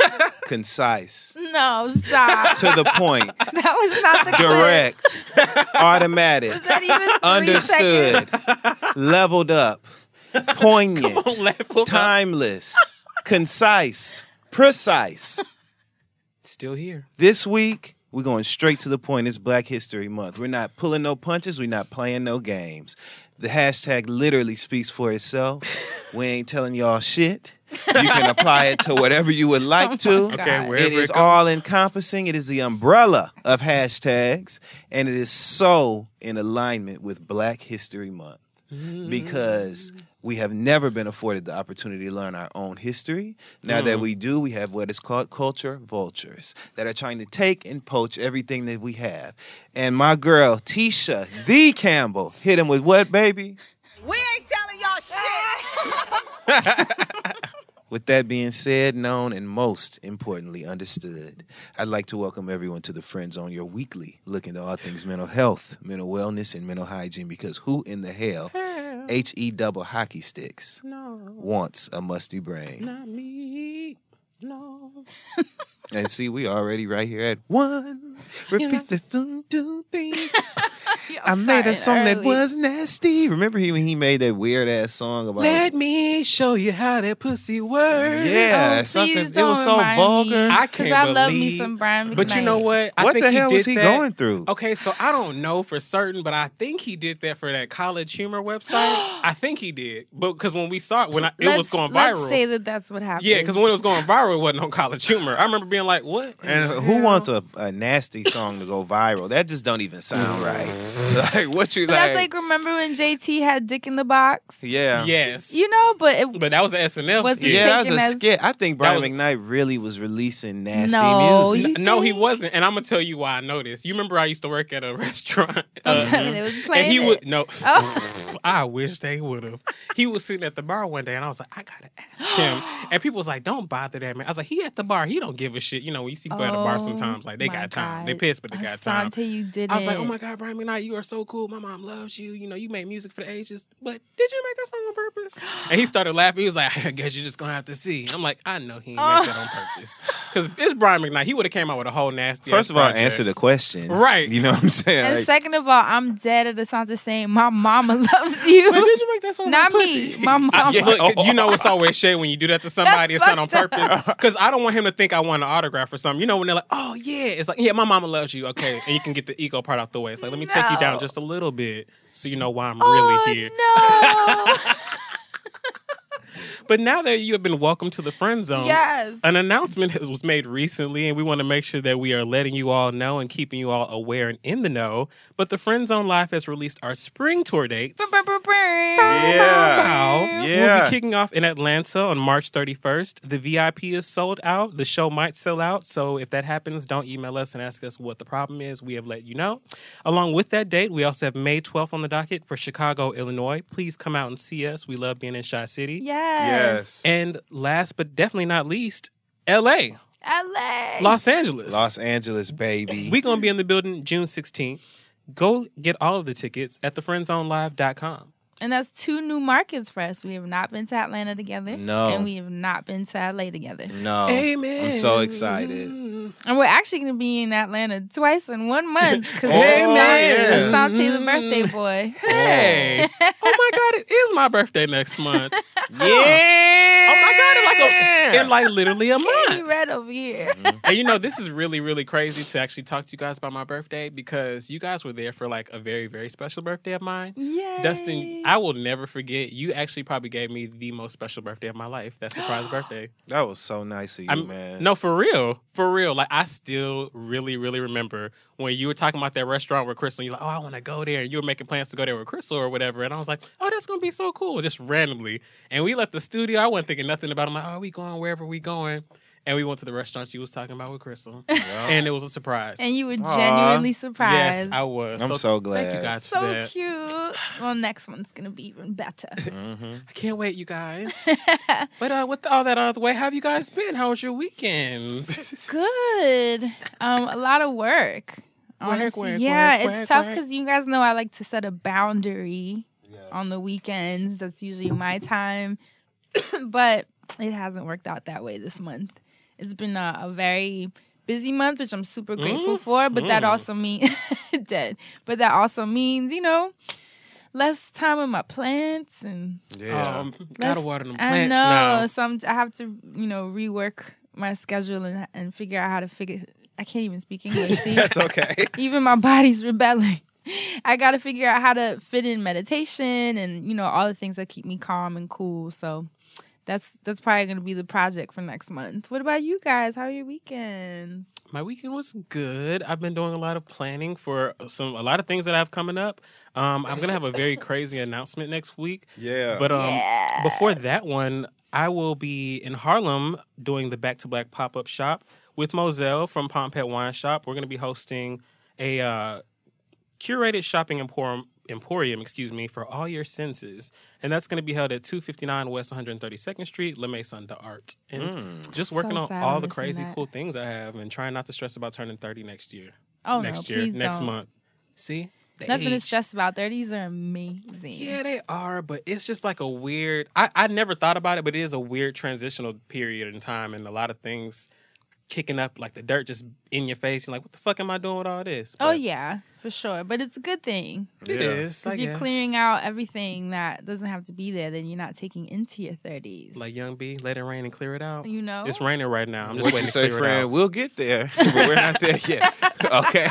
concise, no, stop. to the point, That was not the clip. direct, automatic, Was that even understood, seconds? leveled up, poignant, Level up. timeless, concise, precise. Still here. This week, we're going straight to the point. It's Black History Month. We're not pulling no punches. We're not playing no games. The hashtag literally speaks for itself. we ain't telling y'all shit. You can apply it to whatever you would like to. Okay, wherever it is it goes. all encompassing. It is the umbrella of hashtags, and it is so in alignment with Black History Month because we have never been afforded the opportunity to learn our own history. Now that hmm. we do, we have what is called culture vultures that are trying to take and poach everything that we have. And my girl, Tisha the Campbell, hit him with what, baby? We ain't telling y'all shit. With that being said, known, and most importantly understood, I'd like to welcome everyone to the Friend Zone your weekly look into all things mental health, mental wellness, and mental hygiene. Because who in the hell, H E double hockey sticks, wants a musty brain? Not me. No. And see, we already right here at one. Repeat the soon do thing. I made a song that was nasty. Remember he when he made that weird ass song about Let me show you how that pussy works. Yeah, Oh, something please it don't was so vulgar. Me, I 'cause can't I love me believe- some Brian But you know what? I what think the hell he did was he that. going through? Okay, so I don't know for certain, but I think he did that for that college humor website. I think he did, but because when we saw it, when I, it let's, was going viral, let's viral, say that that's what happened. yeah, because when it was going viral, it wasn't on college humor. I remember being like, "What?" And who hell? wants a, a nasty song to go viral? That just don't even sound right. like what you But like? that's like remember when JT had Dick in the Box? yeah. Yes, You know, but it, but that was an SNL Was skit. Yeah, that was a as- skit. I think Brian was- McKnight really was releasing nasty No, music. he- No, he wasn't, and I'm gonna tell you why I know this. You remember I used to work at a restaurant. don't uh, tell me they was and playing he it. would no. Oh. I wish they would have. He was sitting at the bar one day, and I was like, I gotta ask him. And people was like, Don't bother that man. I was like, He at the bar. He don't give a shit. You know, when you see people at the bar Oh, sometimes, like they got time. They God. pissed, but they got time. Assante, you did I was like. Oh my God, Brian McKnight, you are so cool. My mom loves you. You know, you make music for the ages. But did you make that song on purpose? And he started laughing. He was like, I guess you're just gonna have to see. I'm like, I know he ain't make that on purpose. Because it's Brian McKnight. He would have came out with a whole nasty. First of all, project. answer the question. Right. You know what I'm saying? And Like, second of all, I'm dead at Assante saying, My mama loves you. But did you make that song? Not on me. pussy? My mama. I- look, you know it's always shade when you do that to somebody. That's it's not on purpose. Because I don't want him to think I want an autograph or something. You know when they're like, "Oh yeah," it's like, "Yeah, my mama loves you." Okay, and you can get the ego part out the way. It's like, let me take you down just a little bit so you know why I'm oh, really here. No. But now that you have been welcomed to the friend zone, yes. an announcement has- was made recently, and we want to make sure that we are letting you all know and keeping you all aware and in the know. But the Friend Zone Live has released our spring tour dates. Yeah. Wow. We'll be kicking off in Atlanta on March 31st. The VIP is sold out. The show might sell out. So if that happens, don't email us and ask us what the problem is. We have let you know. Along with that date, we also have May 12th on the docket for Chicago, Illinois. Please come out and see us. We love being in Chi City. Yes. Yes. And last but definitely not least, LA LA. Los Angeles. Los Angeles, baby. we gonna be in the building June 16th. Go get all of the tickets at thefriendzonelive.com. And that's two new markets for us. We have not been to Atlanta together. No. And we have not been to LA together. no, Amen. I'm so excited. And we're actually going to be in Atlanta twice in one month because Amen. Oh, it's Assante the birthday mm-hmm. boy. Hey. Oh. oh my God, it is my birthday next month. Yeah. Oh my God, in like, a, in like literally a He month. read over here. Mm-hmm. And you know, this is really, really crazy to actually talk to you guys about my birthday because you guys were there for like a very, very special birthday of mine. Yay. Dustin, I will never forget. You actually probably gave me the most special birthday of my life. That surprise birthday. That was so nice of you, I'm, man. No, for real, for real. Like I still really, really remember when you were talking about that restaurant with Crystal. You're like, "Oh, I want to go there," and you were making plans to go there with Crystal or whatever. And I was like, "Oh, that's gonna be so cool," just randomly. And we left the studio. I wasn't thinking nothing about. it. I'm like, "Oh, we going wherever we going?" And we went to the restaurant she was talking about with Crystal, and it was a surprise. And you were Aw. genuinely surprised. yes. I was. I'm so glad. Thank you glad. guys for so cute. Well, next one's going to be even better. I can't wait, you guys. but uh, with all that out of the way, how have you guys been? How was your weekends? Good. Um, a lot of work. Honestly, work, work, yeah, work, it's work, tough because you guys know I like to set a boundary on the weekends. That's usually my time, but it hasn't worked out that way this month. It's been a, a very busy month, which I'm super grateful for. But that also means dead. But that also means you know less time with my plants and Yeah. Um, gotta water them I plants know. now. So I'm, I have to, you know, rework my schedule and, and figure out how to figure. I can't even speak English. See, That's okay. even my body's rebelling. I got to figure out how to fit in meditation and you know all the things that keep me calm and cool. So that's that's probably going to be the project for next month. What about you guys? How are your weekends? My weekend was good. I've been doing a lot of planning for some a lot of things that I have coming up. Um, I'm gonna have a very crazy announcement next week. Yeah. But um, before that one, I will be in Harlem doing the Back to Black pop up shop with Moselle from Pompet Wine Shop. We're gonna be hosting a uh, curated shopping emporium. Emporium, excuse me, for all your senses, and that's going to be held at 259 West 132nd Street, La Maison d'Art, and mm. just working So on all the crazy that. cool things I have, and trying not to stress about turning 30 next year. Oh next no, year, please next don't. month. See, The Nothing to age. stress about. Thirties are amazing. Yeah, they are, but it's just like a weird. I, I never thought about it, but it is a weird transitional period in time, and a lot of things kicking up, like the dirt just in your face. You're like, what the fuck am I doing with all this? Oh yeah, for sure. But it's a good thing it Yeah. is. Because you're clearing out everything that doesn't have to be there. Then you're not taking into your thirties. Like Young B, let it rain and clear it out. you know. It's raining right now. I'm just What waiting you to say, clear it friend? out. We'll get there, but we're not there yet. Okay.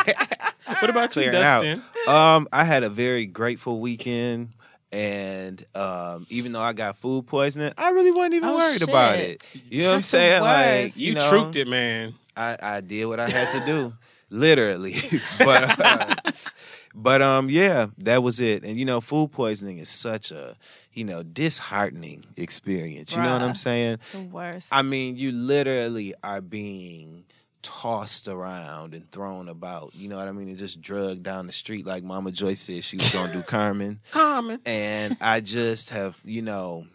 What about you, Clearing out. Dustin? Um, I had a very grateful weekend, and um, even though I got food poisoning, I really wasn't even Oh, worried about it. You know what I'm saying? Like, you, You, know, trooped it, man. I, I did what I had to do, literally. but uh, but um, yeah, that was it. And you know, food poisoning is such a you know disheartening experience. You know what I'm saying? the worst. I mean, you literally are being tossed around and thrown about. You know what I mean? And just drugged down the street like Mama Joyce said she was gonna do Carmen. Carmen. And I just have, you know,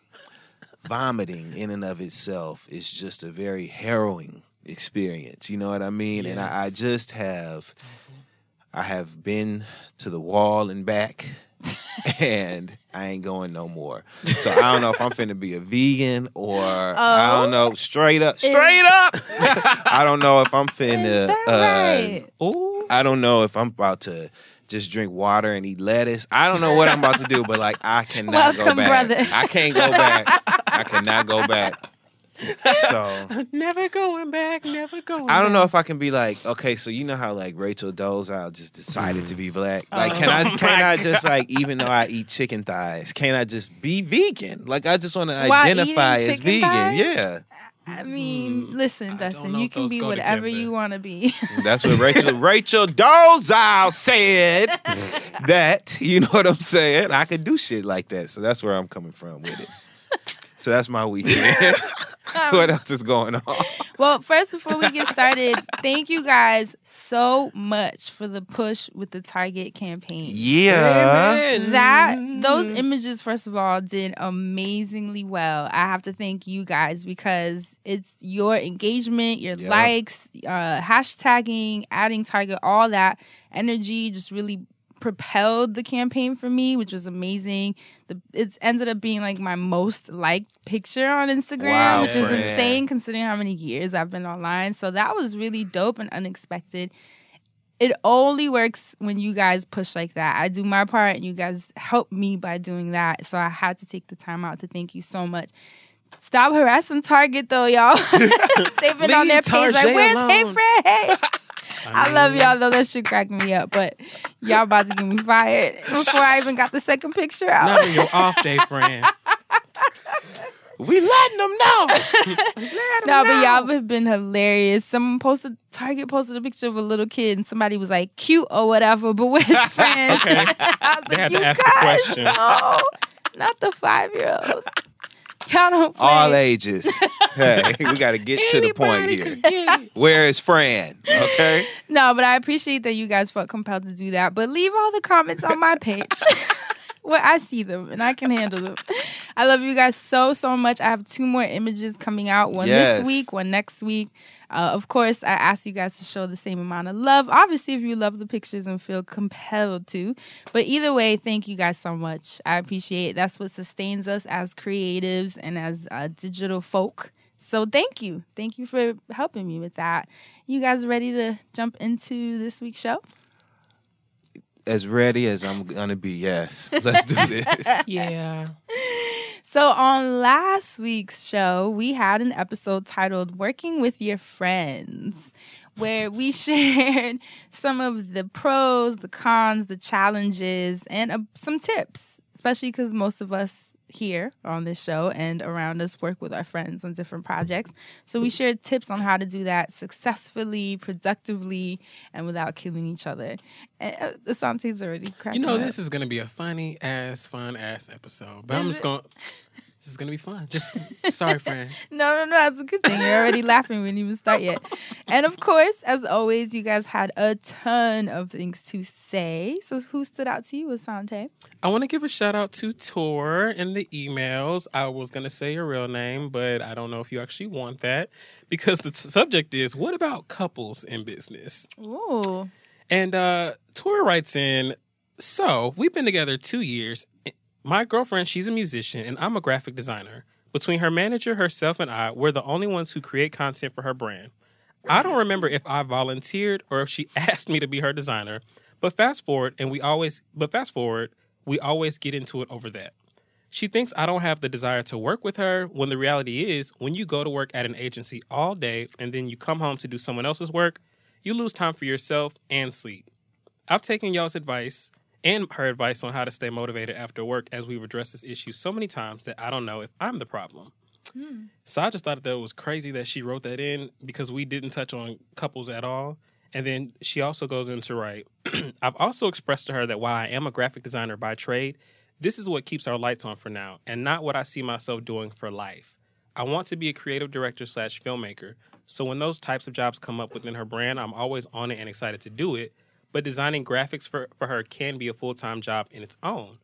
vomiting in and of itself is just a very harrowing experience. You know what I mean? And I, I just have I have been to the wall and back and I ain't going no more. So I don't know if I'm finna be a vegan or I don't know. Straight up, straight up. I don't know if I'm Is finna. that uh, right? Oh, I don't know if I'm about to just drink water and eat lettuce. I don't know what I'm about to do, but like I cannot go back. brother. I can't go back. I cannot go back. So never going back, never going. Back. I don't know back. if I can be like, okay, so you know how like Rachel Dolezal just decided to be black. Oh like, can Oh I my can I just like even though I eat chicken thighs, can I just be vegan? Like I just want to identify as vegan. thighs? Yeah, I mean, listen, I Dustin, you can be whatever together. you want to be. Mm, that's what Rachel Rachel Dolezal said. that you know what I'm saying? I could do shit like that. So that's where I'm coming from with it. So that's my weekend. What else is going on? Well, first, before we get started, thank you guys so much for the push with the Target campaign. Yeah. That those images, first of all, did amazingly well. I have to thank you guys because it's your engagement, your Yeah. likes, uh, hashtagging, adding Target, all that energy just really propelled the campaign for me, which was amazing. The it's ended up being like my most liked picture on Instagram, Wow, which is insane considering how many years I've been online. So that was really dope and unexpected it only works when you guys push like that. I do my part and you guys help me by doing that. So I had to take the time out to thank you so much. Stop harassing Target though, y'all. They've been on their Leave page like, where's Hey alone." Fred? Hey. I love y'all though. That shit cracked me up. But y'all about to get me fired before I even got the second picture out. Not on your off day, friend. We letting them know. No, but y'all have been hilarious. Someone posted Target posted a picture of a little kid, and somebody was like cute or whatever. But where's friends? Okay. I was They like, had to you ask the guys, question. No, not the five year old. Y'all don't play. All ages. Hey, we got to get to the point here. Where is Fran? Okay. No, but I appreciate that you guys felt compelled to do that. But leave all the comments on my page. Where I see them and I can handle them. I love you guys so, so much. I have two more images coming out one Yes. this week, one next week. Uh, of course, I ask you guys to show the same amount of love. Obviously, if you love the pictures and feel compelled to. But either way, thank you guys so much. I appreciate it. That's what sustains us as creatives and as uh, digital folk. So thank you. Thank you for helping me with that. You guys ready to jump into this week's show? As ready as I'm gonna be. Yes. Let's do this. Yeah. So, on last week's show, we had an episode titled Working with Your Friends, where we shared some of the pros, the cons, the challenges, and uh, some tips, especially because most of us here on this show and around us work with our friends on different projects. So, we shared tips on how to do that successfully, productively, and without killing each other. And, uh, Assante's already cracked, You know, up. this is gonna be a funny ass, fun ass episode. But I'm just gonna. This is gonna be fun. Just sorry, friend. No, no, no. That's a good thing. You're already laughing. We didn't even start yet. And of course, as always, you guys had a ton of things to say. So who stood out to you, Assante? I want to give a shout out to Tor in the emails. I was going to say your real name, but I don't know if you actually want that because the t- subject is what about couples in business? Ooh. And uh Tor writes in, so we've been together two years. My girlfriend, she's a musician, and I'm a graphic designer. Between her manager, herself, and I, we're the only ones who create content for her brand. I don't remember if I volunteered or if she asked me to be her designer. But fast forward, and we always, but fast forward, we always get into it over that. She thinks I don't have the desire to work with her when the reality is when you go to work at an agency all day and then you come home to do someone else's work, you lose time for yourself and sleep. I've taken y'all's advice and her advice on how to stay motivated after work as we've addressed this issue so many times that I don't know if I'm the problem. Hmm. So I just thought that it was crazy that she wrote that in because we didn't touch on couples at all. And then she also goes into write, I've also expressed to her that while I am a graphic designer by trade, this is what keeps our lights on for now and not what I see myself doing for life. I want to be a creative director slash filmmaker. So when those types of jobs come up within her brand, I'm always on it and excited to do it. But designing graphics for, for her can be a full time job in its own.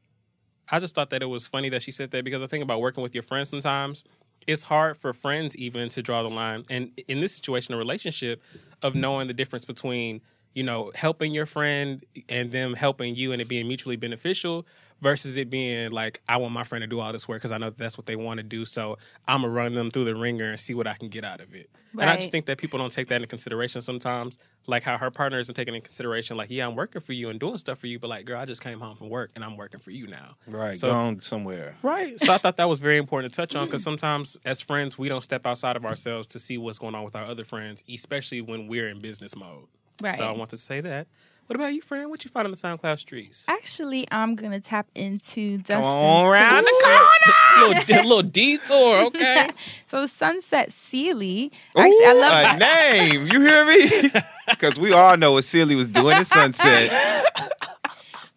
I just thought that it was funny that she said that because I think about working with your friends sometimes. It's hard for friends even to draw the line. And in this situation, a relationship of knowing the difference between, you know, helping your friend and them helping you and it being mutually beneficial versus it being like, I want my friend to do all this work because I know that that's what they want to do. So I'm going to run them through the ringer and see what I can get out of it. And I just think that people don't take that into consideration sometimes. Like how her partner isn't taking into consideration, like, yeah, I'm working for you and doing stuff for you, but like, girl, I just came home from work and I'm working for you now. Right. So- Gone somewhere. Right. So I thought that was very important to touch on because sometimes as friends, we don't step outside of ourselves to see what's going on with our other friends, especially when we're in business mode. Right. So I want to say that. What about you, friend? What you find on the SoundCloud streets? Actually, I'm gonna tap into Dustin's on round the corner. little, little detour, okay? So Sunset Sealy. Actually, I love a name. You hear me? Because we all know what Silly was doing at Sunset.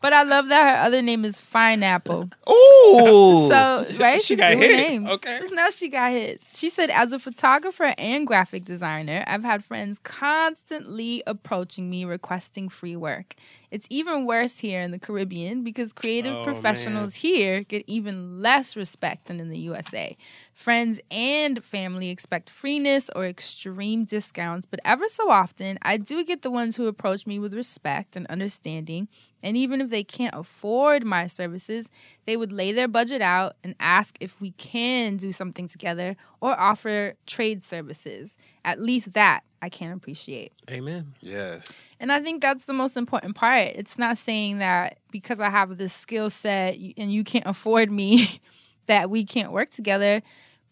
But I love that her other name is Pineapple. Ooh, Ooh. So right, She got hits, names. okay. No, she got hits. She said, as a photographer and graphic designer, I've had friends constantly approaching me requesting free work. It's even worse here in the Caribbean because creative Oh, professionals here get even less respect than in the USA. Friends and family expect freeness or extreme discounts, but ever so often, I do get the ones who approach me with respect and understanding. And even if they can't afford my services, they would lay their budget out and ask if we can do something together or offer trade services. At least that I can appreciate. Amen. yes. And I think that's the most important part. It's not saying that because I have this skill set and you can't afford me that we can't work together.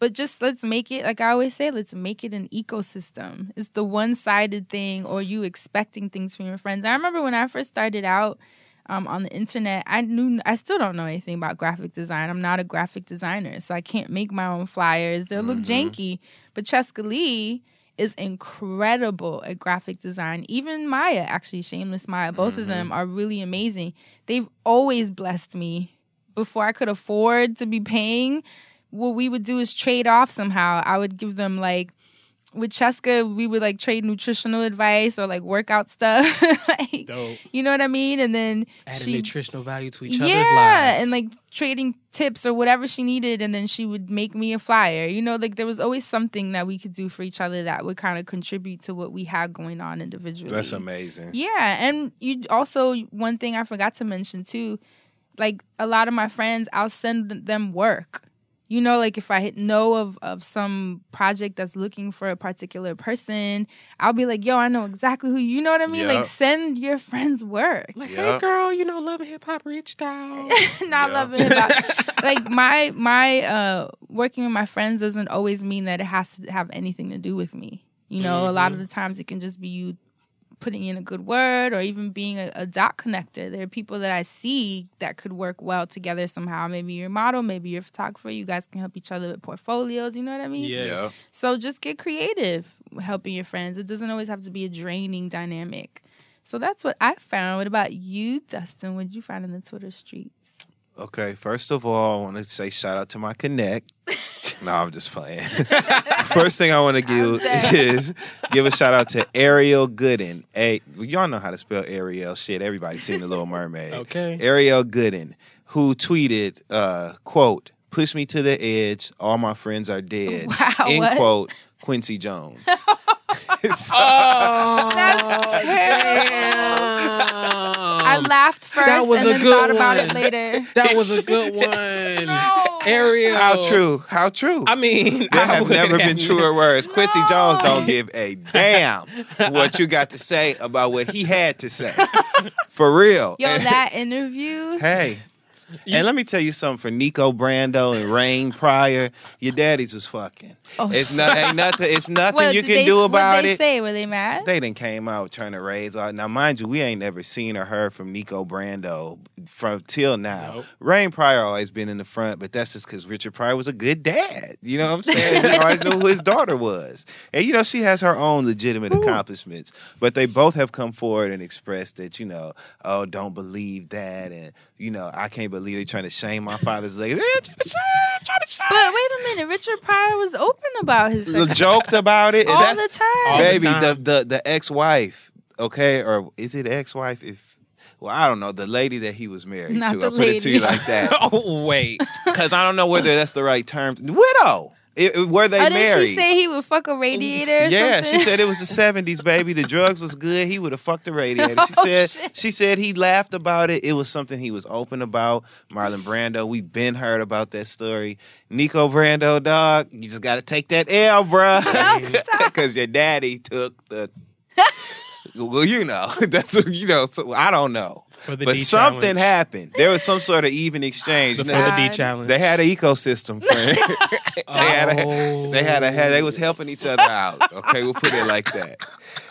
But just let's make it, like I always say, let's make it an ecosystem. It's the one sided thing or you expecting things from your friends. I remember when I first started out um, on the internet, I knew, I still don't know anything about graphic design. I'm not a graphic designer, so I can't make my own flyers. They'll look janky. But Chescaleigh, is incredible at graphic design. Even Maya, actually, Shameless Maya, both of them are really amazing. They've always blessed me. Before I could afford to be paying, what we would do is trade off somehow. I would give them like with Cheska, we would like trade nutritional advice or like workout stuff. like, Dope. you know what I mean? And then Adding she nutritional value to each yeah, other's lives. Yeah, and like trading tips or whatever she needed, and then she would make me a flyer. You know, like there was always something that we could do for each other that would kind of contribute to what we had going on individually. That's amazing. Yeah, and you also one thing I forgot to mention too, like a lot of my friends, I'll send them work. You know, like if I know of of some project that's looking for a particular person, I'll be like, "Yo, I know exactly who." You know what I mean? Yep. Like, send your friends work. like, hey girl, you know, love hip hop reached out. not Yeah. loving it about like my my uh working with my friends doesn't always mean that it has to have anything to do with me you know a lot of the times it can just be you putting in a good word or even being a, a dot connector there are people that i see that could work well together somehow maybe you're a model maybe you're a photographer you guys can help each other with portfolios you know what i mean yes. so just get creative helping your friends. It doesn't always have to be a draining dynamic. So that's what I found. What about you, Dustin? What did you find in the Twitter streets? Okay, first of all, I want to say shout out to my connect. no, I'm just playing. first thing I want to give dead. is give a shout out to Ariel Gooden. Hey, y'all know how to spell Ariel. Shit, everybody seen the Little Mermaid. Okay. Ariel Gooden, who tweeted, uh, "quote Push me to the edge. All my friends are dead." Wow, End what? quote. Quincy Jones. I um, laughed first That was and a then good thought about it one. later. That was a good one. No. Ariel. How true? How true? I mean, There I have would never been truer words. Quincy Jones don't give a damn what you got to say about what he had to say. For real. Yo, that interview. hey. And let me tell you something for Miko Brando and Rain Pryor, your daddies was fucking. Oh, it's not ain't nothing it's nothing What you can they, do about they it. say? Were they mad? They didn't came out trying to raise our now mind you, we ain't never seen or heard from Miko Brando from till now. Nope. Rain Pryor always been in the front, but that's just because Richard Pryor was a good dad. You know what I'm saying? we always knew who his daughter was. And you know, she has her own legitimate accomplishments. But they both have come forward and expressed that, you know, oh, don't believe that and you know, I can't believe they're trying to shame my father's legacy. They're trying to shame, trying to shame. But wait a minute, Richard Pryor was open about his sex joked about it. all that's- the time. All the baby, time. the, the the ex wife, okay, or is it ex wife? If well, I don't know the lady that he was married Not to. the I put it to you lady. like that Oh wait. because I don't know whether that's the right term. Widow. It, were they oh, did married? she say he would fuck a radiator? Or yeah, something? she said it was the seventies, baby. The drugs was good. He would have fucked the radiator. She Oh, said shit. she said he laughed about it. It was something he was open about. Marlon Brando, we've been heard about that story. Miko Brando, dog, you just got to take that L, bruh, because your daddy took the. well, you know, that's what you know. So I don't know, but D something challenge. happened. There was some sort of even exchange. The You for the D challenge. they had an ecosystem, friend. they had a, Oh. they had a they was helping each other out. Okay, we'll put it like that.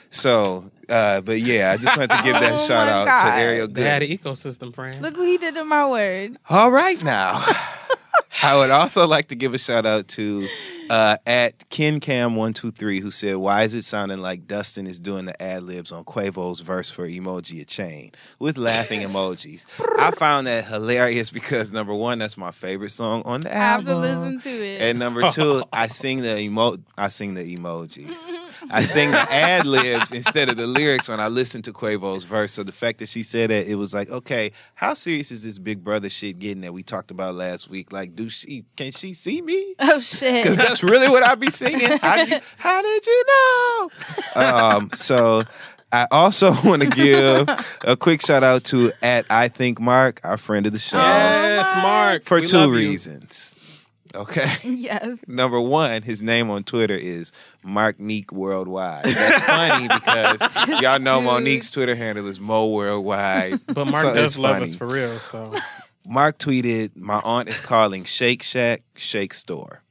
So, uh, but yeah, I just wanted to give that Oh shout out God. to Ariel They had Good. an ecosystem, friend. Look what he did to my word. All right now. I would also like to give a shout out to uh, at KenCam123 who said, Why is it sounding like Dustin is doing the ad libs on Quavo's verse for Emoji a Chain with laughing emojis? I found that hilarious because number one, that's my favorite song on the album. I have to listen to it. And number two, I sing the emo I sing the emojis. I sing the ad libs instead of the lyrics when I listen to Quavo's verse. So the fact that she said that, it was like, okay, how serious is this Big Brother shit getting that we talked about last week? Like, do she can she see me? oh shit. Because that's really what I'd be singing. How did you, how did you know? Um, so I also want to give a quick shout out to at I think Mark, our friend of the show, Yes, Mark. for we two love you. reasons. Okay. yes. Number one, his name on Twitter is Mark Neek Worldwide. That's funny because y'all know Dude. Monique's Twitter handle is Mo Worldwide. But Mark So does love funny. us for real. So Mark tweeted, "My aunt is calling Shake Shack Shake Store."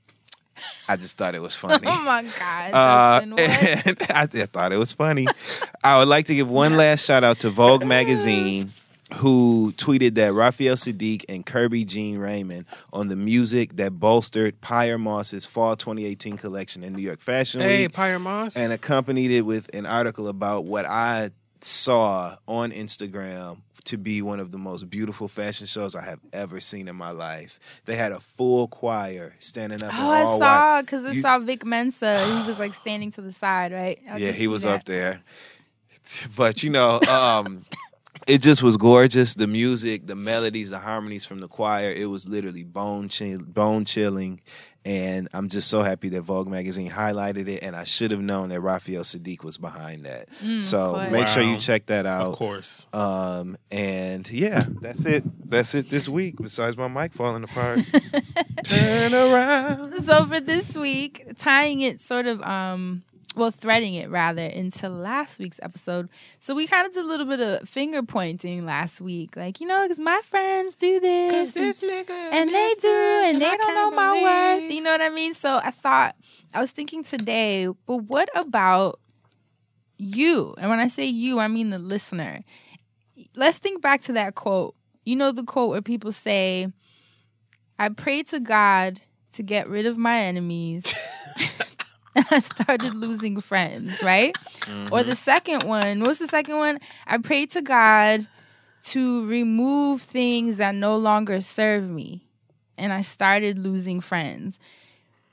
I just thought it was funny. Oh my god. Uh, Dustin, what? and I, I thought it was funny. I would like to give one last shout out to Vogue magazine, who tweeted that Raphael Saadiq and Kerby Jean-Raymond on the music that bolstered Pyer Moss's Fall 2018 collection in New York Fashion Week. hey, Week, Pyer Moss. and accompanied it with an article about what I saw on Instagram to be one of the most beautiful fashion shows I have ever seen in my life. They had a full choir standing up. Oh, I saw because I saw Vic Mensa. He was like standing to the side, right? I yeah, he was that. up there. But you know, um, it just was gorgeous. The music, the melodies, the harmonies from the choir. It was literally bone chill, bone chilling. And I'm just so happy that Vogue magazine highlighted it. And I should have known that Raphael Saadiq was behind that. so course. make sure you check that out. of course. Um, and yeah, that's it. That's it this week. Besides my mic falling apart. Turn around. So for this week, tying it sort of um well threading it rather into last week's episode. So we kind of did a little bit of finger pointing last week. Like, you know, cuz my friends do this. and- nigga and they do, and they don't know my worth. You know what I mean? So I thought I was thinking today, but what about you? And when I say you, I mean the listener. Let's think back to that quote. You know the quote where people say, "I pray to God to get rid of my enemies." and I started losing friends, right? Or mm-hmm. the second one, what's the second one? I prayed to God to remove things that no longer serve me. And I started losing friends.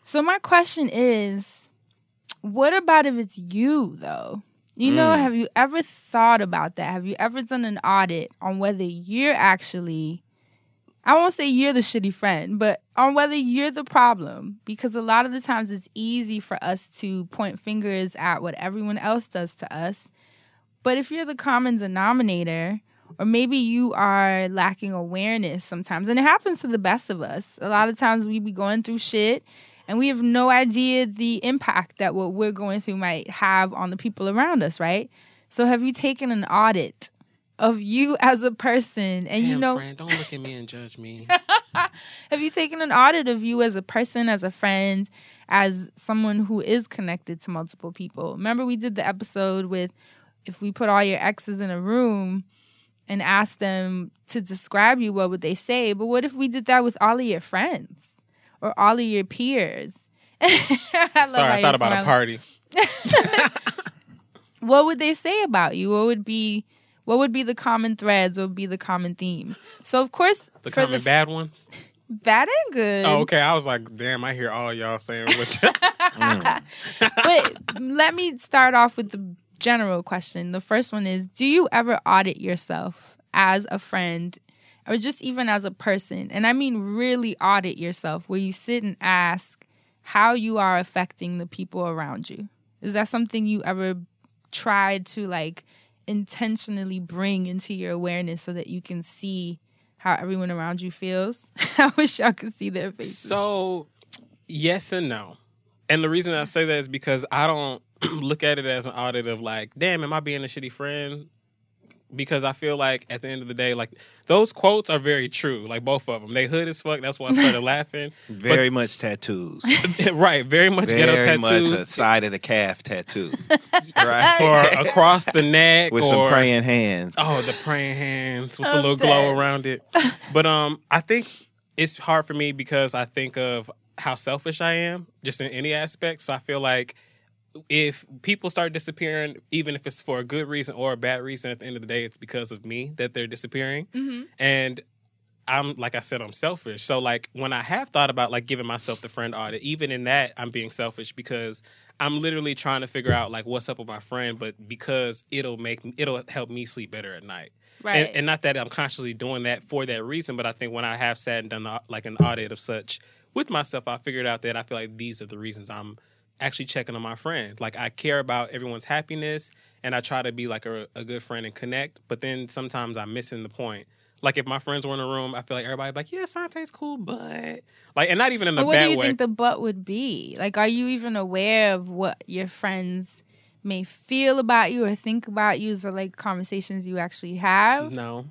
So my question is, what about if it's you though? You know, mm. have you ever thought about that? Have you ever done an audit on whether you're actually I won't say you're the shitty friend, but on whether you're the problem. Because a lot of the times it's easy for us to point fingers at what everyone else does to us. But if you're the common denominator, or maybe you are lacking awareness sometimes, and it happens to the best of us. A lot of times we be going through shit and we have no idea the impact that what we're going through might have on the people around us, right? So have you taken an audit of you as a person and you know friend, don't look at me and judge me. have you taken an audit of you as a person, as a friend, as someone who is connected to multiple people? Remember, we did the episode with if we put all your exes in a room and asked them to describe you, what would they say? But what if we did that with all of your friends or all of your peers? I love Sorry, I thought about a party. What would they say about you? What would be what would be the common threads? What would be the common themes? So of course, The for common the bad ones. bad and good. Oh, okay. I was like, damn, I hear all y'all saying what you but let me start off with the general question. The first one is Do you ever audit yourself as a friend or just even as a person? And I mean, really audit yourself where you sit and ask how you are affecting the people around you. Is that something you ever tried to like intentionally bring into your awareness so that you can see how everyone around you feels? I wish y'all could see their faces. So, yes and no. And the reason I say that is because I don't look at it as an audit of like, damn, am I being a shitty friend? Because I feel like at the end of the day, like those quotes are very true. Like both of them, they hood as fuck. That's why I started laughing. Very much tattoos. right, very much ghetto Very much tattoos, a side of the calf tattoo. right? or across the neck, With or, some praying hands. Oh, the praying hands with the I'm little glow around it. But um, I think it's hard for me because I think of how selfish I am, just in any aspect. So I feel like if people start disappearing, even if it's for a good reason or a bad reason, at the end of the day, it's because of me that they're disappearing. Mm-hmm. And I'm like I said, I'm selfish. So like when I have thought about like giving myself the friend audit, even in that, I'm being selfish because I'm literally trying to figure out like what's up with my friend, but because it'll make it'll help me sleep better at night. Right. And, and not that I'm consciously doing that for that reason, but I think when I have sat and done the, like an audit of such with myself, I figured out that I feel like these are the reasons I'm actually checking on my friend. Like I care about everyone's happiness and I try to be like a, a good friend and connect, but then sometimes I'm missing the point. Like if my friends were in a room, I feel like everybody like, yeah, Sante's cool, but like, and not even in a But what bad do you way. think the butt would be? Like, are you even aware of what your friends may feel about you or think about you? Is there like conversations you actually have? no,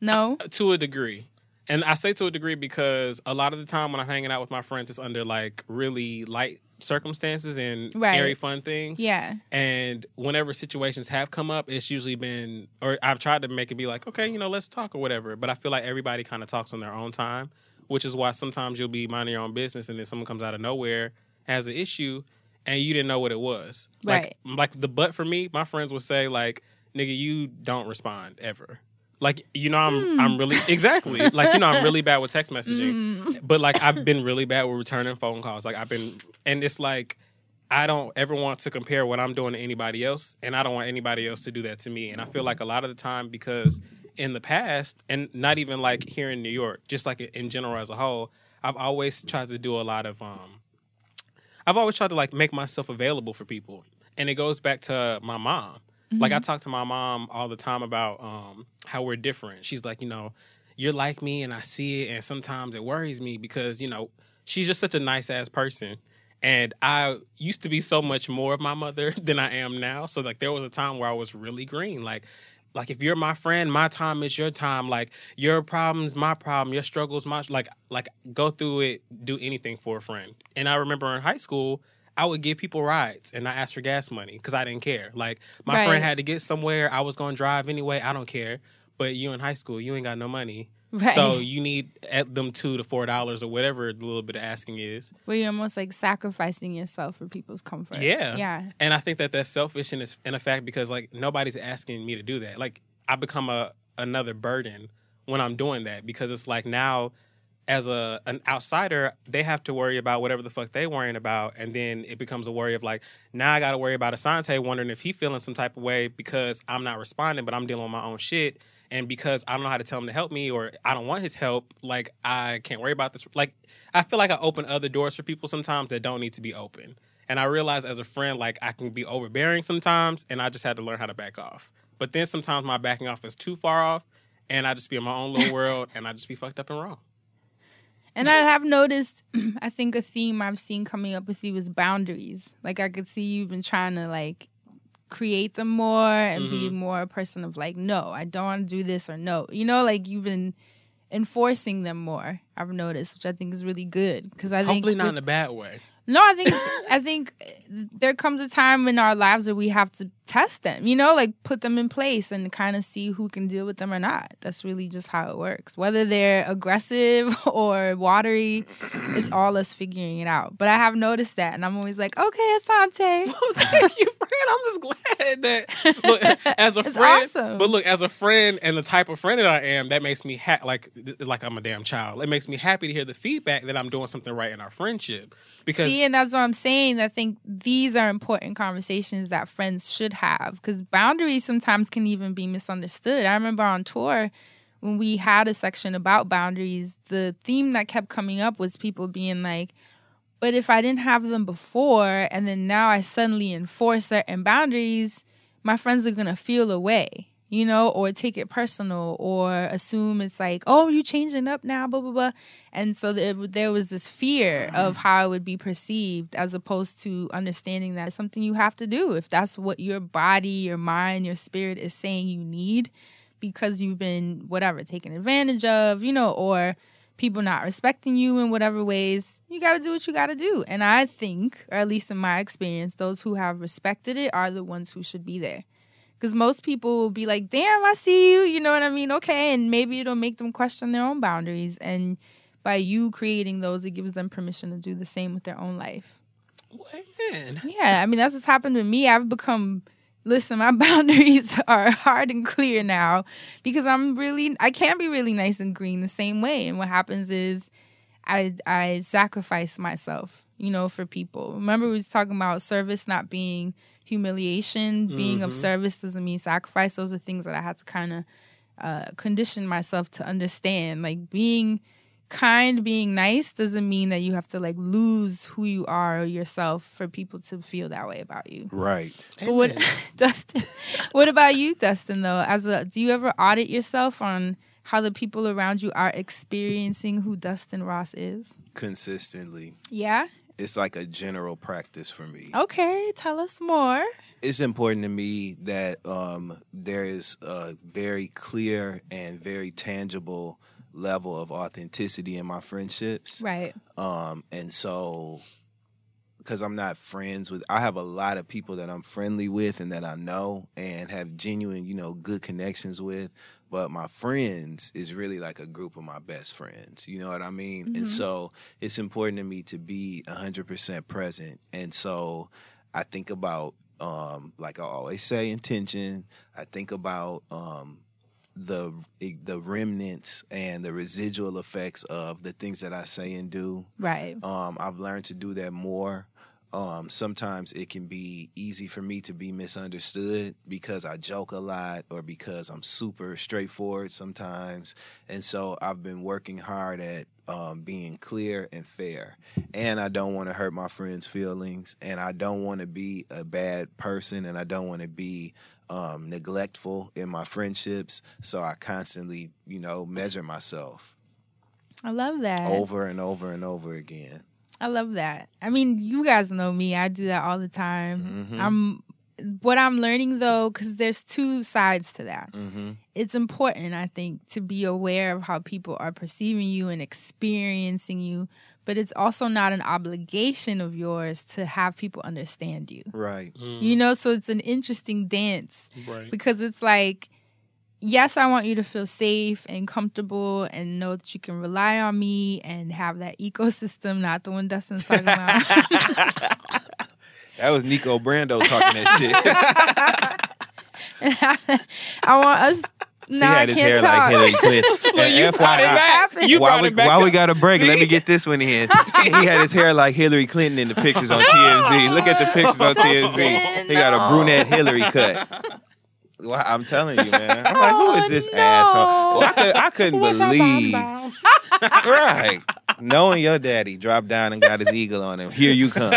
No. Uh, to a degree. And I say to a degree because a lot of the time when I'm hanging out with my friends, it's under like really light circumstances and Right. airy fun things. Yeah. And whenever situations have come up, it's usually been, or I've tried to make it be like, okay, you know, let's talk or whatever. But I feel like everybody kind of talks on their own time, which is why sometimes you'll be minding your own business and then someone comes out of nowhere, has an issue, and you didn't know what it was. Like, like the butt for me, my friends would say, like, nigga, you don't respond ever. Like you know, I'm I'm really exactly like you know I'm really bad with text messaging, but like I've been really bad with returning phone calls. Like I've been, and it's like I don't ever want to compare what I'm doing to anybody else, and I don't want anybody else to do that to me. And I feel like a lot of the time because in the past, and not even like here in New York, just like in general as a whole, I've always tried to do a lot of um, I've always tried to like make myself available for people, and it goes back to my mom. Like I talk to my mom all the time about um, how we're different. She's like, you know, you're like me, and I see it, and sometimes it worries me because you know she's just such a nice ass person. And I used to be so much more of my mother than I am now. So like there was a time where I was really green. Like like if you're my friend, my time is your time. Like your problems, my problem. Your struggles, my like like go through it. Do anything for a friend. And I remember in high school, I would give people rides and I asked for gas money because I didn't care. Like my Right. friend had to get somewhere, I was going to drive anyway. I don't care. But you in high school, you ain't got no money. Right. So you need at them two to four dollars or whatever the little bit of asking is. Where you're almost like sacrificing yourself for people's comfort. Yeah. Yeah. And I think that that's selfish in, its, in a fact because like nobody's asking me to do that. Like I become a another burden when I'm doing that because it's like now as a an outsider, they have to worry about whatever the fuck they worrying about, and then it becomes a worry of like now I got to worry about Assante wondering if he feeling some type of way because I'm not responding, but I'm dealing with my own shit, and because I don't know how to tell him to help me or I don't want his help, like I can't worry about this. Like I feel like I open other doors for people sometimes that don't need to be open, and I realize as a friend, like I can be overbearing sometimes, and I just had to learn how to back off. But then sometimes my backing off is too far off, and I just be in my own little world, and I just be fucked up and wrong. And I have noticed, I think a theme I've seen coming up with you is boundaries. Like I could see you've been trying to like create them more and be Mm-hmm. more a person of like, no, I don't want to do this or no. You know, like you've been enforcing them more. I've noticed, which I think is really good because I think Hopefully not with- in a bad way. no, I think I think there comes a time in our lives where we have to test them, you know, like put them in place and kind of see who can deal with them or not. That's really just how it works. Whether they're aggressive or watery, it's all us figuring it out. But I have noticed that, and I'm always like, okay, Assante. Thank you, friend. I'm just glad that look as a friend. awesome. But look, as a friend and the type of friend that I am, that makes me ha- like like I'm a damn child. It makes me happy to hear the feedback that I'm doing something right in our friendship. Because See, and that's what I'm saying. I think these are important conversations that friends should have because boundaries sometimes can even be misunderstood. I remember on tour when we had a section about boundaries, the theme that kept coming up was people being like, but if I didn't have them before and then now I suddenly enforce certain boundaries, my friends are going to feel away, you know, or take it personal or assume it's like, oh, you changing up now, blah, blah, blah. And so there, there was this fear mm-hmm. of how it would be perceived as opposed to understanding that it's something you have to do if that's what your body, your mind, your spirit is saying you need because you've been whatever taken advantage of, you know, or people not respecting you in whatever ways, you got to do what you got to do. And I think, or at least in my experience, those who have respected it are the ones who should be there. Because most people will be like, damn, I see you. You know what I mean? Okay. And maybe it'll make them question their own boundaries. And by you creating those, it gives them permission to do the same with their own life. Amen. Yeah, I mean that's what's happened with me. I've become listen, my boundaries are hard and clear now because I'm really I can't be really nice and green the same way. And what happens is I I sacrifice myself, you know, for people. Remember we was talking about service not being humiliation, being of service doesn't mean sacrifice. Those are things that I had to kind of uh, condition myself to understand. Like being kind, being nice doesn't mean that you have to like lose who you are or yourself for people to feel that way about you. Right. But what, Dustin? What about you, Dustin? Though, as a, do you ever audit yourself on how the people around you are experiencing who Dustin Ross is? Consistently. Yeah. It's like a general practice for me. Okay, tell us more. it's important to me that um, there is a very clear and very tangible level of authenticity in my friendships. Right. Um, and so, because I'm not friends with, I have a lot of people that I'm friendly with and that I know and have genuine, you know, good connections with. But my friends is really like a group of my best friends. You know what I mean? And so it's important to me to be 100% present. And so I think about, um, like I always say, intention. I think about, um, the the remnants and the residual effects of the things that I say and do. Right. Um, I've learned to do that more. Um, sometimes it can be easy for me to be misunderstood because I joke a lot or because I'm super straightforward sometimes. And so I've been working hard at um, being clear and fair. And I don't want to hurt my friends' feelings. And I don't want to be a bad person. And I don't want to be um, neglectful in my friendships. So I constantly, you know, measure myself I love that. over and over and over again. I love that. I mean, you guys know me. I do that all the time. Mhm. I'm what I'm learning though cuz there's two sides to that. Mm-hmm. It's important, I think, to be aware of how people are perceiving you and experiencing you, but it's also not an obligation of yours to have people understand you. Right. You know, so it's an interesting dance Right. because it's like yes i want you to feel safe and comfortable and know that you can rely on me and have that ecosystem not the one dustin's talking about That was Miko Brando talking that shit. i want us he now i had his hair talk like Hillary Clinton. Well, you And it FYI, back. You while we, it back. while we got a break, let me get this one in. he had his hair like Hillary Clinton in the pictures on TMZ. Look at the pictures on TMZ. He got a brunette Hillary cut. Well, I'm telling you, man. I'm like, who is this Oh, no. asshole? Well, I, could, I couldn't believe. right. Knowing your daddy dropped down and got his eagle on him. Here you come.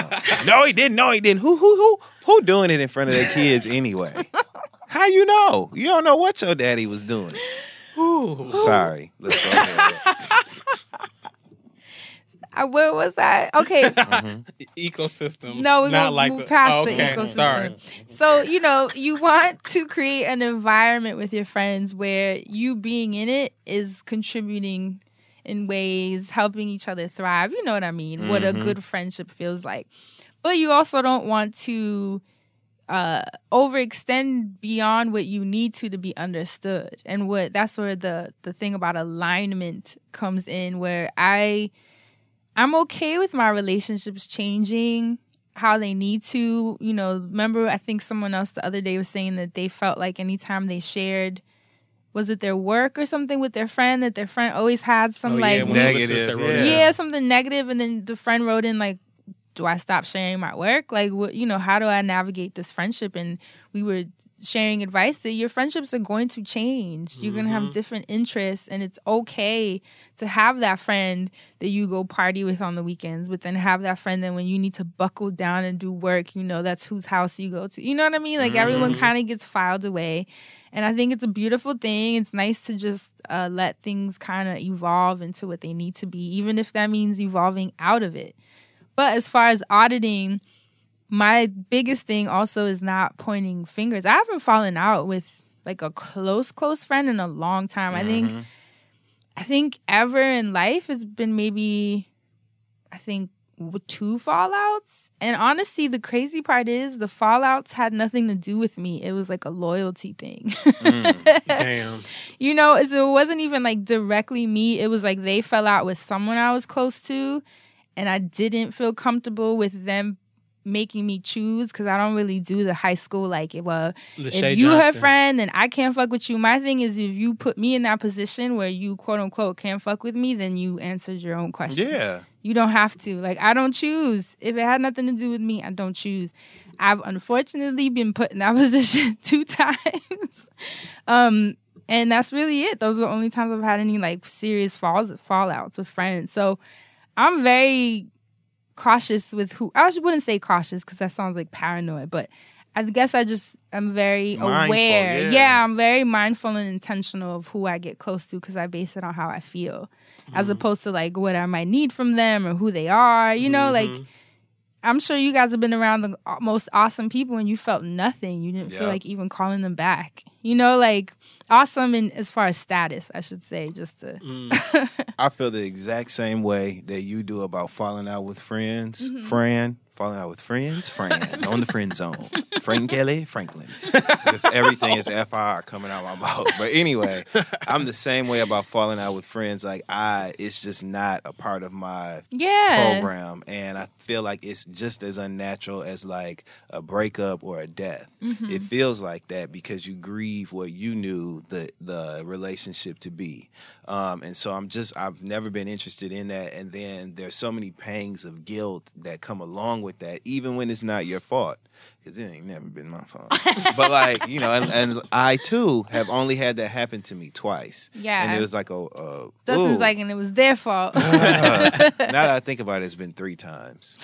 No, he didn't. No, he didn't. Who who who who doing it in front of their kids anyway? How you know? You don't know what your daddy was doing. Ooh. Sorry. Let's go ahead. I, where was i okay mm-hmm. Ecosystem. no we're not gonna like move the, past oh, the okay. ecosystem Sorry. so you know you want to create an environment with your friends where you being in it is contributing in ways helping each other thrive you know what i mean what a mm-hmm. good friendship feels like but you also don't want to uh overextend beyond what you need to to be understood and what that's where the the thing about alignment comes in where i i'm okay with my relationships changing how they need to you know remember i think someone else the other day was saying that they felt like anytime they shared was it their work or something with their friend that their friend always had some Oh, like yeah, when Negative, it was just that yeah. yeah. something negative and then the friend wrote in like do i stop sharing my work like what you know how do i navigate this friendship and we were sharing advice that your friendships are going to change. You're going to have different interests and it's okay to have that friend that you go party with on the weekends but then have that friend that when you need to buckle down and do work you know that's whose house you go to. You know what i mean? Like everyone kind of gets filed away. And I think it's a beautiful thing. It's nice to just uh, let things kind of evolve into what they need to be, even if that means evolving out of it. But as far as auditing, my biggest thing also is not pointing fingers. I haven't fallen out with like a close, close friend in a long time. I think, mm-hmm. I think ever in life has been maybe, I think two fallouts. And honestly, the crazy part is the fallouts had nothing to do with me. It was like a loyalty thing. Mm. Damn. you know, so it wasn't even like directly me. It was like they fell out with someone I was close to, and I didn't feel comfortable with them making me choose because I don't really do the high school like well Lachey if you her Johnson. friend then I can't fuck with you. My thing is if you put me in that position where you quote unquote can't fuck with me, then you answered your own question. Yeah. You don't have to. Like I don't choose. If it had nothing to do with me, I don't choose. I've unfortunately been put in that position two times. um and that's really it. Those are the only times I've had any like serious falls fallouts with friends. So I'm very cautious with who I wouldn't say cautious because that sounds like paranoid, but I guess I just am very Mindful, aware. yeah. Yeah. I'm very mindful and intentional of who I get close to because I base it on how I feel, Mm-hmm. as opposed to like what I might need from them or who they are. You know, like Mm-hmm. I'm sure you guys have been around the most awesome people and you felt nothing. You didn't Yeah. feel like even calling them back. You know, like awesome in as far as status, I should say, just to Mm. I feel the exact same way that you do about falling out with friends. Mm-hmm. Fran, falling out with friends, Fran, on the friend zone. Frank Kelly, Franklin. Just everything is FR coming out my mouth. But anyway, I'm the same way about falling out with friends. Like I, it's just not a part of my Yeah. program, and I feel like it's just as unnatural as like a breakup or a death. Mm-hmm. It feels like that because you grieve what you knew the the relationship to be, um, and so I'm just I've never been interested in that. And then there's so many pangs of guilt that come along with that, even when it's not your fault. Cause it ain't never been my fault, but like you know, and, and I too have only had that happen to me twice. Yeah. and it was like a, a Dustin's ooh. like, and it was their fault. now that I think about it, it's been three times.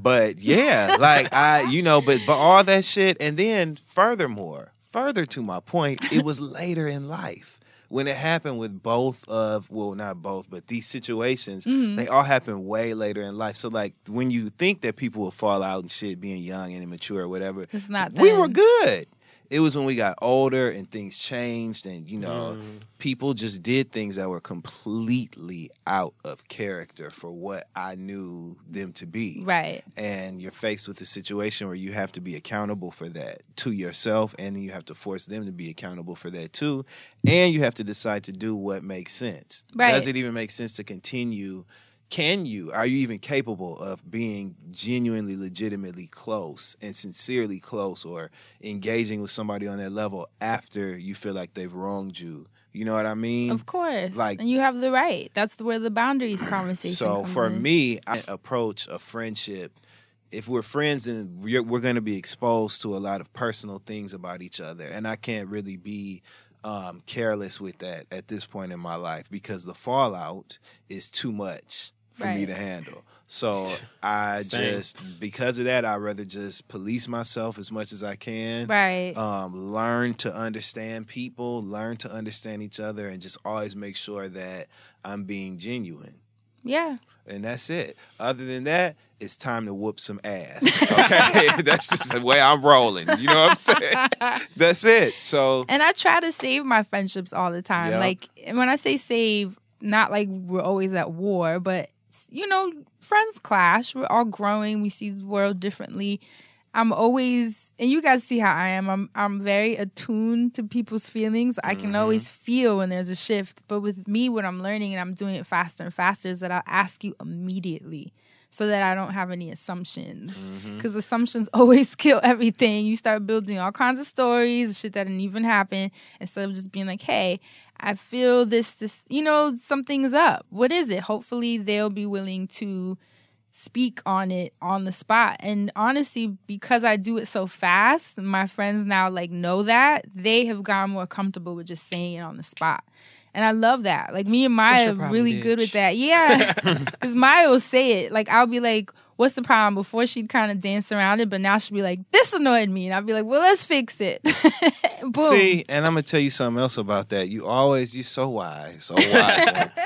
but yeah, like I, you know, but but all that shit, and then furthermore, further to my point, it was later in life when it happened with both of, well, not both, but these situations. Mm-hmm. They all happen way later in life. So like when you think that people will fall out and shit, being young and immature or whatever, It's not that we were good. It was when we got older and things changed, and you know, mm. people just did things that were completely out of character for what I knew them to be. right. And you're faced with a situation where you have to be accountable for that to yourself, and you have to force them to be accountable for that too. And you have to decide to do what makes sense. Right. Does it even make sense to continue? Can you? Are you even capable of being genuinely, legitimately close and sincerely close or engaging with somebody on that level after you feel like they've wronged you? You know what I mean? Of course. Like- and you have the right. That's where the boundaries conversation So for in. me, I approach a friendship. If we're friends, then we're, we're going to be exposed to a lot of personal things about each other, and I can't really be um, careless with that at this point in my life because the fallout is too much for me to handle. So I Same. just because of that, I rather just police myself as much as I can Right. um, learn to understand people, learn to understand each other, and just always make sure that I'm being genuine. yeah. And that's it. Other than that, it's time to whoop some ass. Okay, that's just the way I'm rolling. You know what I'm saying? That's it. So And I try to save my friendships all the time. Yeah. Like when I say save, not like we're always at war, but you know, friends clash. We're all growing. We see the world differently. I'm always and you guys see how I am. I'm I'm very attuned to people's feelings. I can mm-hmm. always feel when there's a shift. But with me, what I'm learning and I'm doing it faster and faster is that I'll ask you immediately so that I don't have any assumptions. Mm-hmm. Because assumptions always kill everything. You start building all kinds of stories, shit that didn't even happen, instead of just being like, hey, I feel this, this, you know, something's up. What is it? Hopefully they'll be willing to speak on it on the spot. And honestly, because I do it so fast, my friends now like know that, they have gotten more comfortable with just saying it on the spot. And I love that. Like me and Maya your are problem, really good with that. Yeah. Because Maya will say it. Like I'll be like, what's the problem? Before she'd kind of dance around it, but now she'll be like, this annoyed me. And I'll be like, well, let's fix it. Boom. see, and I'm gonna tell you something else about that. You always you're so wise, so wise.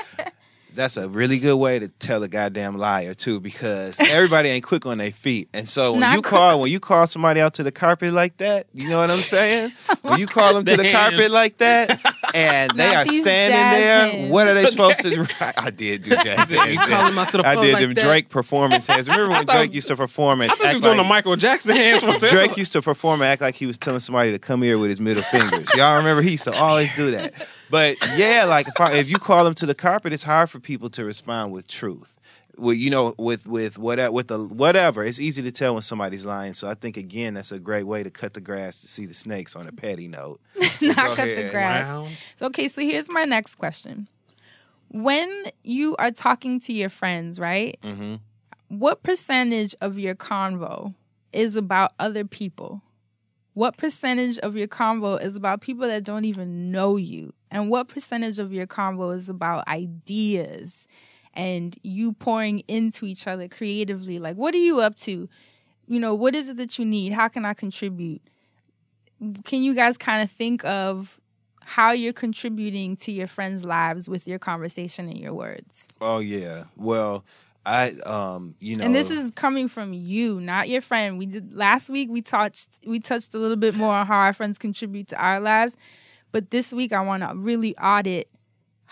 That's a really good way to tell a goddamn liar too, because everybody ain't quick on their feet. And so when Not you quick. call when you call somebody out to the carpet like that, you know what I'm saying? When you call them to the The carpet like that, and they Not are these standing jazz there. hands. What are they supposed to do? I did do jazz You hands. call him out to the I phone did like them that? Drake performance hands. Remember when thought Drake used to perform and I thought you act was doing the like- Michael Jackson hands. for this. Drake used to perform and act like he was telling somebody to come here with his middle fingers. Y'all remember he used to always do that. But yeah, like if, I, if you call them to the carpet, it's hard for people to respond with truth. Well, you know, with with whatever, with the whatever, it's easy to tell when somebody's lying. So I think again, that's a great way to cut the grass to see the snakes on a petty note. Not Go cut the grass. Wow. So, okay, so here's my next question. When you are talking to your friends, right? Mhm. What percentage of your convo is about other people? What percentage of your convo is about people that don't even know you? And what percentage of your convo is about ideas and you pouring into each other creatively? Like, what are you up to? You know, what is it that you need? How can I contribute? Can you guys kind of think of how you're contributing to your friends' lives with your conversation and your words? Oh yeah. Well, I um, you know, and this is coming from you, not your friend. We did last week. We touched we touched a little bit more on how our friends contribute to our lives, but this week I want to really audit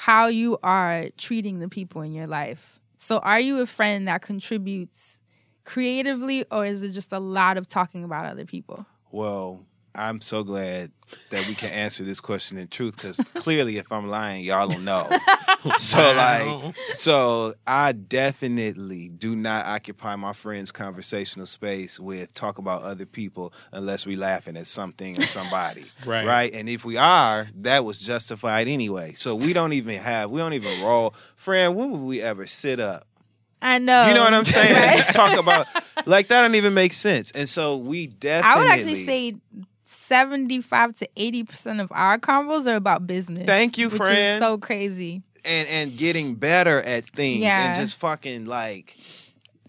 how you are treating the people in your life. So, are you a friend that contributes creatively, or is it just a lot of talking about other people? Well, I'm so glad that we can answer this question in truth because clearly, if I'm lying, y'all don't know. so, like, so I definitely do not occupy my friend's conversational space with talk about other people unless we're laughing at something or somebody. Right. Right. And if we are, that was justified anyway. So we don't even have, we don't even roll. Friend, when would we ever sit up? I know. You know what I'm saying? Right? just talk about like that don't even make sense. And so we definitely I would actually say 75 to 80% of our convos are about business. Thank you, which friend. is so crazy. and and getting better at things Yeah. and just fucking like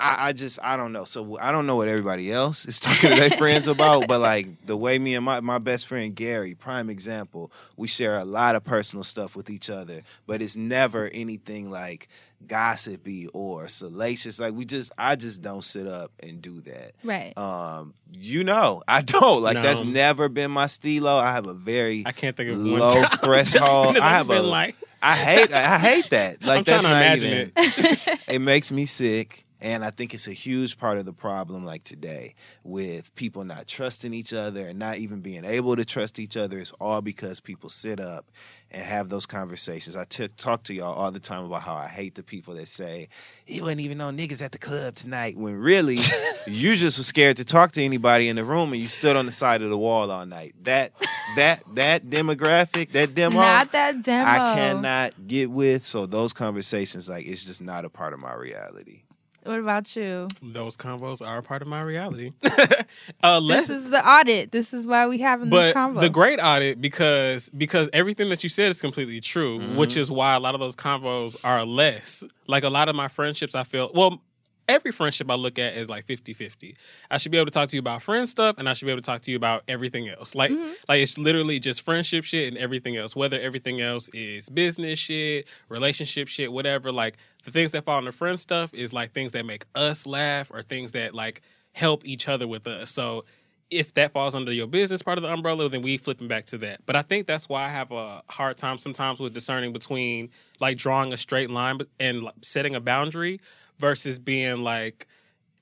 I, I just I don't know. So I don't know what everybody else is talking to their friends about, but like the way me and my, my best friend Gary, prime example, we share a lot of personal stuff with each other, but it's never anything like gossipy or salacious. Like we just I just don't sit up and do that. Right. Um, you know, I don't. Like No. that's never been my stilo. I have a very I can't think of low time threshold. I I've have a like- I hate I hate that. Like I'm trying that's to not imagine even it. makes me sick. And I think it's a huge part of the problem, like today, with people not trusting each other and not even being able to trust each other. It's all because people sit up and have those conversations. I talk to y'all all the time about how I hate the people that say, "You wasn't even no niggas at the club tonight," when really you just were scared to talk to anybody in the room and you stood on the side of the wall all night. That that that demographic, that demo, Not that demo. I cannot get with. So those conversations, like, it's just not a part of my reality. What about you? Those combos are a part of my reality. uh, let's, This is the audit. This is why we having but this convo. the great audit because because everything that you said is completely true, which is why a lot of those combos are less. Like a lot of my friendships, I feel well. Every friendship I look at is like 50-50. I should be able to talk to you about friend stuff and I should be able to talk to you about everything else. Like mm-hmm. like it's literally just friendship shit and everything else. Whether everything else is business shit, relationship shit, whatever. Like the things that fall under friend stuff is like things that make us laugh or things that like help each other with us. So if that falls under your business part of the umbrella, then we flipping back to that. But I think that's why I have a hard time sometimes with discerning between like drawing a straight line and setting a boundary versus being like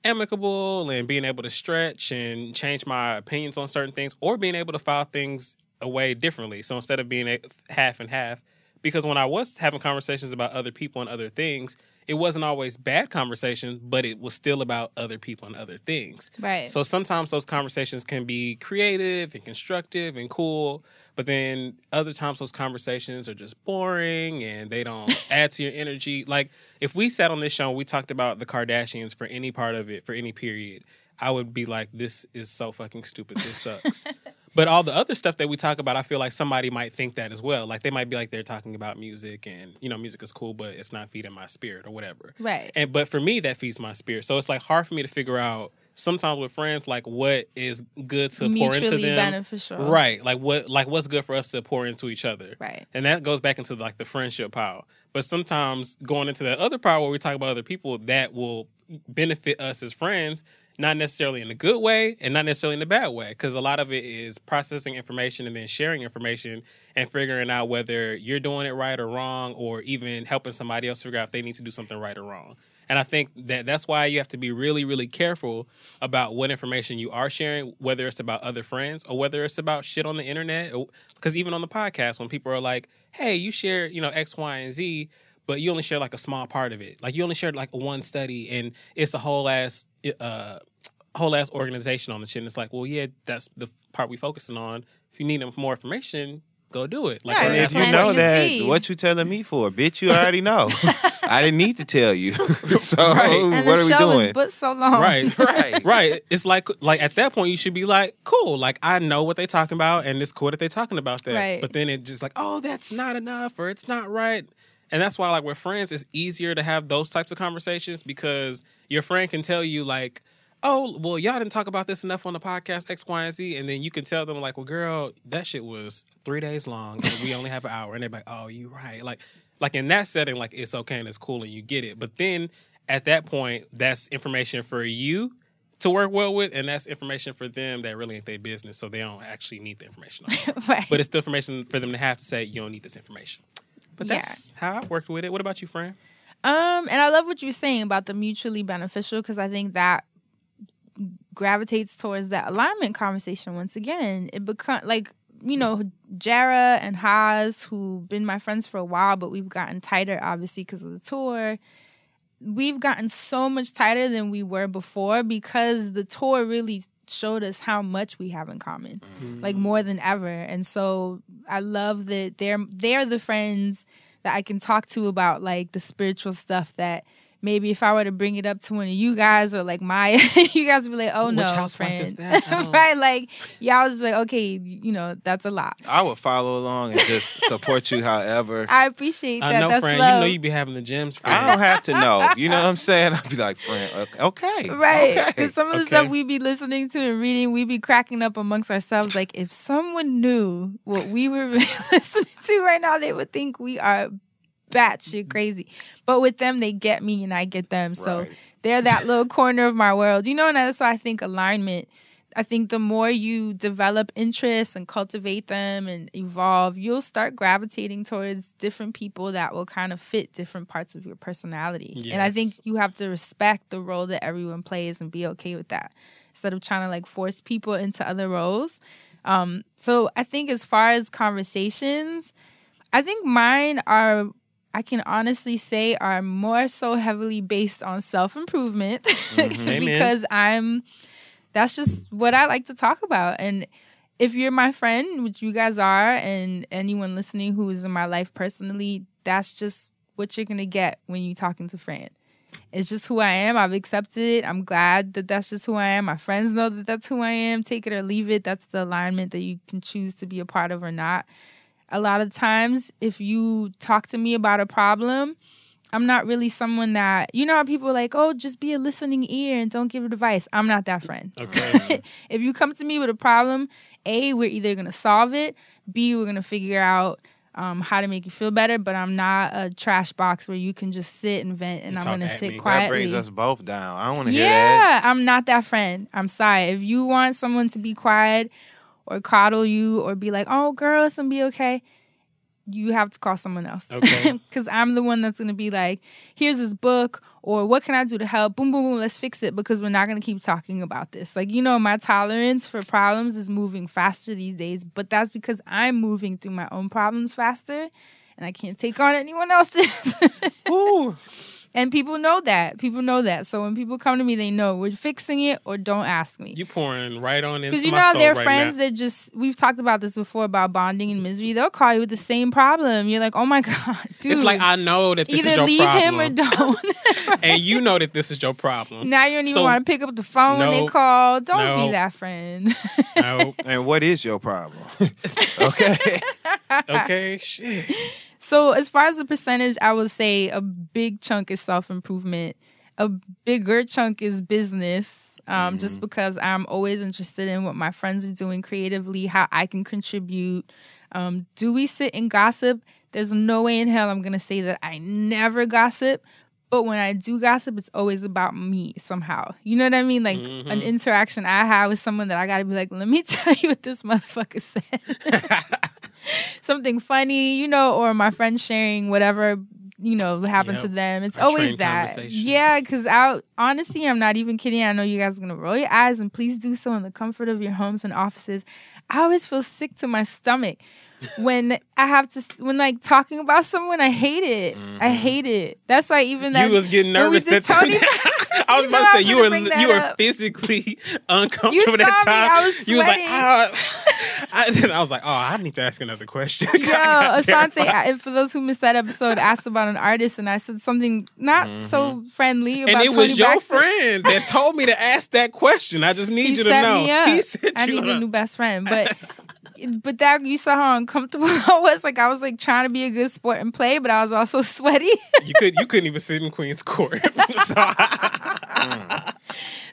amicable and being able to stretch and change my opinions on certain things or being able to file things away differently. So instead of being half and half, because when I was having conversations about other people and other things, it wasn't always bad conversations, but it was still about other people and other things. Right. So sometimes those conversations can be creative and constructive and cool, but then other times those conversations are just boring and they don't add to your energy. Like if we sat on this show and we talked about the Kardashians for any part of it, for any period, I would be like, this is so fucking stupid. This sucks. But all the other stuff that we talk about, I feel like somebody might think that as well. Like they might be like they're talking about music and you know music is cool, but it's not feeding my spirit or whatever. Right. And but for me, that feeds my spirit. So it's like hard for me to figure out sometimes with friends like what is good to pour into Mutually them. beneficial. Right. Like what like what's good for us to pour into each other. Right. And that goes back into like the friendship pile. But sometimes going into that other pile where we talk about other people, that will benefit us as friends. Not necessarily in a good way and not necessarily in a bad way because a lot of it is processing information and then sharing information and figuring out whether you're doing it right or wrong or even helping somebody else figure out if they need to do something right or wrong. And i think that that's why you have to be really really careful about what information you are sharing whether it's about other friends or whether it's about shit on the internet because even on the podcast when people are like hey you share you know x y and z but you only share like a small part of it. Like you only shared like one study, and it's a whole ass uh, whole ass organization on the shit. And it's like, well, yeah, that's the part we focusing on. If you need more information, go do it. Like, Yeah, And if you know your that, seed. what you telling me for, bitch? You already know. I didn't need to tell you. so Right. and what the are we show doing? is but so long. right, Right. right. It's like like at that point you should be like, cool. Like I know what they're talking about, and it's cool that they're talking about that. Right. But then it just like, oh, that's not enough, or it's not right. And that's why, like with friends, it's easier to have those types of conversations because your friend can tell you like, oh, well, y'all didn't talk about this enough on the podcast X, Y, and Z, and then you can tell them like, well, girl, that shit was three days long, and we only have an hour, and they're like, oh, you right, like, like in that setting, like it's okay and it's cool and you get it, but then at that point, that's information for you to work well with, and that's information for them that really ain't their business, so they don't actually need the information. right. but it's the information for them to have to say you don't need this information. But Yeah. that's how I worked with it. What about you, friend? Um, and I love what you're saying about the mutually beneficial because I think that gravitates towards that alignment conversation once again. It become like you know Jara and Haas, who've been my friends for a while, but we've gotten tighter obviously because of the tour. We've gotten so much tighter than we were before because the tour really showed us how much we have in common, mm-hmm. like more than ever. And so I love that they're they're the friends that I can talk to about like the spiritual stuff that maybe if I were to bring it up to one of you guys or like Maya, you guys would be like, oh Which no, housewife friend. is that? Oh. Right? Like y'all was like, okay, you know, that's a lot. I would follow along and just support you however. I appreciate that. I know, that's friend. love. You know you'd be having the gems. Friend. I don't have to know. You know what I'm saying? I'd be like, friend, okay. okay. Right. Okay. Because some of the Okay. stuff we'd be listening to and reading, we'd be cracking up amongst ourselves. Like, if someone knew what we were listening to right now, they would think we are batshit crazy. But with them, they get me and I get them. So Right. they're that little corner of my world. You know, and that's why I think alignment. I think the more you develop interests and cultivate them and evolve, you'll start gravitating towards different people that will kind of fit different parts of your personality. And I think you have to respect the role that everyone plays and be okay with that instead of trying to like force people into other roles. Um, so I think as far as conversations, I think mine are I can honestly say are more so heavily based on self improvement mm-hmm. Amen. because I'm that's just what I like to talk about. And if you're my friend, which you guys are, and anyone listening who is in my life personally, that's just what you're gonna get when you're talking to Fran. It's just who I am. I've accepted it. I'm glad that that's just who I am. My friends know that that's who I am. Take it or leave it. That's the alignment that you can choose to be a part of or not. A lot of times, if you talk to me about a problem, I'm not really someone that, you know how people are like, oh, just be a listening ear and don't give advice. I'm not that friend. Okay. if you come to me with a problem, A, we're either going to solve it, B, we're going to figure out um, how to make you feel better, but I'm not a trash box where you can just sit and vent and I'm going to sit me. That That brings us both down. I don't want to hear that. Yeah, I'm not that friend. I'm sorry. If you want someone to be quiet or coddle you or be like, oh, girl, it's to be okay, you have to call someone else. Okay. Because I'm the one that's going to be like, here's this book or what can I do to help? Boom, boom, boom, let's fix it because we're not going to keep talking about this. Like, you know, my tolerance for problems is moving faster these days, but that's because I'm moving through my own problems faster and I can't take on anyone else's. Ooh. And people know that. People know that. So when people come to me, they know we're fixing it or don't ask me. You pouring right on into Because you know how soul they're right friends now. that just we've talked about this before about bonding and misery. They'll call you with the same problem. You're like, oh my god, dude. It's like I know that this is either your leave problem, him or don't. and you know that this is your problem. now you don't even So- want to pick up the phone when they call. Don't be that friend. No. And what is your problem? okay. Okay. Shit. So as far as the percentage, I would say a big chunk is self improvement. A bigger chunk is business. Um, Just because I'm always interested in what my friends are doing creatively, how I can contribute. Um, do we sit and gossip? There's no way in hell I'm gonna say that I never gossip, But when I do gossip, it's always about me somehow. You know what I mean? Like an Mhm. interaction I have with someone that I got to be like, let me tell you what this motherfucker said. Something funny, you know, or my friend sharing whatever, you know, happened Yep. to them. It's Our always that. Yeah, because I honestly, I'm not even kidding. I know you guys are going to roll your eyes and please do so in the comfort of your homes and offices. I always feel sick to my stomach when I have to when like talking about someone. I hate it. I hate it. That's why even that Mm-hmm. you was getting nervous that Toni. I was about to say you were you were up. physically uncomfortable You that saw me, time. I was you was like, sweating. ah. I, then I was like, oh, I need to ask another question. I Yo, Assante. I- for those who missed that episode, asked about an artist, and I said something not so friendly about Mm-hmm. and it Toni was your Braxton. friend that told me to ask that question. I just need He you to set know. me up. He set I you need a new best friend, but but that you saw how uncomfortable I was. Like I was like trying to be a good sport and play, but I was also sweaty. you could you couldn't even sit in Queen's Court. So I-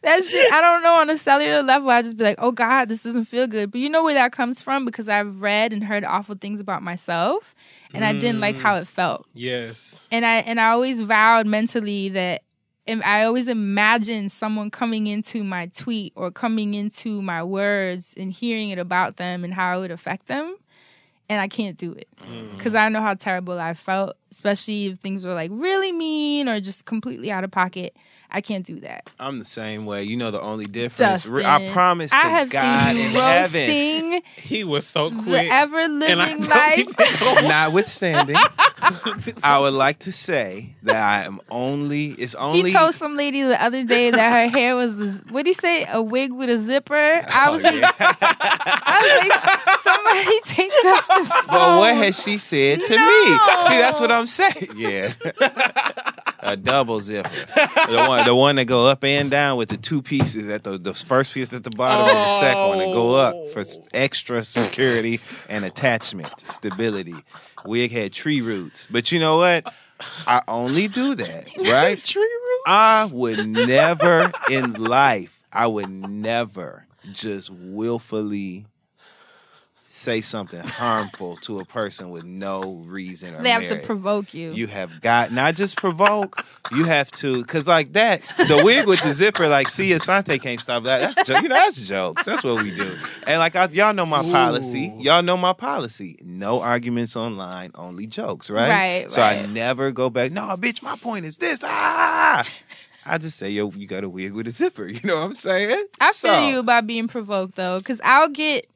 that shit, I don't know. On a cellular level, I just be like, oh God, this doesn't feel good. But you know where that comes from because I've read and heard awful things about myself, and I didn't like how mm. it felt. yes. and I and I always vowed mentally that I always imagined someone coming into my tweet or coming into my words and hearing it about them and how it would affect them. And I can't do it mm. because I know how terrible I felt, especially if things were like really mean or just completely out of pocket. I can't do that. I'm the same way. You know the only difference. Dustin, I promise to I have God seen in you heaven. He was so quick. the quick. ever living life. Notwithstanding, I would like to say that I am only. It's only. He told some lady the other day that her hair was what did he say? A wig with a zipper. I Oh, was like, I was like, somebody take Dustin's phone. But what has she said to me? See, that's what I'm saying. Yeah. A double zipper, the one, the one that go up and down with the two pieces at the the first piece at the bottom and the second one that go up for extra security and attachment, stability. Wig had tree roots, but you know what? I only do that, right? tree root. I would never in life, I would never just willfully say something harmful to a person with no reason or They have to provoke you. You have got not just provoke. You have to, cause like that, the wig with the zipper, like see, Assante can't stop that. That's jo- you know that's jokes. That's what we do. And like I, y'all know my policy. Y'all know my policy. No arguments online, only jokes. Right. Right, So I never go back. No, bitch. My point is this. Ah. I just say, yo, you got a wig with a zipper. You know what I'm saying? I So- feel you about being provoked though, because I'll get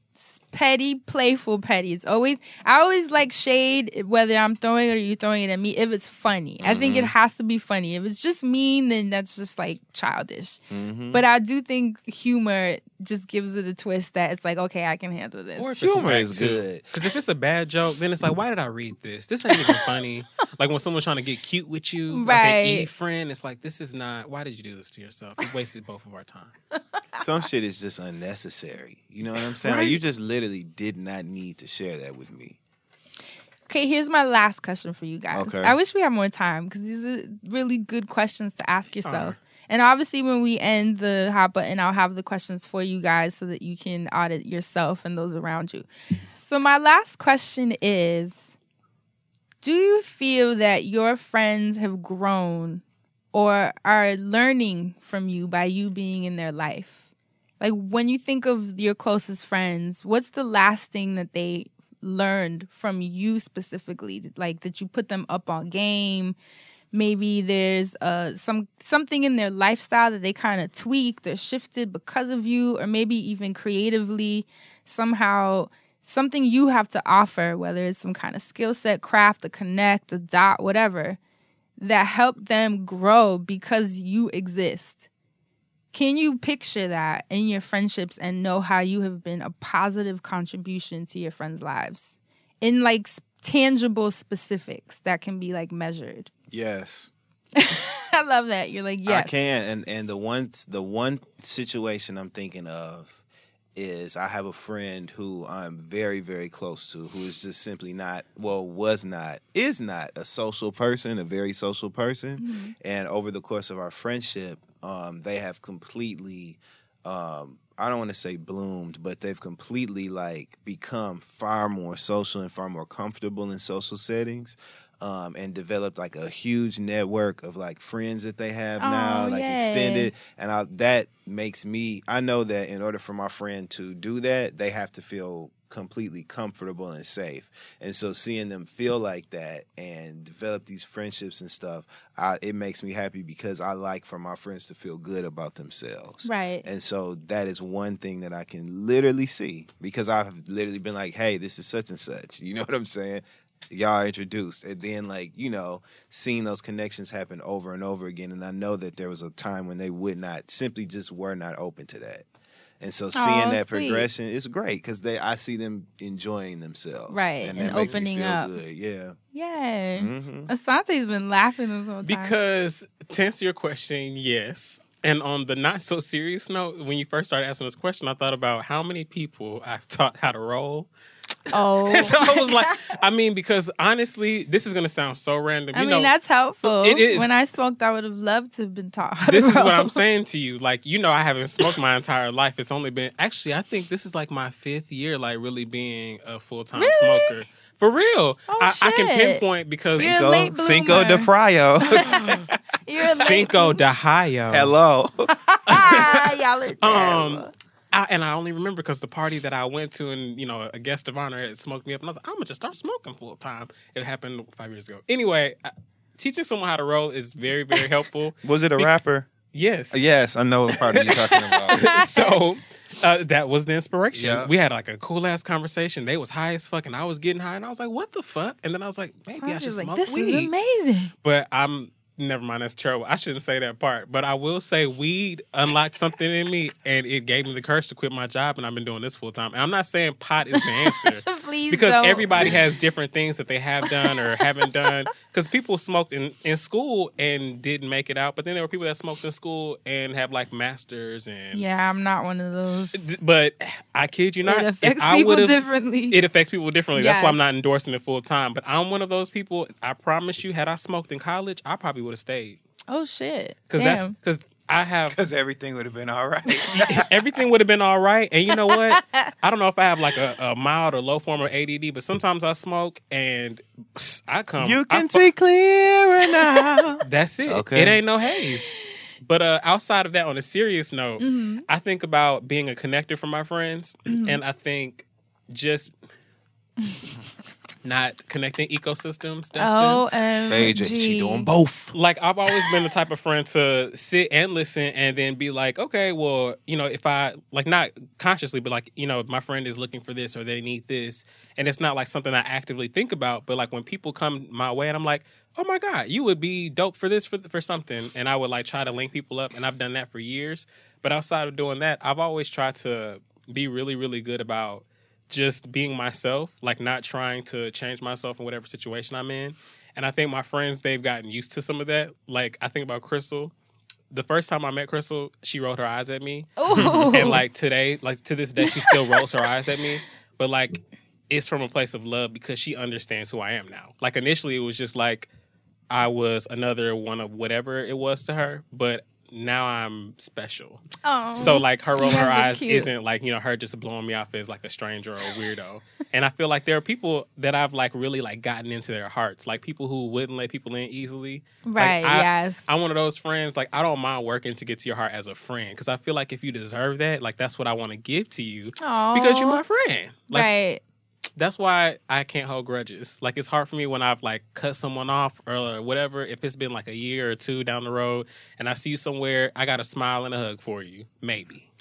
petty, playful petty. It's always I always like shade whether I'm throwing it or you throwing it at me if it's funny. I think Mm-hmm. it has to be funny. If it's just mean, then that's just like childish. Mm-hmm. But I do think humor just gives it a twist that it's like, okay, I can handle this. Or if Humor whack, is good. Because if it's a bad joke, then it's like, why did I read this? This ain't even funny. like when someone's trying to get cute with you, like Right. an E friend, it's like, this is not. Why did you do this to yourself? You wasted both of our time. Some shit is just unnecessary. You know what I'm saying? Like, you just literally did not need to share that with me. Okay, here's my last question for you guys. Okay. I wish we had more time because these are really good questions to ask yourself. Alright. And obviously, when we end the hot button, I'll have the questions for you guys so that you can audit yourself and those around you. So, my last question is Do you feel that your friends have grown or are learning from you by you being in their life? Like, when you think of your closest friends, what's the last thing that they learned from you specifically? Like, that you put them up on game? maybe there's uh some something in their lifestyle that they kind of tweaked or shifted because of you or maybe even creatively somehow something you have to offer whether it's some kind of skill set craft a connect a dot whatever that helped them grow because you exist can you picture that in your friendships and know how you have been a positive contribution to your friends lives in like tangible specifics that can be like measured Yes. I love that. You're like, yes. I can, and and the one the one situation I'm thinking of is I have a friend who I'm very very close to, who is just simply not, well, was not, is not a social person, a very social person, mm-hmm. and over the course of our friendship, um, they have completely. Um, I don't want to say bloomed, but they've completely like become far more social and far more comfortable in social settings. Um, and developed like a huge network of like friends that they have now, Oh, like yay. extended, and I, that makes me. I know that in order for my friend to do that, they have to feel completely comfortable and safe. And so seeing them feel like that and develop these friendships and stuff, I, it makes me happy because I like for my friends to feel good about themselves. Right. And so that is one thing that I can literally see because I've literally been like, hey, this is such and such. You know what I'm saying? Y'all introduced. And then, like, you know, seeing those connections happen over and over again. And I know that there was a time when they would not, simply just were not open to that. And so seeing Aw, that sweet. progression is great because they I see them enjoying themselves. Right, And, and that makes me opening up. good. Yeah. Yay. Mhm. Assante's been laughing this whole time. Because to answer your question, yes. And on the not so serious note, when you first started asking this question, I thought about how many people I've taught how to roll. Oh, And so I was like, I mean, because honestly, this is gonna sound so random. I you mean know, that's helpful. It is. When I smoked, I would have loved to have been taught. how to this is what. I'm saying to you. Like, you know, I haven't smoked my entire life. It's only been actually, I think this is like my fifth year, like really being a full time Really? smoker. For real. Oh, I, I can pinpoint because You're a late Cinco de bloomer. Frio. You're a late Cinco de Mayo. Hello. Ah, y'all are Um, terrible. I, and I only remember because the party that I went to, and you know, a guest of honor had smoked me up, and I was like, I'm gonna just start smoking full time. It happened five years ago. Anyway, I, teaching someone how to roll is very, very helpful. Was it a Be- rapper? yes. Yes, I know what part you're talking about. so uh, that was the inspiration. Yeah. We had like a cool ass conversation. They was high as fuck, and I was getting high, and I was like, "What the fuck?" And then I was like, "Maybe I Sante's should like, smoke this weed." is amazing. But I'm never mind. That's terrible. I shouldn't say that part. But I will say weed unlocked something in me, and it gave me the courage to quit my job, and I've been doing this full time. And I'm not saying pot is the answer. Please Because don't. everybody has different things that they have done or haven't done. Because people smoked in, in school and didn't make it out, but then there were people that smoked in school and have like masters and Yeah, I'm not one of those. but I kid you not, it affects people differently. It affects people differently. That's why I'm not endorsing it full time. But I'm one of those people. I promise you, had I smoked in college, I probably would have stayed oh shit! because that's Damn. because I have Because everything would have been all right. everything would have been all right. And you know what? I don't know if I have like a, a mild or low form of ADD, but sometimes I smoke and I come. you I can fu- see clearer now. That's it. Okay. It ain't no haze. But uh, outside of that, on a serious note, Mm-hmm. I think about being a connector for my friends, and I think just not connecting ecosystems. Dustin. AJ, she doing both. like I've always been the type of friend to sit and listen and then be like, okay, well, you know, if I like not consciously, but like, you know, if my friend is looking for this or they need this, and it's not like something I actively think about, but like when people come my way and I'm like, oh my god, you would be dope for this for for something, and I would like try to link people up, and I've done that for years. But outside of doing that, I've always tried to be really, really good about just being myself, like not trying to change myself in whatever situation I'm in. And I think my friends, they've gotten used to some of that. Like I think about Crystal. The first time I met Crystal, she rolled her eyes at me. Ooh. And like today, like to this day, she still rolls her eyes at me. But like it's from a place of love because she understands who I am now. Like initially it was just like I was another one of whatever it was to her, but now I'm special. Oh. So like her rolling her eyes cute. isn't like, you know, her just blowing me off as like a stranger or a weirdo. and I feel like there are people that I've like really like gotten into their hearts. Like people who wouldn't let people in easily. Like, Right, I- yes. I'm one of those friends, like I don't mind working to get to your heart as a friend. Cause I feel like if you deserve that, like that's what I want to give to you. Because you're my friend. Like right. That's why I can't hold grudges. Like it's hard for me when I've like cut someone off or whatever. If it's been like a year or two down the road and I see you somewhere, I got a smile and a hug for you. Maybe.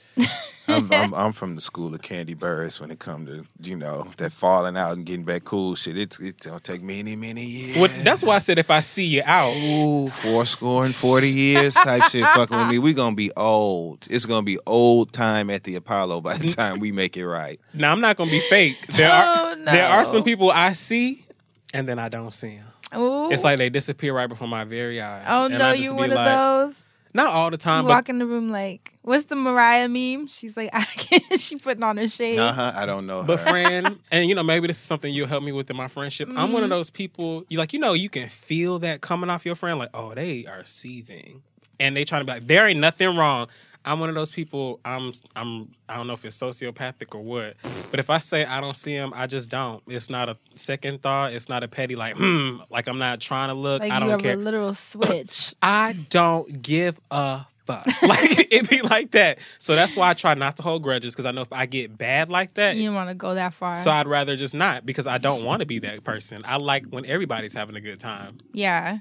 I'm, I'm I'm from the school of Kandi Burruss when it comes to you know that falling out and getting back cool shit. It it don't take many many years. Well, that's why I said if I see you out, Ooh, four score and forty years type shit fucking with me. We gonna be old. It's gonna be old time at the Apollo by the time we make it right. now I'm not gonna be fake. There are Oh, there are some people I see and then I don't see them. Ooh. It's like they disappear right before my very eyes. oh And no, you be one of those. Not all the You time, but walk in the room like, what's the Mariah meme? She's like, I can't. She putting on her shade. Uh huh. I don't know. But friend, and you know, maybe this is something you'll help me with in my friendship. I'm Mm-hmm. one of those people you like, you know, you can feel that coming off your friend, like, oh, they are seething. And they trying to be like, there ain't nothing wrong. I'm one of those people. I'm I'm I don't know if it's sociopathic or what, but if I say I don't see him, I just don't. It's not a second thought. It's not a petty like hmm. Like I'm not trying to look. Like I don't have care. a literal switch. I don't give a fuck. like it be like that. So that's why I try not to hold grudges because I know if I get bad like that, you don't want to go that far. so I'd rather just not because I don't want to be that person. I like when everybody's having a good time. Yeah.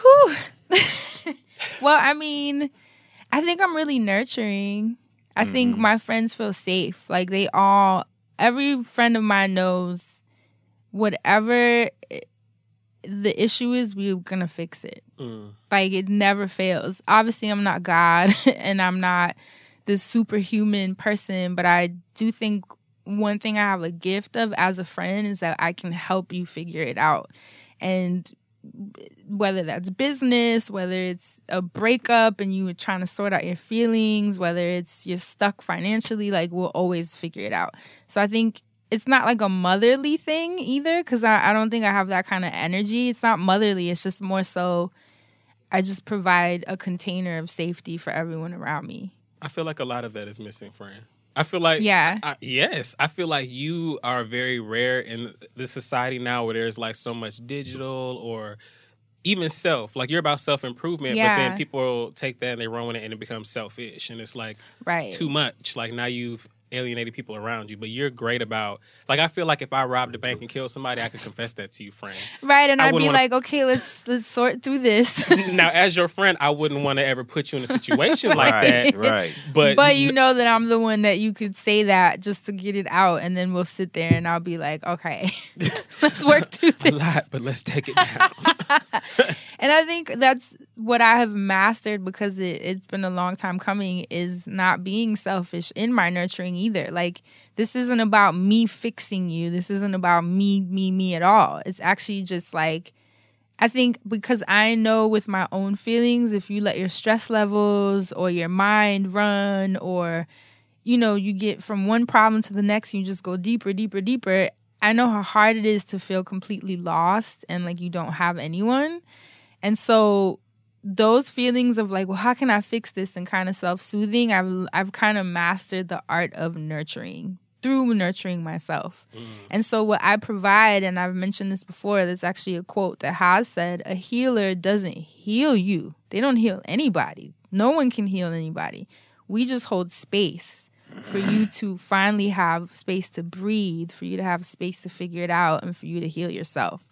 Whew. well, I mean, I think I'm really nurturing. I think Mm-hmm. my friends feel safe. Like they all, every friend of mine knows whatever the issue is, we're going to fix it. Mm. Like it never fails. Obviously, I'm not God and I'm not this superhuman person, but I do think one thing I have a gift of as a friend is that I can help you figure it out. And whether that's business, whether it's a breakup and you were trying to sort out your feelings, whether it's you're stuck financially, like we'll always figure it out. So I think it's not like a motherly thing either, because I, I don't think I have that kind of energy. It's not motherly, it's just more so I just provide a container of safety for everyone around me. I feel like a lot of that is missing, friend. I feel like Yeah. I, yes, I feel like you are very rare in this society now where there's like so much digital or even self. Like you're about self improvement, but then people take that and they run with it and it becomes selfish, and it's like Right. too much. Like now you've alienated people around you, but you're great about. Like I feel like if I robbed a bank and killed somebody, I could confess that to you, friend. Right, and I I'd be wanna- like, okay, let's let's sort through this. now, as your friend, I wouldn't want to ever put you in a situation like Right, that. right. But but you know that I'm the one that you could say that just to get it out, and then we'll sit there and I'll be like, okay, let's work through a lot, but let's take it down. And I think that's what I have mastered because it, it's been a long time coming is not being selfish in my nurturing either. Like this isn't about me fixing you. This isn't about me, me, me at all. It's actually just like I think because I know with my own feelings, if you let your stress levels or your mind run or you know, you get from one problem to the next and you just go deeper, deeper, deeper. I know how hard it is to feel completely lost and like you don't have anyone. And so those feelings of like, well, how can I fix this and kind of self-soothing, I've I've kind of mastered the art of nurturing through nurturing myself. Mm. And so what I provide, and I've mentioned this before, there's actually a quote that has said, a healer doesn't heal you. They don't heal anybody. No one can heal anybody. We just hold space for you to finally have space to breathe, for you to have space to figure it out, and for you to heal yourself.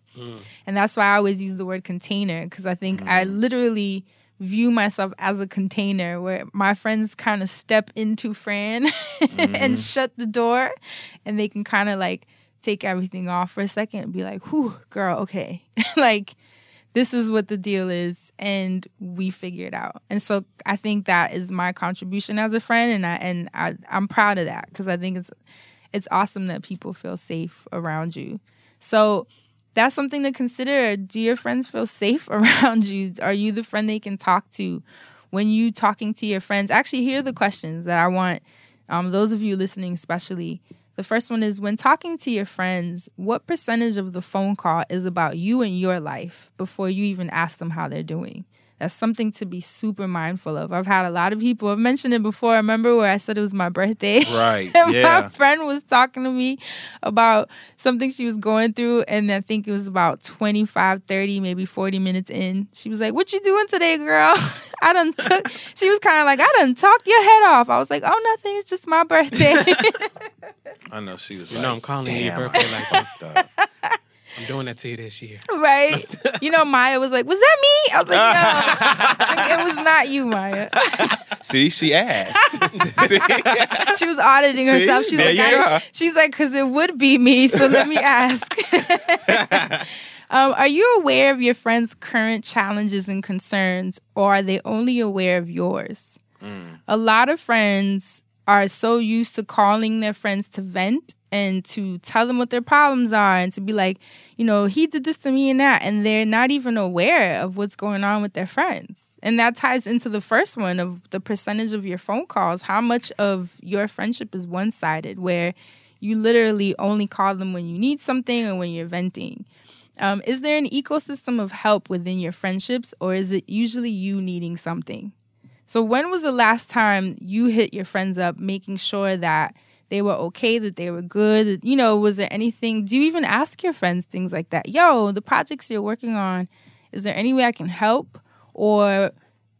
And that's why I always use the word container because I think I mm. literally view myself as a container where my friends kind of step into Fran and mm-hmm. shut the door and they can kind of like take everything off for a second and be like, whew, girl, okay. like, this is what the deal is and we figure it out. And so i think that is my contribution as a friend and i and I, i'm proud of that because i think it's it's awesome that people feel safe around you. So that's something to consider. Do your friends feel safe around you? Are you the friend they can talk to when you talking to your friends? Actually here are the questions that i want um, those of you listening especially. The first one is when talking to your friends, what percentage of the phone call is about you and your life before you even ask them how they're doing? That's something to be super mindful of. I've had a lot of people, I've mentioned it before. I remember where I said it was my birthday? Right, and yeah. My friend was talking to me about something she was going through, and I think it was about 25, 30, maybe 40 minutes in. She was like, What you doing today, girl? I done took, she was kind of like, I done talked your head off. I was like, Oh, nothing. It's just my birthday. I know she was You like, know I'm calling you your birthday like that. Fucked up." I'm doing that to you this year. right? You know, Maya was like, "Was that me?" I was like, "No, it was not you, Maya." See, she asked. she was auditing See? herself. She's There like, you I, go. "She's like, because it would be me." So let me ask. um, are you aware of your friends' current challenges and concerns, or are they only aware of yours? A lot of friends are so used to calling their friends to vent and to tell them what their problems are and to be like, you know, he did this to me and that. And they're not even aware of what's going on with their friends. And that ties into the first one of the percentage of your phone calls. How much of your friendship is one sided, where you literally only call them when you need something or when you're venting? Um, is there an ecosystem of help within your friendships, or is it usually you needing something? So when was the last time you hit your friends up making sure that they were okay, that they were good? You know, was there anything do you even ask your friends things like that? Yo, the projects you're working on, is there any way I can help? Or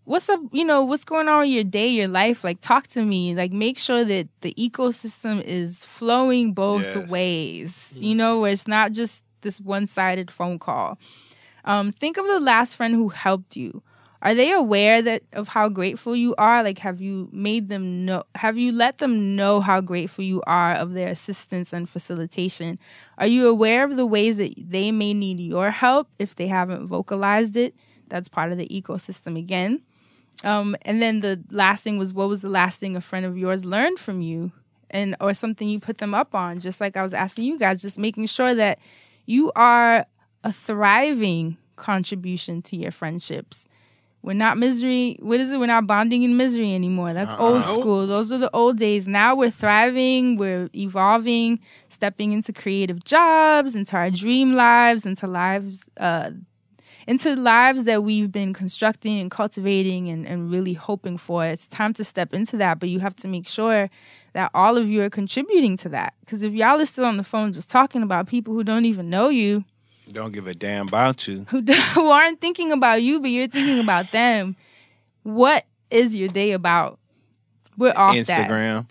what's up, you know, what's going on with your day, your life? Like talk to me. Like make sure that the ecosystem is flowing both Yes. ways. You know, where it's not just this one-sided phone call. Um, think of the last friend who helped you. Are they aware that of how grateful you are? Like, have you made them know? Have you let them know how grateful you are of their assistance and facilitation? Are you aware of the ways that they may need your help if they haven't vocalized it? That's part of the ecosystem again. Um, and then the last thing was, what was the last thing a friend of yours learned from you, and or something you put them up on? Just like I was asking you guys, just making sure that you are a thriving contribution to your friendships. We're not misery. What is it? We're not bonding in misery anymore. That's old school. Those are the old days. Now we're thriving. We're evolving, stepping into creative jobs, into our dream lives, into lives, uh, into lives that we've been constructing and cultivating and, and really hoping for. It's time to step into that, but you have to make sure that all of you are contributing to that. Because if y'all are still on the phone just talking about people who don't even know you, Don't give a damn about you. who who aren't thinking about you, but you're thinking about them. What is your day about? We're off that. Instagram.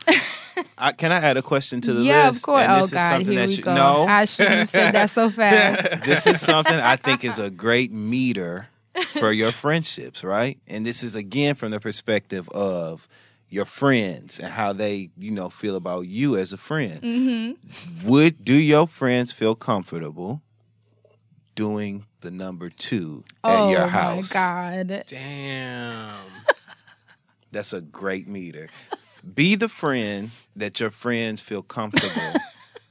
I, can I add a question to the yeah, list? of course. And Oh is God, something here that we you- go. No, I shouldn't have said that so fast. this is something I think is a great meter for your friendships, right? And this is again from the perspective of your friends and how they, you know, feel about you as a friend. Mm-hmm. Would do your friends feel comfortable doing the number two at oh your house? Oh my God. Damn. That's a great meter. Be the friend that your friends feel comfortable.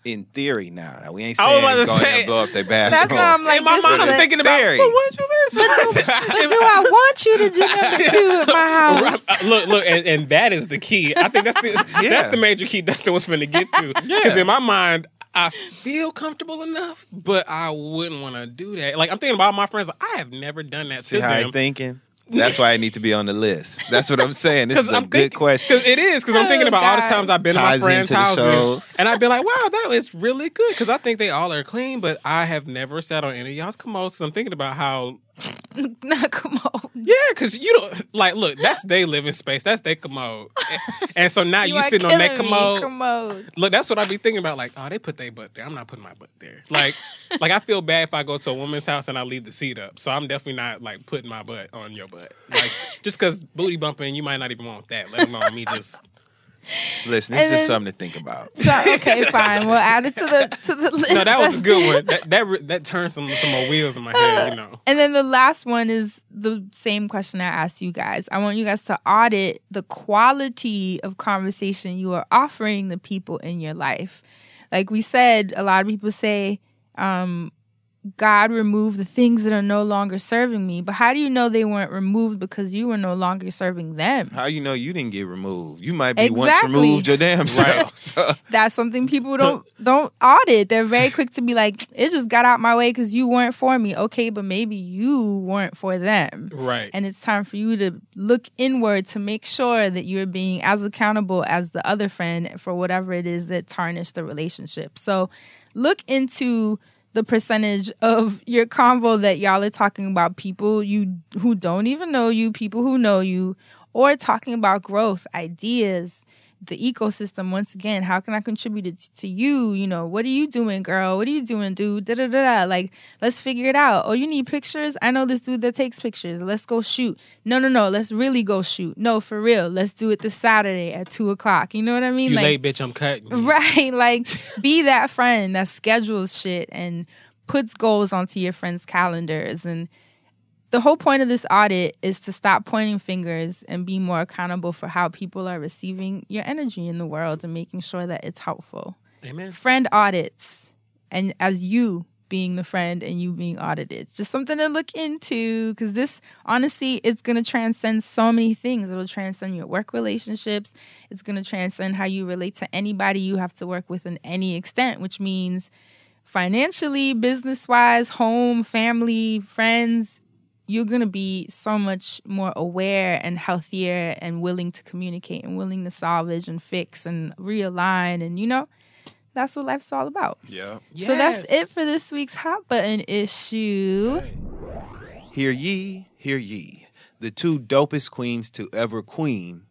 In theory, now, now we ain't saying about go to say- and blow up their bathroom. That's why I'm like, In my this mind, is I'm a- thinking about, Theory. but what you But do I want you to do number two at my house? Right. Uh, look, look, and, and that is the key. I think that's the Yeah. that's the major key. That's the what's going to get to. Because in my mind, I feel comfortable enough, but I wouldn't want to do that. Like I'm thinking about my friends. I have never done that See to how them. I'm thinking? That's why I need to be on the list. That's what I'm saying. This is a I'm good question. Cause it is. Because I'm thinking about all the times I've been Ties to my friends' houses, shows. and I've been like, "Wow, that was really good." Because I think they all are clean, but I have never sat on any of y'all's commodes. I'm thinking about how, Not come on. yeah, because you don't like. Look, that's their living space. That's their commode, and, and so now you, are sitting on that commode. Commode. Look, that's what I be thinking about. Like, oh, they put their butt there. I'm not putting my butt there. Like, like I feel bad if I go to a woman's house and I leave the seat up. So I'm definitely not like putting my butt on your butt. Like, just because booty bumping, you might not even want that. Let alone me just. Listen, And it's just then- something to think about. So, okay, fine. We'll add it to the to the list. No, that was a good one. That that re- that turned some some more wheels in my head. You know. And then the last one is the same question I asked you guys. I want you guys to audit the quality of conversation you are offering the people in your life. Like we said, a lot of people say, um, God removed the things that are no longer serving me. But how do you know they weren't removed because you were no longer serving them? How you know you didn't get removed? You might be once Exactly. removed your damn Right. self. So, That's something people don't don't audit. They're very quick to be like, it just got out my way because you weren't for me. Okay, but maybe you weren't for them. Right. And it's time for you to look inward to make sure that you're being as accountable as the other friend for whatever it is that tarnished the relationship. So look into the percentage of your convo that y'all are talking about people you who don't even know you, people who know you, or talking about growth, ideas, the ecosystem once again. How can i contribute it to you? You know what are you doing girl? What are you doing dude? Da da da da. Like let's figure it out. Oh you need pictures? I know this dude that takes pictures. Let's go shoot. No no no. Let's really go shoot. No for real. Let's do it this saturday at two o'clock. You know what i mean? You like late, bitch. I'm cutting. Mm. Right. Like be that friend that schedules shit and puts goals onto your friends' calendars. And the whole point of this audit is to stop pointing fingers and be more accountable for how people are receiving your energy in the world and making sure that it's helpful. Amen. Friend audits and as you being the friend and you being audited. It's just something to look into because this, honestly, it's going to transcend so many things. It will transcend your work relationships. It's going to transcend how you relate to anybody you have to work with in any extent, which means financially, business wise, home, family, friends, you're going to be so much more aware and healthier and willing to communicate and willing to salvage and fix and realign. And, you know, that's what life's all about. Yeah. So that's it for this week's Hot Button issue. Hear ye, hear ye. The two dopest queens to ever queen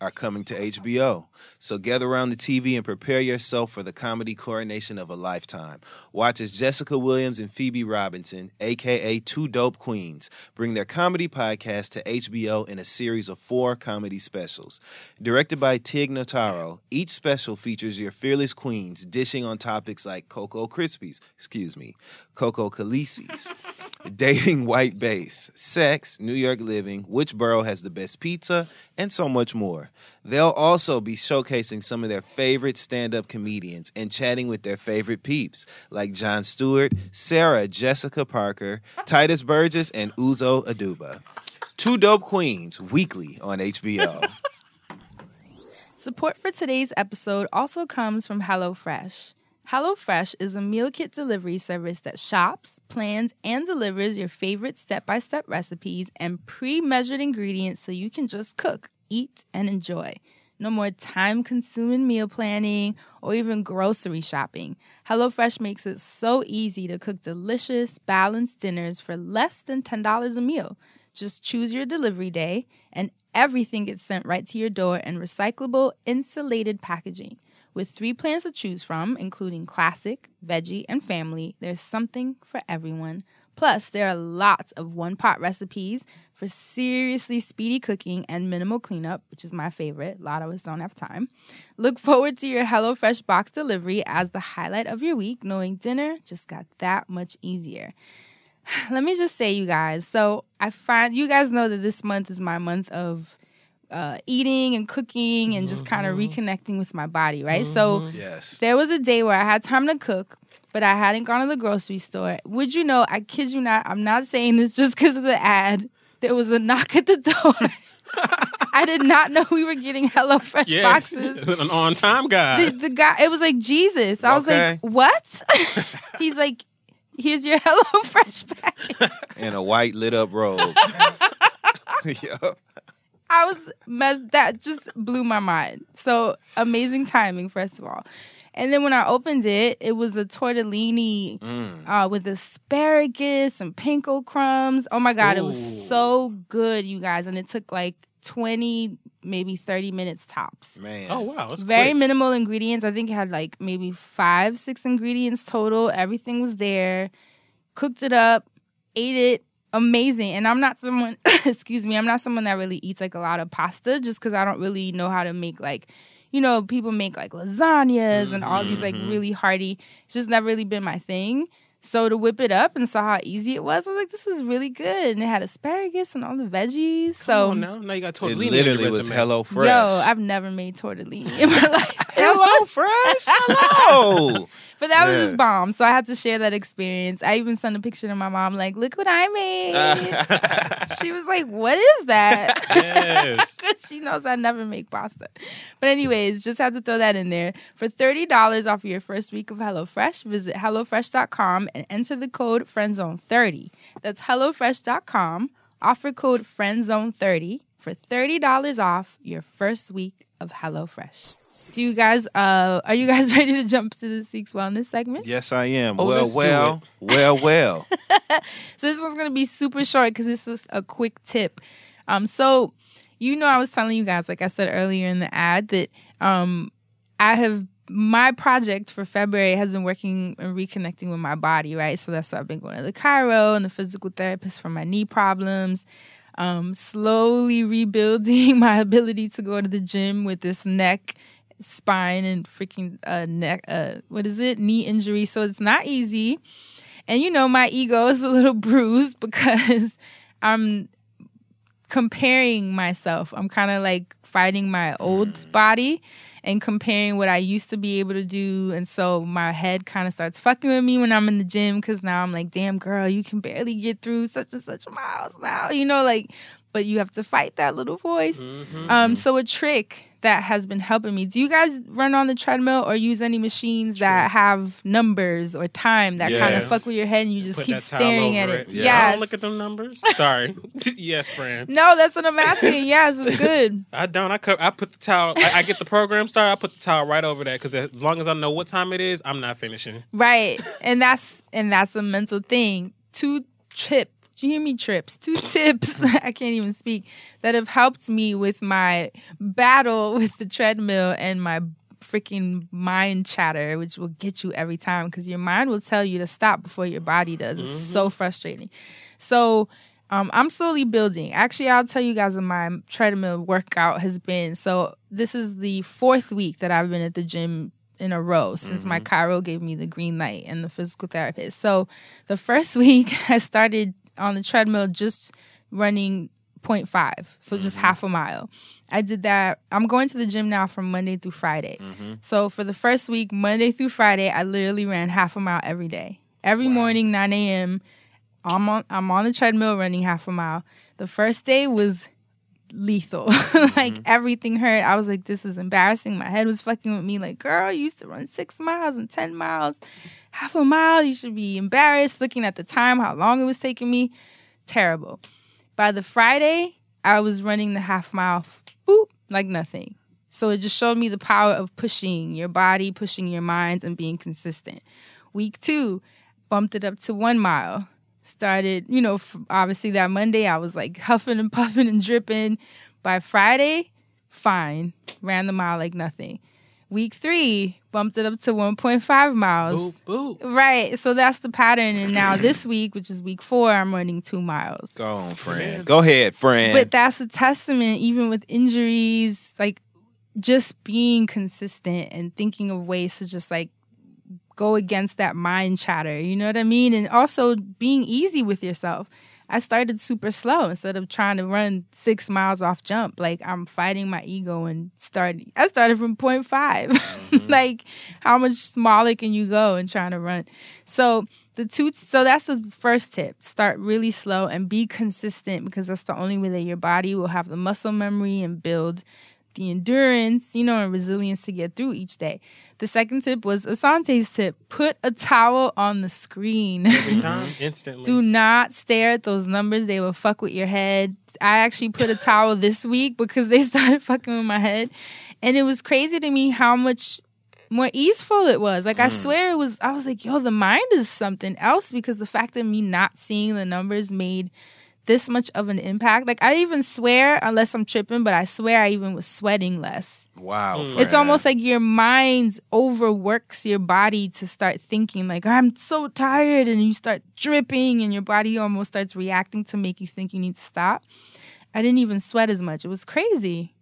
are coming to HBO. So gather around the TV and prepare yourself for the comedy coronation of a lifetime. Watch as Jessica Williams and Phoebe Robinson, aka Two Dope Queens, bring their comedy podcast to HBO in a series of four comedy specials. Directed by Tig Notaro, each special features your fearless queens dishing on topics like Cocoa Krispies, excuse me, Coco Khaleesi's, dating white base, sex, New York living, which borough has the best pizza, and so much more. They'll also be showcasing some of their favorite stand up comedians and chatting with their favorite peeps like Jon Stewart, Sarah Jessica Parker, Tituss Burgess, and Uzo Aduba. Two Dope Queens weekly on HBO. Support for today's episode also comes from HelloFresh. HelloFresh is a meal kit delivery service that shops, plans, and delivers your favorite step by step recipes and pre measured ingredients so you can just cook, eat, and enjoy. No more time consuming meal planning or even grocery shopping. HelloFresh makes it so easy to cook delicious, balanced dinners for less than $10 a meal. Just choose your delivery day, and everything gets sent right to your door in recyclable, insulated packaging. With three plans to choose from, including classic, veggie, and family, there's something for everyone. Plus, there are lots of one pot recipes for seriously speedy cooking and minimal cleanup, which is my favorite. A lot of us don't have time. Look forward to your HelloFresh box delivery as the highlight of your week, knowing dinner just got that much easier. Let me just say, you guys, so I find you guys know that this month is my month of uh, eating and cooking and just kind of reconnecting with my body, right? So yes. there was a day where I had time to cook, but I hadn't gone to the grocery store. Would you know? I kid you not. I'm not saying this just because of the ad. There was a knock at the door. I did not know we were getting HelloFresh Yes. boxes. An on time guy. The, the guy, it was like Jesus. I was Okay. like, what? He's like, here's your HelloFresh package. In a white lit up robe. Yup. I was messed. That just blew my mind. So amazing timing, first of all. And then when I opened it, it was a tortellini uh, with asparagus and panko crumbs. Oh my god, it was so good, you guys! And it took like twenty, maybe thirty minutes tops. Man. oh wow, that's Very quick. minimal ingredients. I think it had like maybe five, six ingredients total. Everything was there. Cooked it up, ate it. Amazing. And I'm not someone, excuse me, I'm not someone that really eats like a lot of pasta just because I don't really know how to make like, you know, people make like lasagnas and all these like mm-hmm. really hearty. It's just never really been my thing. So to whip it up and saw how easy it was, I was like, this was really good. And it had asparagus and all the veggies. So Come on now, now you got tortellini. on your literally was. Hello Fresh. Yo, I've never made tortellini in my life. HelloFresh. Hello. But that was just bomb. So I had to share that experience. I even sent a picture to my mom, like, look what I made. she was like, What is that? Yes. She knows I never make pasta. But, anyways, just had to throw that in there. For $30 off your first week of HelloFresh, visit HelloFresh.com and enter the code FriendZone30. That's HelloFresh.com. Offer code FriendZone30 for $30 off your first week of HelloFresh. Do you guys, uh, are you guys ready to jump to this week's wellness segment? Yes, I am. Oh, well, let's well, well, well. So this one's gonna be super short because this is a quick tip. Um, so you know, I was telling you guys, like I said earlier in the ad, that um, I have my project for February has been working and reconnecting with my body, right? So that's why I've been going to the chiro and the physical therapist for my knee problems. Um, slowly rebuilding my ability to go to the gym with this neck, spine, and freaking uh, neck. Uh, what is it? Knee injury. So it's not easy. And you know, my ego is a little bruised because I'm comparing myself. I'm kind of like fighting my old body and comparing what I used to be able to do. And so my head kind of starts fucking with me when I'm in the gym because now I'm like, damn, girl, you can barely get through such and such miles now, you know, like, but you have to fight that little voice. Um, so a trick that has been helping me. Do you guys run on the treadmill or use any machines that have numbers or time that kind of fuck with your head and you just Put keep staring at over it? Yeah. I Yes. don't look at them numbers. Sorry. yes, friend. no, that's what I'm asking. yes, it's good. I don't. I co- I put the towel. I, I get the program started. I put the towel right over that because as long as I know what time it is, I'm not finishing. Right. And that's and that's a mental thing. Two trip do you hear me trips? Two tips I can't even speak that have helped me with my battle with the treadmill and my freaking mind chatter, which will get you every time because your mind will tell you to stop before your body does. It's so frustrating. So um, I'm slowly building. Actually, I'll tell you guys what my treadmill workout has been. So this is the fourth week that I've been at the gym in a row since my chiro gave me the green light and the physical therapist. So the first week I started on the treadmill just running 0.5, so just mm-hmm. half a mile. I did that. I'm going to the gym now from Monday through Friday. Mm-hmm. So for the first week, Monday through Friday, I literally ran half a mile every day. Every morning, 9 a.m. I'm on I'm on the treadmill running half a mile. The first day was lethal. like mm-hmm. everything hurt. I was like, this is embarrassing. My head was fucking with me. Like, girl, you used to run six miles and ten miles, half a mile. You should be embarrassed looking at the time, how long it was taking me. Terrible. By the Friday, I was running the half mile, boop, like nothing. So it just showed me the power of pushing your body, pushing your minds, and being consistent. Week two, bumped it up to one mile. Started, you know, f- obviously that Monday I was like huffing and puffing and dripping. By Friday, fine, ran the mile like nothing. Week three, bumped it up to 1.5 miles. Boop boop. Right. So that's the pattern. And now this week, which is week four, I'm running two miles. Go on, friend. Go ahead, friend. But that's a testament, even with injuries, like just being consistent and thinking of ways to just like go against that mind chatter. You know what I mean? And also being easy with yourself. I started super slow instead of trying to run six miles off jump. Like I'm fighting my ego and start. I started from point 5 mm-hmm. like how much smaller can you go and trying to run? So the two. So that's the first tip. Start really slow and be consistent because that's the only way that your body will have the muscle memory and build the endurance, you know, and resilience to get through each day. The second tip was Assante's tip. Put a towel on the screen. Every time, instantly. Do not stare at those numbers. They will fuck with your head. I actually put a towel this week because they started fucking with my head. And it was crazy to me how much more easeful it was. Like I mm. swear it was I was like, yo, the mind is something else because the fact of me not seeing the numbers made this much of an impact. Like I even swear, unless I'm tripping, but I swear I even was sweating less. wow, friend. It's almost like your mind overworks your body to start thinking like I'm so tired and you start dripping and your body almost starts reacting to make you think you need to stop. I didn't even sweat as much. It was crazy.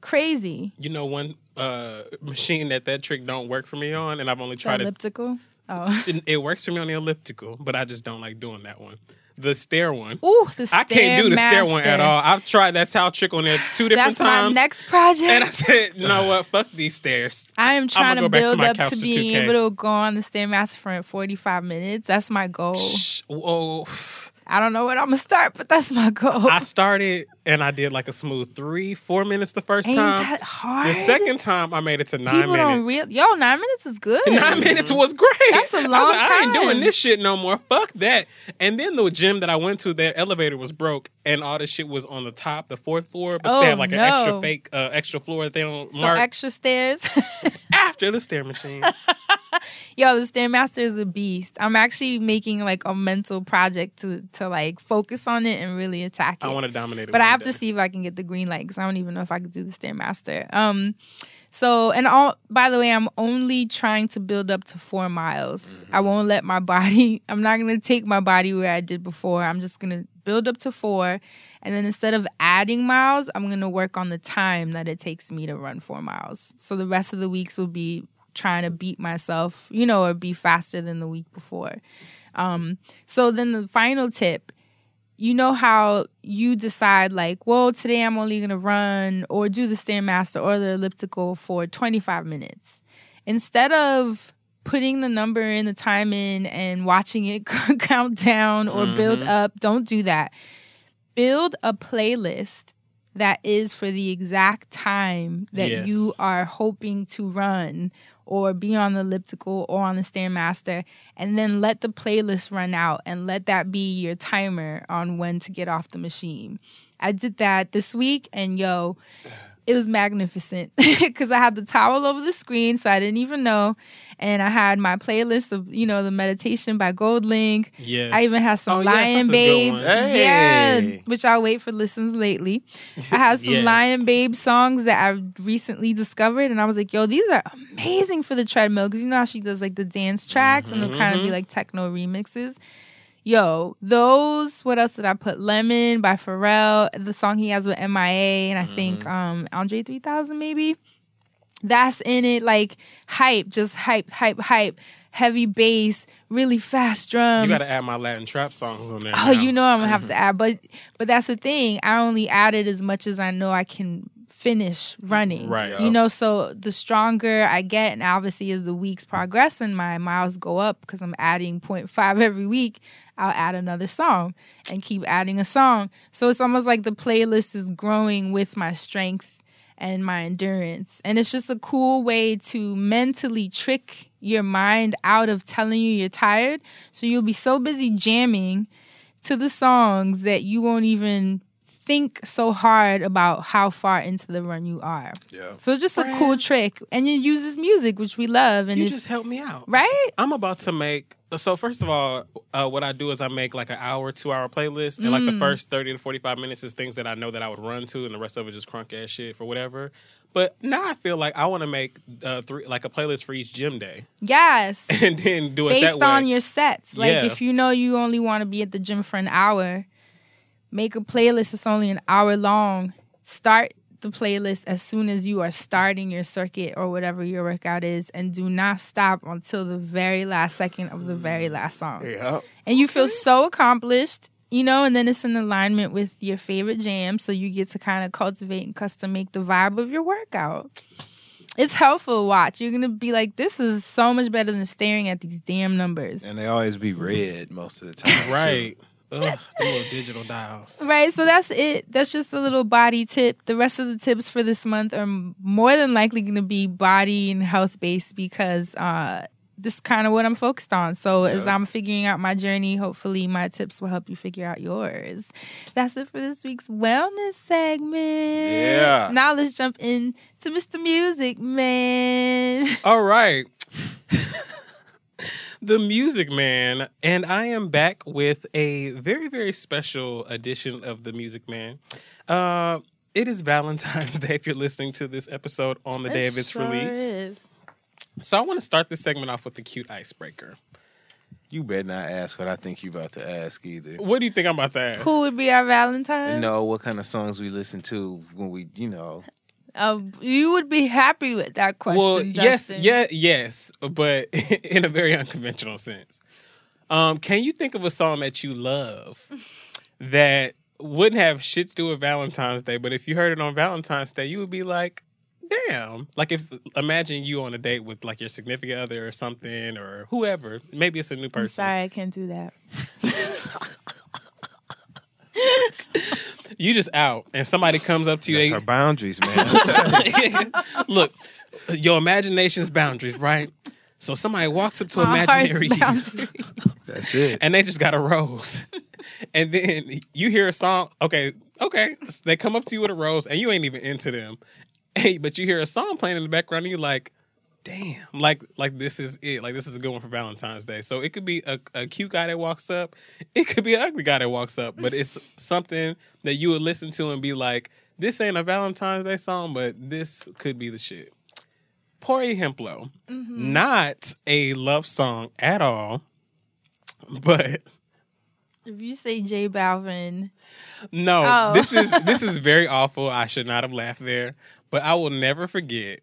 Crazy. You know one uh, machine that that trick don't work for me on, and I've only The tried it. elliptical. Oh. It, it works for me on the elliptical, but I just don't like doing that one. The stair one. Ooh, the stair I can't do the stair one at all. I've tried that towel trick on there two different That's my times. next project. and I said, you know what? Fuck these stairs. I am trying to to build my up to to being 2K. able to go on the Stairmaster for 45 minutes. That's my goal. Shh. Whoa. I don't know when I'm gonna start, but that's my goal. I started and I did like a smooth three, four minutes the first Ain't time. that hard? The second time I made it to nine People minutes. don't real. Yo, nine minutes is good. Nine minutes was great. That's a I long like, I ain't doing this shit no more. Fuck that. And then the gym that I went to, their elevator was broke, and all the shit was on the top, the fourth floor. But Oh, they have like an extra fake, uh, extra floor that they don't So mark extra stairs. after the stair machine. Yo, the Stairmaster is a beast. I'm actually making like a mental project to to like focus on it and really attack it. I want to dominate it. but I have day. to see if I can get the green light because I don't even know if I could do the Stairmaster. Um, so and all by the way, I'm only trying to build up to four miles. Mm-hmm. I won't let my body. I'm not gonna take my body where I did before. I'm just gonna build up to four, and then instead of adding miles, I'm gonna work on the time that it takes me to run four miles. So the rest of the weeks will be trying to beat myself, you know, or be faster than the week before. Um, so then the final tip you know how you decide like well today i'm only going to run or do the stairmaster or the elliptical for 25 minutes instead of putting the number in the time in and watching it count down or build up don't do that build a playlist that is for the exact time that Yes. you are hoping to run or be on the elliptical or on the stairmaster and then let the playlist run out and let that be your timer on when to get off the machine. I did that this week and yo it was magnificent because I had the towel over the screen, so I didn't even know. And I had my playlist of, you know, the meditation by GoldLink. Yes. I even had some Oh, Lion that's a good Babe. Hey. Yeah, which I'll wait for listens lately. I had some Yes. Lion Babe songs that I've recently discovered, and I was like, yo, these are amazing for the treadmill because you know how she does like the dance tracks and it'll kind Mm-hmm. of be like techno remixes. Yo, those. What else did I put? Lemon by Pharrell, the song he has with MIA, and I think Mm-hmm. um Andre 3000 maybe. That's in it, like hype, just hype, hype, hype, heavy bass, really fast drums. You got to add my Latin trap songs on there. Oh, now. you know I'm gonna have to add, but but that's the thing. I only added as much as I know I can finish running. Right. You know, so the stronger I get, and obviously as the weeks progress and my miles go up because I'm adding 0.5 every week, I'll add another song and keep adding a song. So it's almost like the playlist is growing with my strength and my endurance. And it's just a cool way to mentally trick your mind out of telling you you're tired. So you'll be so busy jamming to the songs that you won't even think so hard about how far into the run you are. Yeah. So it's just a cool trick. And it uses music, which we love. And You just helped me out. right? I'm about to make. So first of all, uh, what I do is I make like an hour, two hour playlist, and like the first thirty to forty five minutes is things that I know that I would run to, and the rest of it just crunk ass shit for whatever. But now I feel like I want to make uh, three like a playlist for each gym day, Yes. and then do it based that way. on your sets. Like Yeah. if you know you only want to be at the gym for an hour, make a playlist that's only an hour long. Start the playlist as soon as you are starting your circuit or whatever your workout is and do not stop until the very last second of the very mm. last song. Yeah. And you feel so accomplished, you know, and then it's in alignment with your favorite jam so you get to kind of cultivate and custom make the vibe of your workout. It's helpful to watch. You're gonna be like, this is so much better than staring at these damn numbers. And they always be red most of the time. too. Ugh, the little digital dials. Right, so that's it. That's just a little body tip. The rest of the tips for this month are more than likely going to be body and health based because uh, this is kind of what I'm focused on. So as I'm figuring out my journey, hopefully my tips will help you figure out yours. That's it for this week's wellness segment. Yeah. Now let's jump in to Mr. Music Man. All right. the Music Man, and I am back with a very, very special edition of The Music Man. Uh, it is Valentine's Day if you're listening to this episode on the day of its Sure release. is. So I want to start this segment off with a cute icebreaker. You better not ask what I think you're about to ask either. What do you think I'm about to ask? Who would be our Valentine? know what kind of songs we listen to when we, you know. Uh, you would be happy with that question. well, yes, Dustin. yeah, yes, but in a very unconventional sense. Um, can you think of a song that you love that wouldn't have shit to do with Valentine's Day, but if you heard it on Valentine's Day, you would be like, "Damn!" Like if imagine you on a date with like your significant other or something or whoever. Maybe it's a new person. I'm sorry, I can't do that. You just out, and somebody comes up to you. That's they- our boundaries, man. Look, your imagination's boundaries, right? So somebody walks up to My imaginary you. That's it. and they just got a rose, and then you hear a song. Okay, okay, they come up to you with a rose, and you ain't even into them, hey, but you hear a song playing in the background, and you're like, damn, like like this is it, like this is a good one for Valentine's Day. So it could be a, a cute guy that walks up, it could be an ugly guy that walks up, but it's something that you would listen to and be like, this ain't a Valentine's Day song, but this could be the shit. Pori Hemplo, mm-hmm. not a love song at all, but If you say J Balvin, no, Oh. this is this is very awful. I should not have laughed there, but I will never forget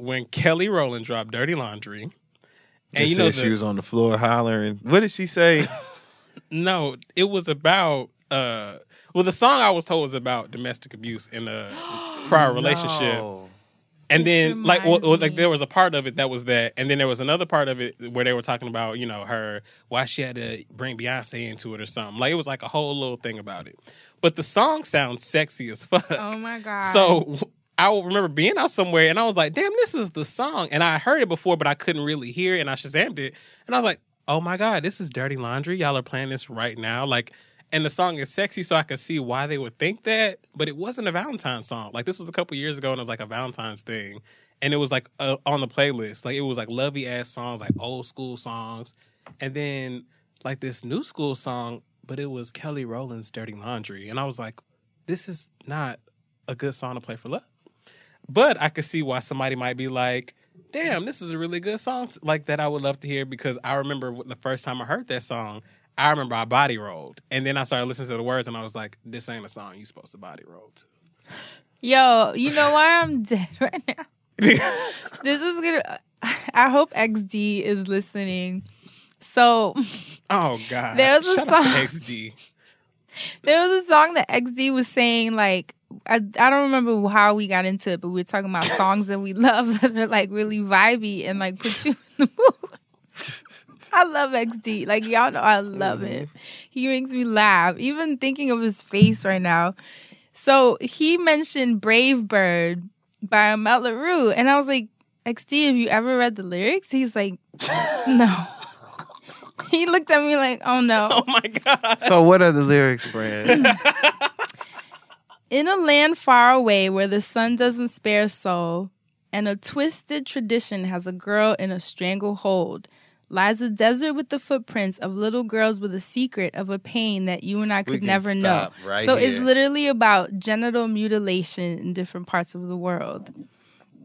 when Kelly Rowland dropped "Dirty Laundry." And And you know, said she was on the floor hollering. What did she say? no, it was about uh, well, the song I was told was about domestic abuse in a prior relationship. No. And This then, like, well, well, like there was a part of it that was that, and then there was another part of it where they were talking about, you know, her why she had to bring Beyonce into it or something. Like, it was like a whole little thing about it. but the song sounds sexy as fuck. Oh my god. So I will remember being out somewhere and I was like, damn, this is the song. And I heard it before, but I couldn't really hear it. And I Shazammed it. And I was like, oh my God, this is Dirty Laundry. Y'all are playing this right now. Like, and the song is sexy, so I could see why they would think that. But it wasn't a Valentine's song. Like, this was a couple years ago and it was like a Valentine's thing. And it was like uh, on the playlist. Like, it was like lovey ass songs, like old school songs. And then like this new school song, but it was Kelly Rowland's Dirty Laundry. And I was like, this is not a good song to play for love. But I could see why somebody might be like, damn, this is a really good song like that I would love to hear because I remember the first time I heard that song, I remember I body rolled. And then I started listening to the words and I was like, this ain't a song you supposed to body roll to. Yo, you know why I'm dead right now? this is gonna. I hope XD is listening. So Oh God. There was a Shout song- XD. there was a song that XD was saying like I, I don't remember how we got into it, but we were talking about songs that we love that are like really vibey and like put you in the mood. I love XD. Like y'all know I love him. Mm-hmm. He makes me laugh. Even thinking of his face right now. So he mentioned Brave Bird by Amel Larrieux. And I was like, XD, have you ever read the lyrics? He's like, No. he looked at me like, oh no. Oh my God. So what are the lyrics, Brand? In a land far away where the sun doesn't spare soul, and a twisted tradition has a girl in a stranglehold, lies a desert with the footprints of little girls with a secret of a pain that you and I could never know. right so it's literally about genital mutilation in different parts of the world.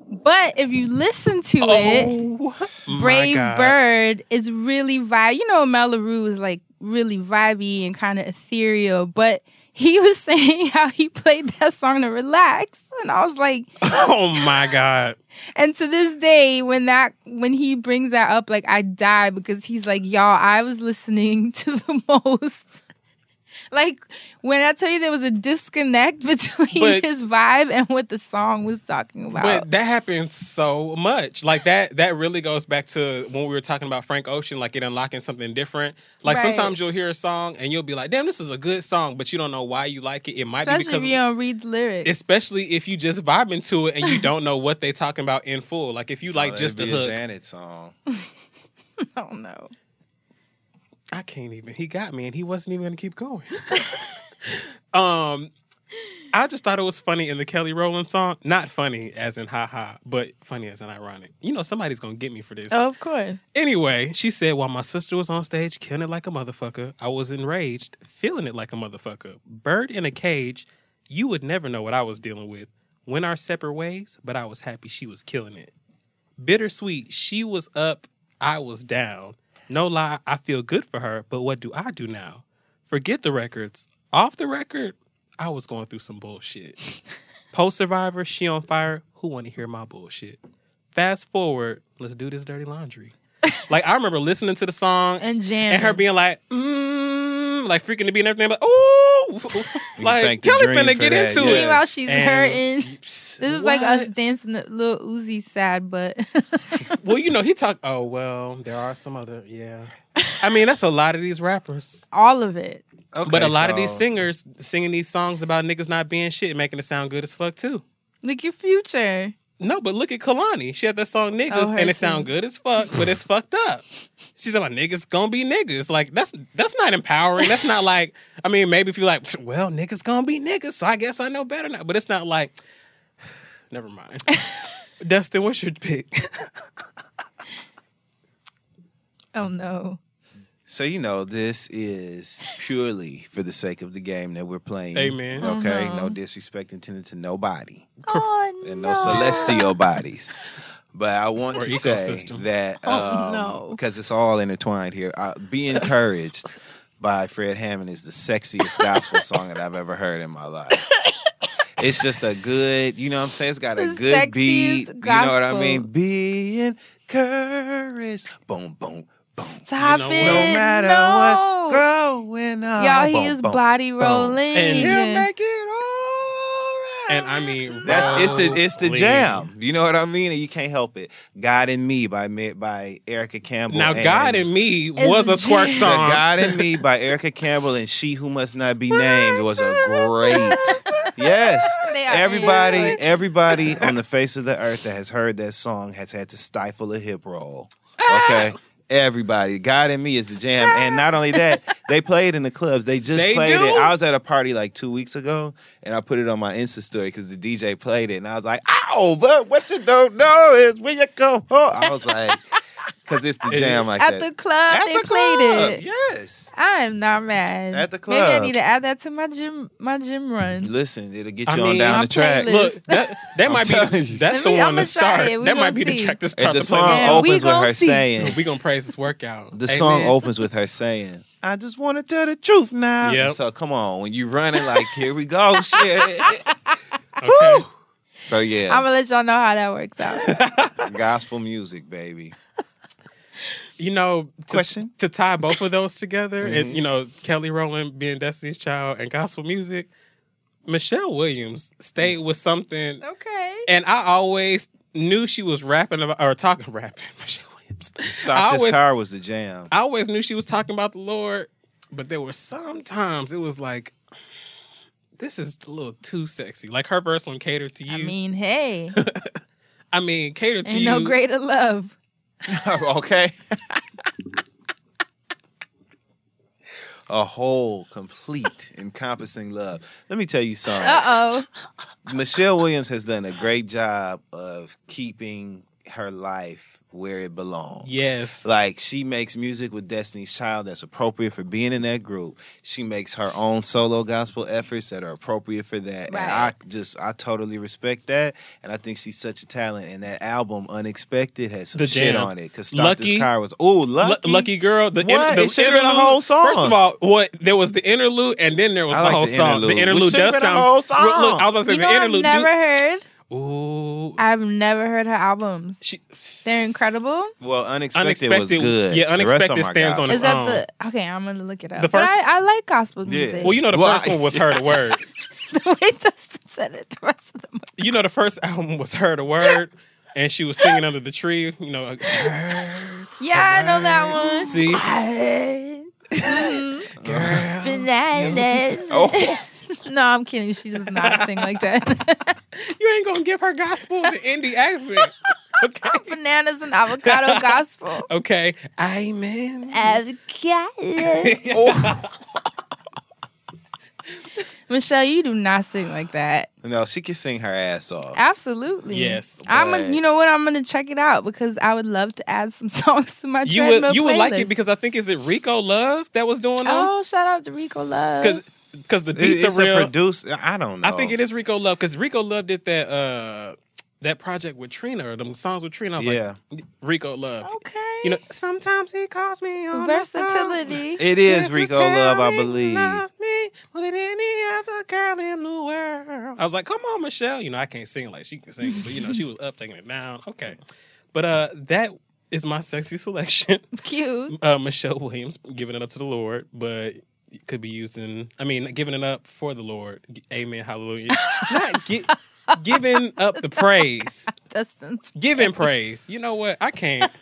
But if you listen to it, Brave Bird is really vibe. You know, Amel Larrieux is like really vibey and kind of ethereal, but he was saying how he played that song to relax. And I was like, Oh my God. and to this day, when that when he brings that up, like I die because he's like, y'all, I was listening to the most like when I tell you there was a disconnect between But- his vibe and what the song was talking about. But that happens so much. Like that that really goes back to when we were talking about Frank Ocean, like it unlocking something different. Like Right. sometimes you'll hear a song and you'll be like, damn, this is a good song, but you don't know why you like it. It might be because if you don't read the lyrics. especially if you just vibing to it and you don't know what they talking about in full. Like if you oh, like Oh, just the that'd be hook. a Janet song. oh no. I can't even. He got me, and he wasn't even gonna keep going. um, I just thought it was funny in the Kelly Rowland song. Not funny as in ha ha, but funny as in ironic. You know, somebody's gonna get me for this. Oh, of course. Anyway, she said while my sister was on stage killing it like a motherfucker, I was enraged, feeling it like a motherfucker. Bird in a cage, you would never know what I was dealing with. Went our separate ways, but I was happy she was killing it. Bittersweet, she was up, I was down. No lie, I feel good for her, but what do I do now? Forget the records. Off the record, I was going through some bullshit. Post Survivor, she on fire. Who want to hear my bullshit? Fast forward, let's do this dirty laundry. like I remember listening to the song And jamming. and her being like, mm, like freaking to be and everything, but ooh, like thank the Kelly dream finna get that, into yes. it. Meanwhile, she's And- hurting. This is like us dancing to Lil Uzi sad, but Well, you know, he talked. Oh well, there are some other. Yeah, I mean that's a lot of these rappers. all of it. Okay, but a lot of these singers singing these songs about niggas not being shit, making it sound good as fuck too. Look your future. No, but look at Kehlani. She had that song "Niggas" Oh, and it too. sound good as fuck, but it's fucked up. She said, "My niggas gonna be niggas." Like that's that's not empowering. That's not like. I mean, maybe if you like, well, niggas gonna be niggas, so I guess I know better now. But it's not like. Never mind. Dustin, what's your pick? Oh no. So you know, this is purely for the sake of the game that we're playing. Amen. Okay, Oh, no. no disrespect intended to nobody Oh and no. no celestial bodies. But I want Or to say ecosystems. that Oh, no. because it's all intertwined here. Uh, Be encouraged by Fred Hammond is the sexiest gospel song that I've ever heard in my life. It's just a good, you know what I'm saying? It's got a The good beat. sexiest You know what I mean? Be encouraged. Boom, boom, boom. Stop You know it. what? No matter no. what's going on. Y'all, he Boom, is boom, body boom. rolling. And- He'll make it all and I mean, That's it's the it's the jam. You know what I mean? And you can't help it. God in Me by by Erica Campbell. Now, God in Me was a twerk jam. song. The God in Me by Erica Campbell and She Who Must Not Be Named was a great. Yes. Everybody, into everybody on the face of the earth that has heard that song has had to stifle a hip roll. Okay. Everybody, God in Me is the jam, and not only that, they play it in the clubs. They just They played do? it. I was at a party like two weeks ago, and I put it on my Insta story because the DJ played it, and I was like, "Ow!" But what you don't know is when you come home. I was like, because it's the jam like At that. the club, At they the played club, it. Yes. I am not mad. At the club. Maybe I need to add that to my gym my gym run. Listen, it'll get you I on mean, down My the track. playlist. Look, that that might be you. that's Let the me- one I'ma to start. it. We That might gonna be the see. track to And start the the song playlist. Yeah, we opens with gon' her see. saying, We gonna praise this workout. The song Amen. opens with her saying, I just want to tell the truth now. Yep. So come on, when you running like, here we go, shit. Okay. so yeah, I'm gonna let y'all know how that works out. gospel music, baby. You know, to, Question? to tie both of those together, and Mhm. you know, Kelly Rowland being Destiny's Child and gospel music, Michelle Williams stayed with something, okay. and I always knew she was rapping about or talking rapping. Michelle Williams. I Stop this always- car was the jam. I always knew she was talking about the Lord, but there were some times it was like, this is a little too sexy. Like her verse on "Cater to You." I mean, hey, I mean, cater to ain't you. no greater love. okay. A whole, complete, encompassing love. Let me tell you something. Uh oh. Michelle Williams has done a great job of keeping her life where it belongs. Yes. Like she makes music with Destiny's Child that's appropriate for being in that group. She makes her own solo gospel efforts that are appropriate for that. And I just I totally respect that. And I think she's such a talent. And that album, Unexpected, has some The shit jam. on it. Cause Stop Lucky- This Car was oh Lu- lucky. Lucky girl. The, What? the It should've been a whole song. First of all, what there was the interlude, and then there was I the like whole the song. The interlude does sound. whole song. Look, I was about to say You know the what I've interlude. never do- heard? Ooh, I've never heard her albums. she, They're incredible. Well, Unexpected, was good. yeah, The rest of Unexpected them are stands on gospel. Is that own. the okay? I'm gonna look it up. The but first- I, I like gospel Yeah. music. well, you know the Well, first I- one was her a word. the way Dustin said it, the rest of them. You know the first album was her a word, and she was singing under the tree. You know, like, Yeah, I know that one. See? Mhm. Bananas. Oh. No, I'm kidding. She does not sing like that. you ain't gonna give her gospel the indie accent. Okay. Bananas and avocado gospel. Okay. Amen. Avocado. Michelle, you do not sing like that. No, she can sing her ass off. Absolutely. Yes, I'm. A, you know what? I'm gonna check it out because I would love to add some songs to my You treadmill would you would like it because I think is it Rico Love that was doing them Oh, shout out to Rico Love. because because the It- beats it's are real. a producer. I don't know. I think it is Rico Love because Rico Love did that uh that project with Trina or them songs with Trina. I was Yeah. like, Rico Love. okay. You know, sometimes he calls me on the versatility. It is Rico Love, I me believe. love me more than any other girl in the world. I was like, come on, Michelle. You know, I can't sing like she can sing, but you know, she was up taking it down. Okay. But uh that is my sexy selection. Cute. Uh Michelle Williams giving it up to the Lord, but it could be using I mean, giving it up for the Lord. Amen. Hallelujah. Not gi- giving up the praise. Dustin's Giving praise. You know what? I can't.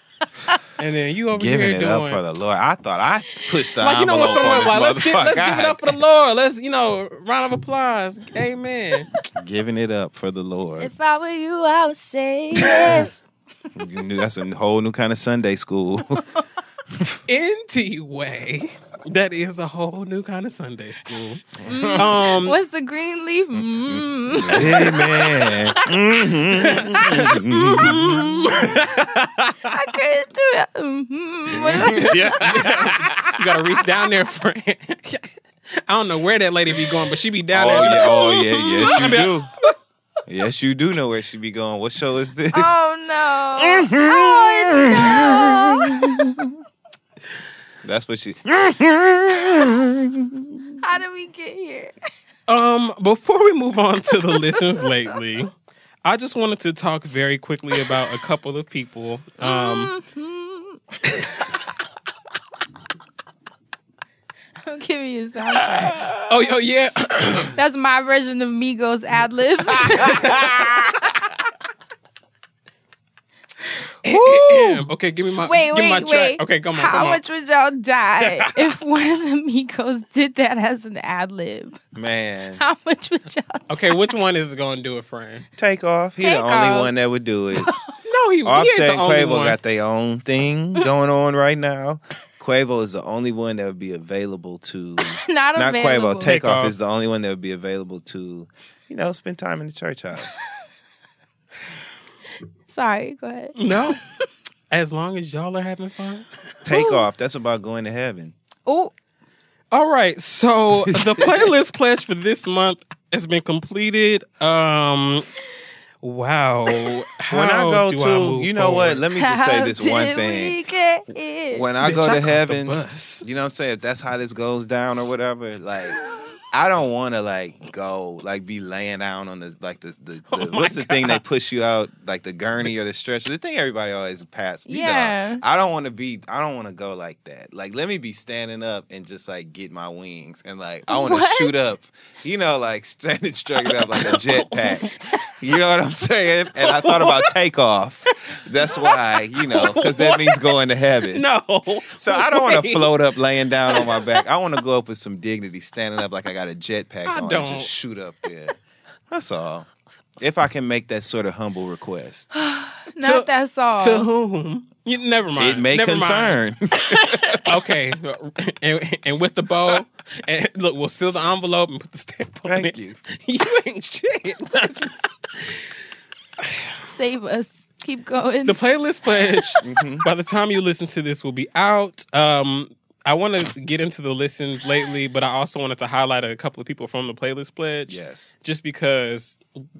And then you over here Giving here it doing up for the Lord. I thought I pushed the like you know what envelope on someone's like, let's, get, let's give it up for the Lord. Let's, you know, round of applause. Amen. Giving it up for the Lord. If I were you, I would say yes. You knew that's a whole new kind of Sunday school. anyway, that is a whole new kind of Sunday school. Um, What's the green leaf? Mm. Amen. I couldn't do it. Mhm. What is that? you gotta reach down there, friend. I don't know where that lady be going, but she be down oh, there. yeah, oh yeah, yes you do. Yes, you do know where she be going. What show is this? Oh no! Oh no! That's what she. How did we get here? Um, before we move on to the listens lately, I just wanted to talk very quickly about a couple of people. Um, I'm giving you a soundtrack. Oh, yo, yeah. That's my version of Migos ad libs. okay, give me my wait, give me my wait, track. Okay, come on. How come on. much would y'all die if one of the Migos did that as an ad lib? Man, How much would y'all? Okay, which one is going to do it, friend? take off. He the only off. one that would do it. No, he, he ain't Offset the and only Quavo one. got their own thing going on right now. Quavo is the only one that would be available to. Not not available. Quavo. Takeoff Takeoff. is the only one that would be available to, you know, spend time in the church house. Sorry, go ahead. No. As long as y'all are having fun. take off. That's about going to heaven. Oh, All right. So the playlist pledge for this month has been completed. Um wow. How when I go do to, I move you know what? Let me just say how this one thing. we get here? When I Bitch, go to caught the heaven, you know what I'm saying? If that's how this goes down or whatever, like I don't want to like go like be laying down on the like the, the, the Oh what's the thing they push you out like the gurney or the stretcher. The thing everybody always pass. You know, Yeah. I don't want to be. I don't want to go like that. Like let me be standing up and just like get my wings and like I want to shoot up. You know, like standing straight up like a jetpack. You know what I'm saying? And I thought about takeoff. That's why, you know, because that means going to heaven. No. So I don't want to float up laying down on my back. I want to go up with some dignity, standing up like I got a jetpack I on don't. and just shoot up there. That's all. If I can make that sort of humble request, Not that's all. To whom? You, never mind. it may never Mind. concern. Okay. And, and with the bow, and look, we'll seal the envelope and put the stamp on Thank it. you. You ain't shit. Save us. Keep going. the playlist pledge Mm-hmm. by the time you listen to this will be out um i want to get into the listens lately but i also wanted to highlight a couple of people from the playlist pledge Yes. just because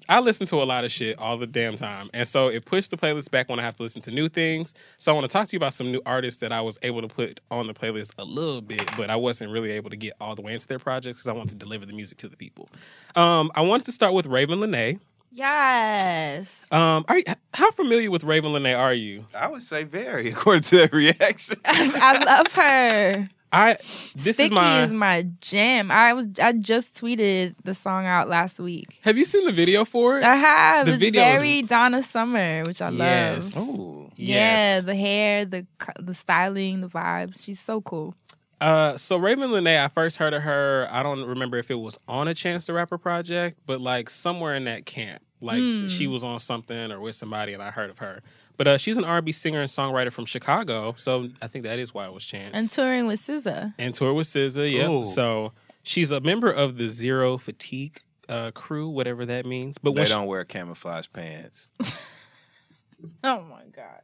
i listen to a lot of shit all the damn time and so it pushed the playlist back when i have to listen to new things. So i want to talk to you about some new artists that i was able to put on the playlist a little bit but i wasn't really able to get all the way into their projects because i want to deliver the music to the people. Um i wanted to start with Ravyn Lenae yes. um are you, how familiar with Ravyn Lenae are you I would say very, according to that reaction. I love her. I this Sticky is my. jam. I was I just tweeted the song out last week. have you seen the video for it? I have. The it's video is- very Donna Summer, which I Yes. love. Ooh. Yeah, the hair, the the styling, the vibes. She's so cool. Uh, so Ravyn Lenae, I first heard of her. I don't remember if it was on a Chance the Rapper project, but like somewhere in that camp, like Hmm. she was on something or with somebody, and I heard of her. But uh, she's an R&B singer and songwriter from Chicago, so I think that is why it was Chance. And touring with SZA. and tour with SZA. yeah. Ooh. So she's a member of the Zero Fatigue uh, crew, whatever that means. But They don't wear camouflage pants. Oh my god.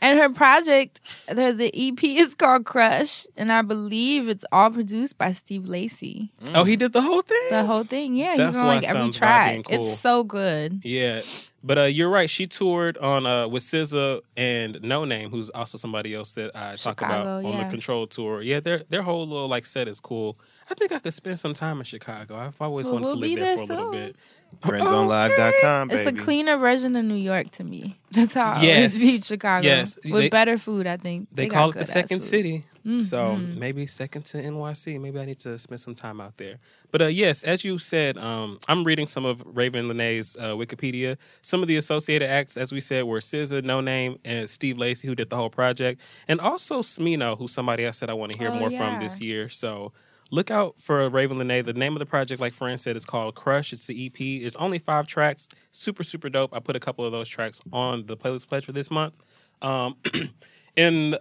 And her project, the, the EP is called Crush, and I believe it's all produced by Steve Lacy. oh, he did the whole thing. The whole thing, yeah, That's he's on like every track. cool. It's so good. Yeah, but uh, you're right. She toured on uh, with SZA and Noname, who's also somebody else that I talk Chicago, about on yeah. the Control tour. Yeah, their their whole little like set is cool. I think I could spend some time in Chicago. I've always Well, wanted to we'll live there, there for a little bit. Friendsonlive.com, baby. It's a cleaner version of New York to me. That's how I Yes. always viewed Chicago. Yes. With They- better food, I think. They, got call it the second food. city. So Mhm. maybe second to NYC. Maybe I need to spend some time out there. But uh, yes, as you said, um, I'm reading some of Ravyn Lenae's uh, Wikipedia. Some of the associated acts, as we said, were SZA, Noname, and Steve Lacy, who did the whole project, and also Smino, who somebody else said I want to hear Oh, more yeah. from this year. So look out for Ravyn Lenae. The name of the project, like Fran said, is called Crush. It's the EP. It's only five tracks. Super, super dope. I put a couple of those tracks on the playlist pledge for this month. Um, and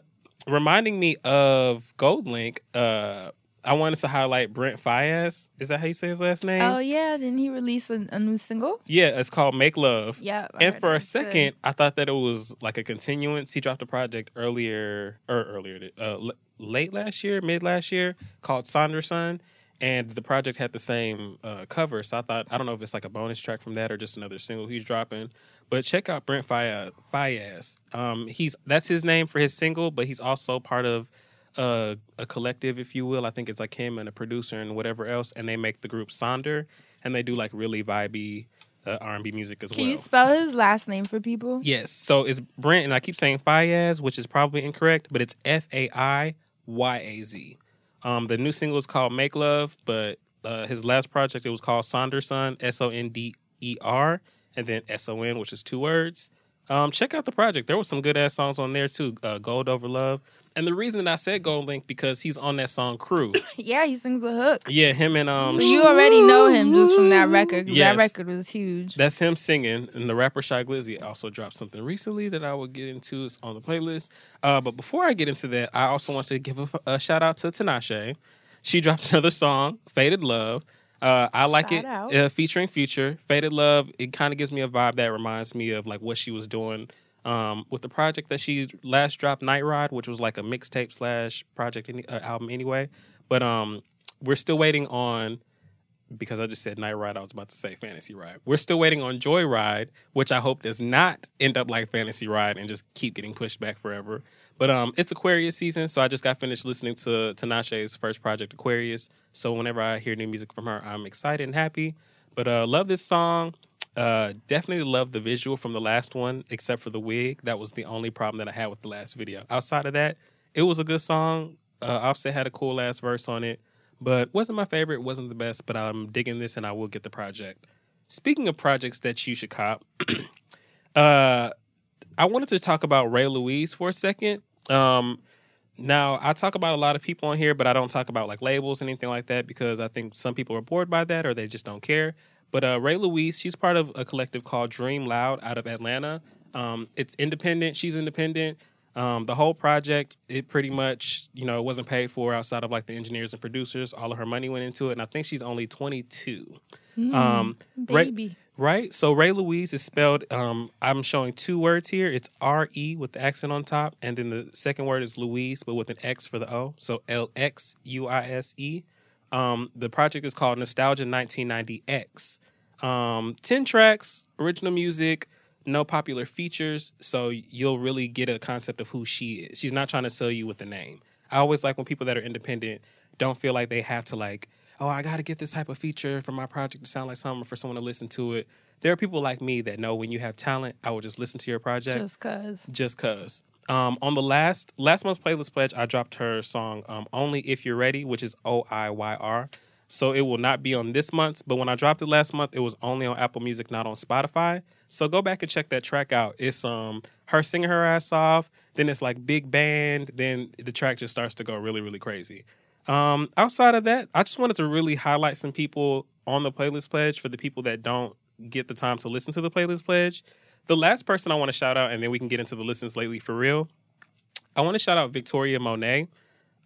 reminding me of GoldLink, uh, I wanted to highlight Brent Faiyaz. Is that how you say his last name? Oh yeah, didn't he release a, a new single? Yeah, it's called Make Love. Yeah. I And for a was good. second, I thought that it was like a continuance. He dropped a project earlier, or earlier, uh, late last year, mid last year, called Sonder Son, and the project had the same uh, cover. So I thought, I don't know if it's like a bonus track from that or just another single he's dropping. But check out Brent. Faiyaz. Um, he's that's his name for his single, but he's also part of uh, a collective, if you will. I think it's like him and a producer and whatever else, and they make the group Sonder, and they do like really vibey uh, R&B music as Can well. Can you spell his last name for people? Yes. So it's Brent, and I keep saying Fayez, which is probably incorrect, but it's F A I Y A Z. Um, the new single is called "Make Love," but uh, his last project it was called Sonder Son, S O N D E R, and then S O N, which is two words. Um, check out the project. There was some good ass songs on there too. Uh, Gold Over Love, and the reason I said GoldLink because he's on that song Crew. yeah, he sings the hook. yeah, him and um, So you already know him just from that record. Yes. That record was huge. That's him singing, and the rapper Shy Glizzy also dropped something recently that I will get into. It's on the playlist. Uh, but before I get into that, I also want to give a, a shout out to Tinashe. She dropped another song, "Faded Love." Uh, I like Shout it, uh, featuring Future. "Faded Love." It kind of gives me a vibe that reminds me of like what she was doing um, with the project that she last dropped, Night Ride, which was like a mixtape slash project any, uh, album anyway. But um, we're still waiting on because I just said Night Ride, I was about to say Fantasy Ride. We're still waiting on Joy Ride, which I hope does not end up like Fantasy Ride and just keep getting pushed back forever. But um, it's Aquarius season, so I just got finished listening to Tinashe's first project, Aquarius. So whenever I hear new music from her, I'm excited and happy. But uh, love this song. Uh, definitely love the visual from the last one, except for the wig. That was the only problem that I had with the last video. Outside of that, it was a good song. Uh, Offset had a cool ass verse on it but wasn't my favorite, wasn't the best, but I'm digging this and I will get the project. Speaking of projects that you should cop, uh, I wanted to talk about Ré Lxuise for a second. Um, now, I talk about a lot of people on here, but I don't talk about like labels, and anything like that, because I think some people are bored by that or they just don't care. But uh, Ré Lxuise, she's part of a collective called Dream Loud out of Atlanta. Um, it's independent. She's independent. Um, the whole project, it pretty much, you know, it wasn't paid for outside of like the engineers and producers. All of her money went into it, and I think she's only 22. um, Ray- baby. right? So Ré Lxuise is spelled. Um, I'm showing two words here. It's R E with the accent on top, and then the second word is Louise, but with an X for the O. So L X U I S E. Um, the project is called Nostalgia 1990X. Um, Ten tracks, original music, no popular features, so you'll really get a concept of who she is. She's not trying to sell you with the name. I always like when people that are independent don't feel like they have to like, oh, I got to get this type of feature for my project to sound like something for someone to listen to it. There are people like me that know when you have talent, I will just listen to your project Just cause. just cause. Um, on the last last month's playlist pledge, I dropped her song um, "Only If You're Ready," which is O I Y R. So it will not be on this month's, but when I dropped it last month, it was only on Apple Music, not on Spotify. So go back and check that track out. It's um her singing her ass off, then it's like big band, then the track just starts to go really really crazy. Um, outside of that, I just wanted to really highlight some people on the playlist pledge for the people that don't get the time to listen to the playlist pledge. The last person I want to shout out, and then we can get into the listens lately for real. I want to shout out Victoria Monet.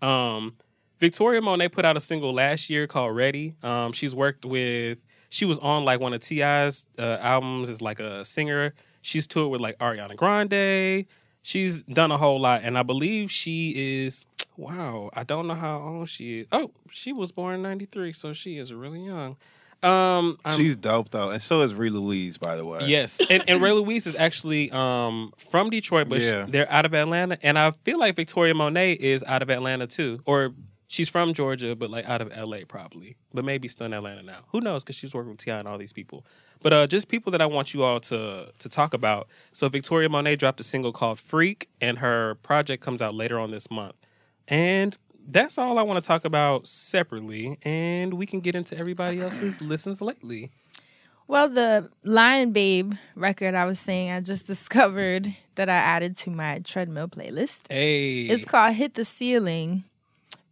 Um, Victoria Monet put out a single last year called Ready. Um, she's worked with, she was on like one of T.I.'s uh, albums as like a singer. She's toured with like Ariana Grande. She's done a whole lot. And I believe she is, wow, I don't know how old she is. Oh, she was born in 93, so she is really young. Um, I'm- She's dope though, and so is Ré Lxuise, by the way. Yes, and, and Ré Lxuise is actually um, from Detroit, but Yeah. they're out of Atlanta, and I feel like Victoria Monet is out of Atlanta too, or she's from Georgia, but like out of LA probably, but maybe still in Atlanta now. Who knows? Because she's working with T.I. and all these people. But uh, just people that I want you all to to talk about. So Victoria Monet dropped a single called "Freak," and her project comes out later on this month, and. That's all I want to talk about separately, and we can get into everybody else's listens lately. Well, the Lion Babe record I was saying, I just discovered that I added to my treadmill playlist. Hey, It's called Hit the Ceiling,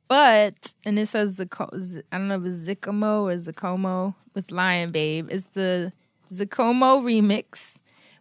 but, and it says, Zico- I don't know if it's Zicomo or Zicomo with Lion Babe. It's the Zicomo remix,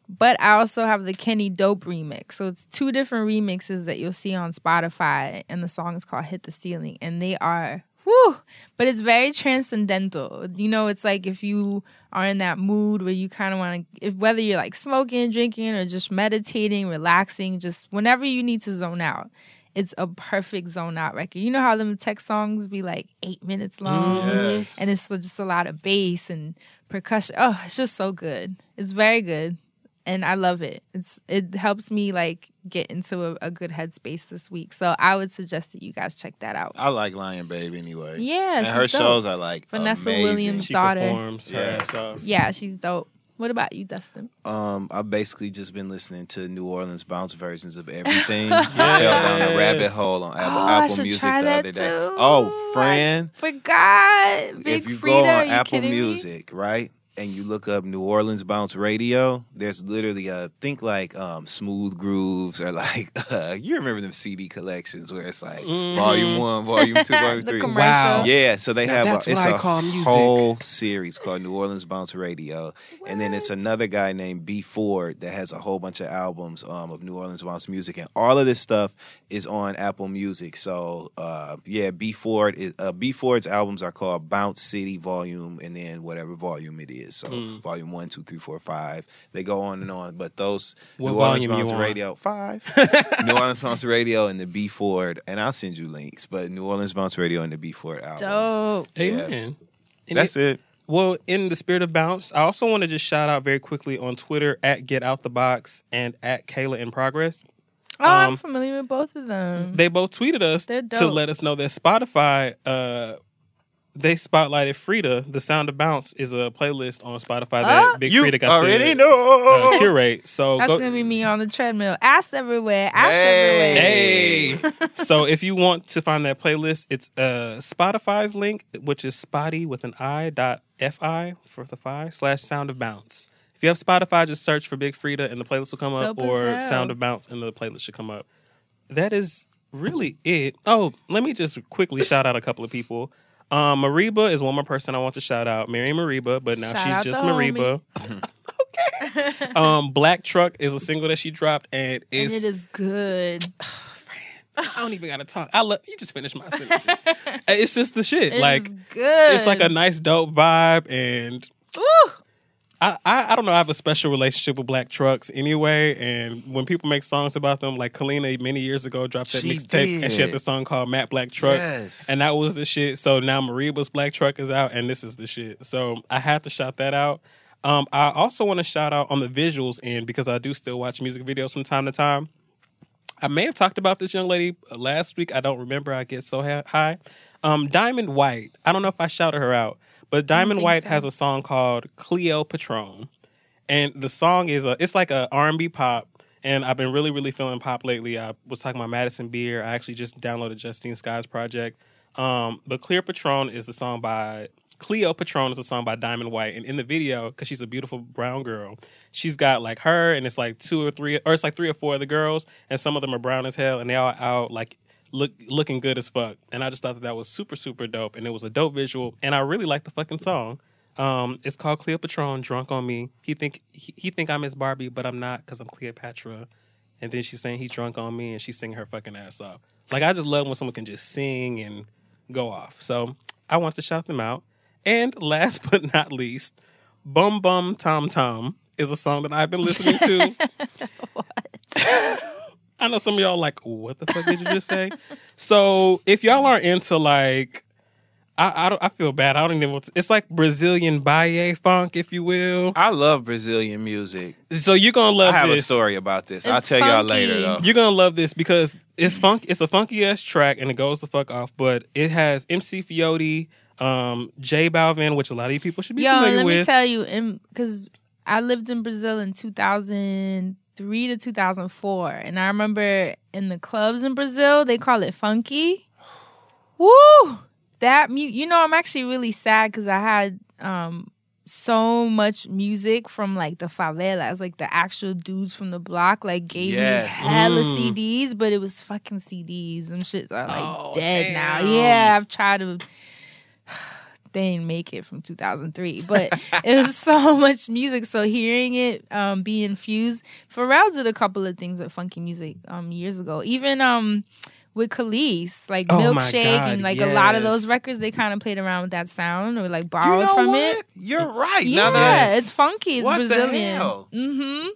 but I also have the Kenny Dope remix. So it's two different remixes that you'll see on Spotify, and the song is called Hit the Ceiling, and they are. Whew, but it's very transcendental. You know, it's like if you are in that mood where you kind of want to, if whether you're like smoking, drinking, or just meditating, relaxing, just whenever you need to zone out, it's a perfect zone out record. You know how them tech songs be like eight minutes long, mm-hmm. Yes. and it's just a lot of bass and percussion. Oh, it's just so good. It's very good, and I love it. It's it helps me like get into a, a good headspace this week. So I would suggest that you guys check that out. I like Lion Babe anyway. Yeah, and her dope. shows are like Vanessa amazing. Williams' she daughter. performs her Yes. ass. Yeah, she's dope. What about you, Dustin? Um, I've basically just been listening to New Orleans bounce versions of everything. I fell down a rabbit hole on Apple, Oh, Apple should Music try the that other day. too. Oh, friend, Forgot. Big if you Freedia, go on Apple kidding me? Music, right, and you look up New Orleans Bounce Radio, there's literally a think like um, Smooth Grooves or like uh, you remember them CD collections where it's like Mhm. Volume One, Volume Two, Volume Three. commercial. Wow. Yeah, so they Now have a, it's what a whole series called New Orleans Bounce Radio, and then it's another guy named B Ford that has a whole bunch of albums um, of New Orleans Bounce music, and all of this stuff is on Apple Music. So uh, yeah, B Ford is uh, B Ford's albums are called Bounce City Volume, and then whatever volume it is. So Mm. volume one, two, three, four, five. They go on and on, but those What New Orleans volume Bounce? Radio five, New Orleans Bounce Radio, and the B Ford, and I'll send you links. But New Orleans Bounce Radio and the B Ford albums. Dope. Amen. And That's it. Well, in the spirit of bounce, I also want to just shout out very quickly on Twitter at Get Out the Box and at Kayla in Progress. Oh, I'm Um, familiar with both of them. They both tweeted us They're to let us know that Spotify, uh, they spotlighted Freedia. The Sound of Bounce is a playlist on Spotify that Oh. Big You Freedia got already to know. uh, curate. So That's go, gonna be me on the treadmill. Ass everywhere. Ass Hey. everywhere. Hey. so if you want to find that playlist, it's uh Spotify's link, which is spotty with an I dot fi for the five slash sound of bounce. If you have Spotify, just search for Big Freedia and the playlist will come up, Dope or. Sound of Bounce and the playlist should come up. That is really it. Oh, let me just quickly shout out a couple of people. Um, Mereba is one more person I want to shout out. Mary Mereba, but now Shout she's just the. Mereba. okay. Um, Black Truck is a single that she dropped, and and it's good. I don't even gotta talk. I love you. Just finish my sentences. it's just the shit. It like good. it's like a nice, dope vibe, and Ooh. I, I I don't know. I have a special relationship with black trucks anyway, and when people make songs about them, like Kalina many years ago dropped that She mixtape, and she had did. the song called Matt Black Truck, Yes. and that was the shit. So now Mereba's Black Truck is out, and this is the shit. So I have to shout that out. Um, I also want to shout out on the visuals end because I do still watch music videos from time to time. I may have talked about this young lady uh, last week. I don't remember. I get so ha- high. Um, Diamond White. I don't know if I shouted her out, but Diamond White so. has a song called Cleo Patron, and the song is a. It's like a R and B pop. And I've been really, really feeling pop lately. I was talking about Madison Beer. I actually just downloaded Justine Skye's project. Um, but Clear Patron is the song by Cleo Patron is a song by Diamond White, and in the video, because she's a beautiful brown girl, she's got like her, and it's like two or three, or it's like three or four of the girls, and some of them are brown as hell, and they all out like look looking good as fuck. And I just thought that that was super super dope, and it was a dope visual, and I really like the fucking song. Um, it's called Cleopatra "Drunk on Me." He think he, he think I'm his Barbie, but I'm not because I'm Cleopatra. And then she's saying he's drunk on me, and she's singing her fucking ass off. Like I just love when someone can just sing and go off. So I want to shout them out. And last but not least, Bum Bum Tam Tam is a song that I've been listening to. I know some of y'all like, what the fuck did you just say? so if y'all are into like, I I, don't, I feel bad. I don't even. know to- It's like Brazilian baile funk, if you will. I love Brazilian music. So you're gonna love I have this. a story about this. I'll It's tell y'all later though. You're gonna love this because it's funk. It's a funky ass track, and it goes the fuck off. But it has MC Fioti, um, J Balvin, which a lot of you people should be Yo, familiar let me with. tell you, because I lived in Brazil in 2003 to 2004, and I remember in the clubs in Brazil they call it funky. Woo! That mu- you know, I'm actually really sad because I had um so much music from like the favelas, like the actual dudes from the block, like gave Yes. me hella Mm. CDs, but it was fucking CDs. and shits are like Oh, dead now. Yeah, I've tried to they didn't make it from 2003 but it was so much music so hearing it um be infused pharrell did a couple of things with funky music um years ago even um with Kelis, like Oh Milkshake, God, and like a lot of those records, they kind of played around with that sound or like You borrowed know from what? it. You're right. Yeah, Now it's funky. It's What Brazilian. Mm-hmm.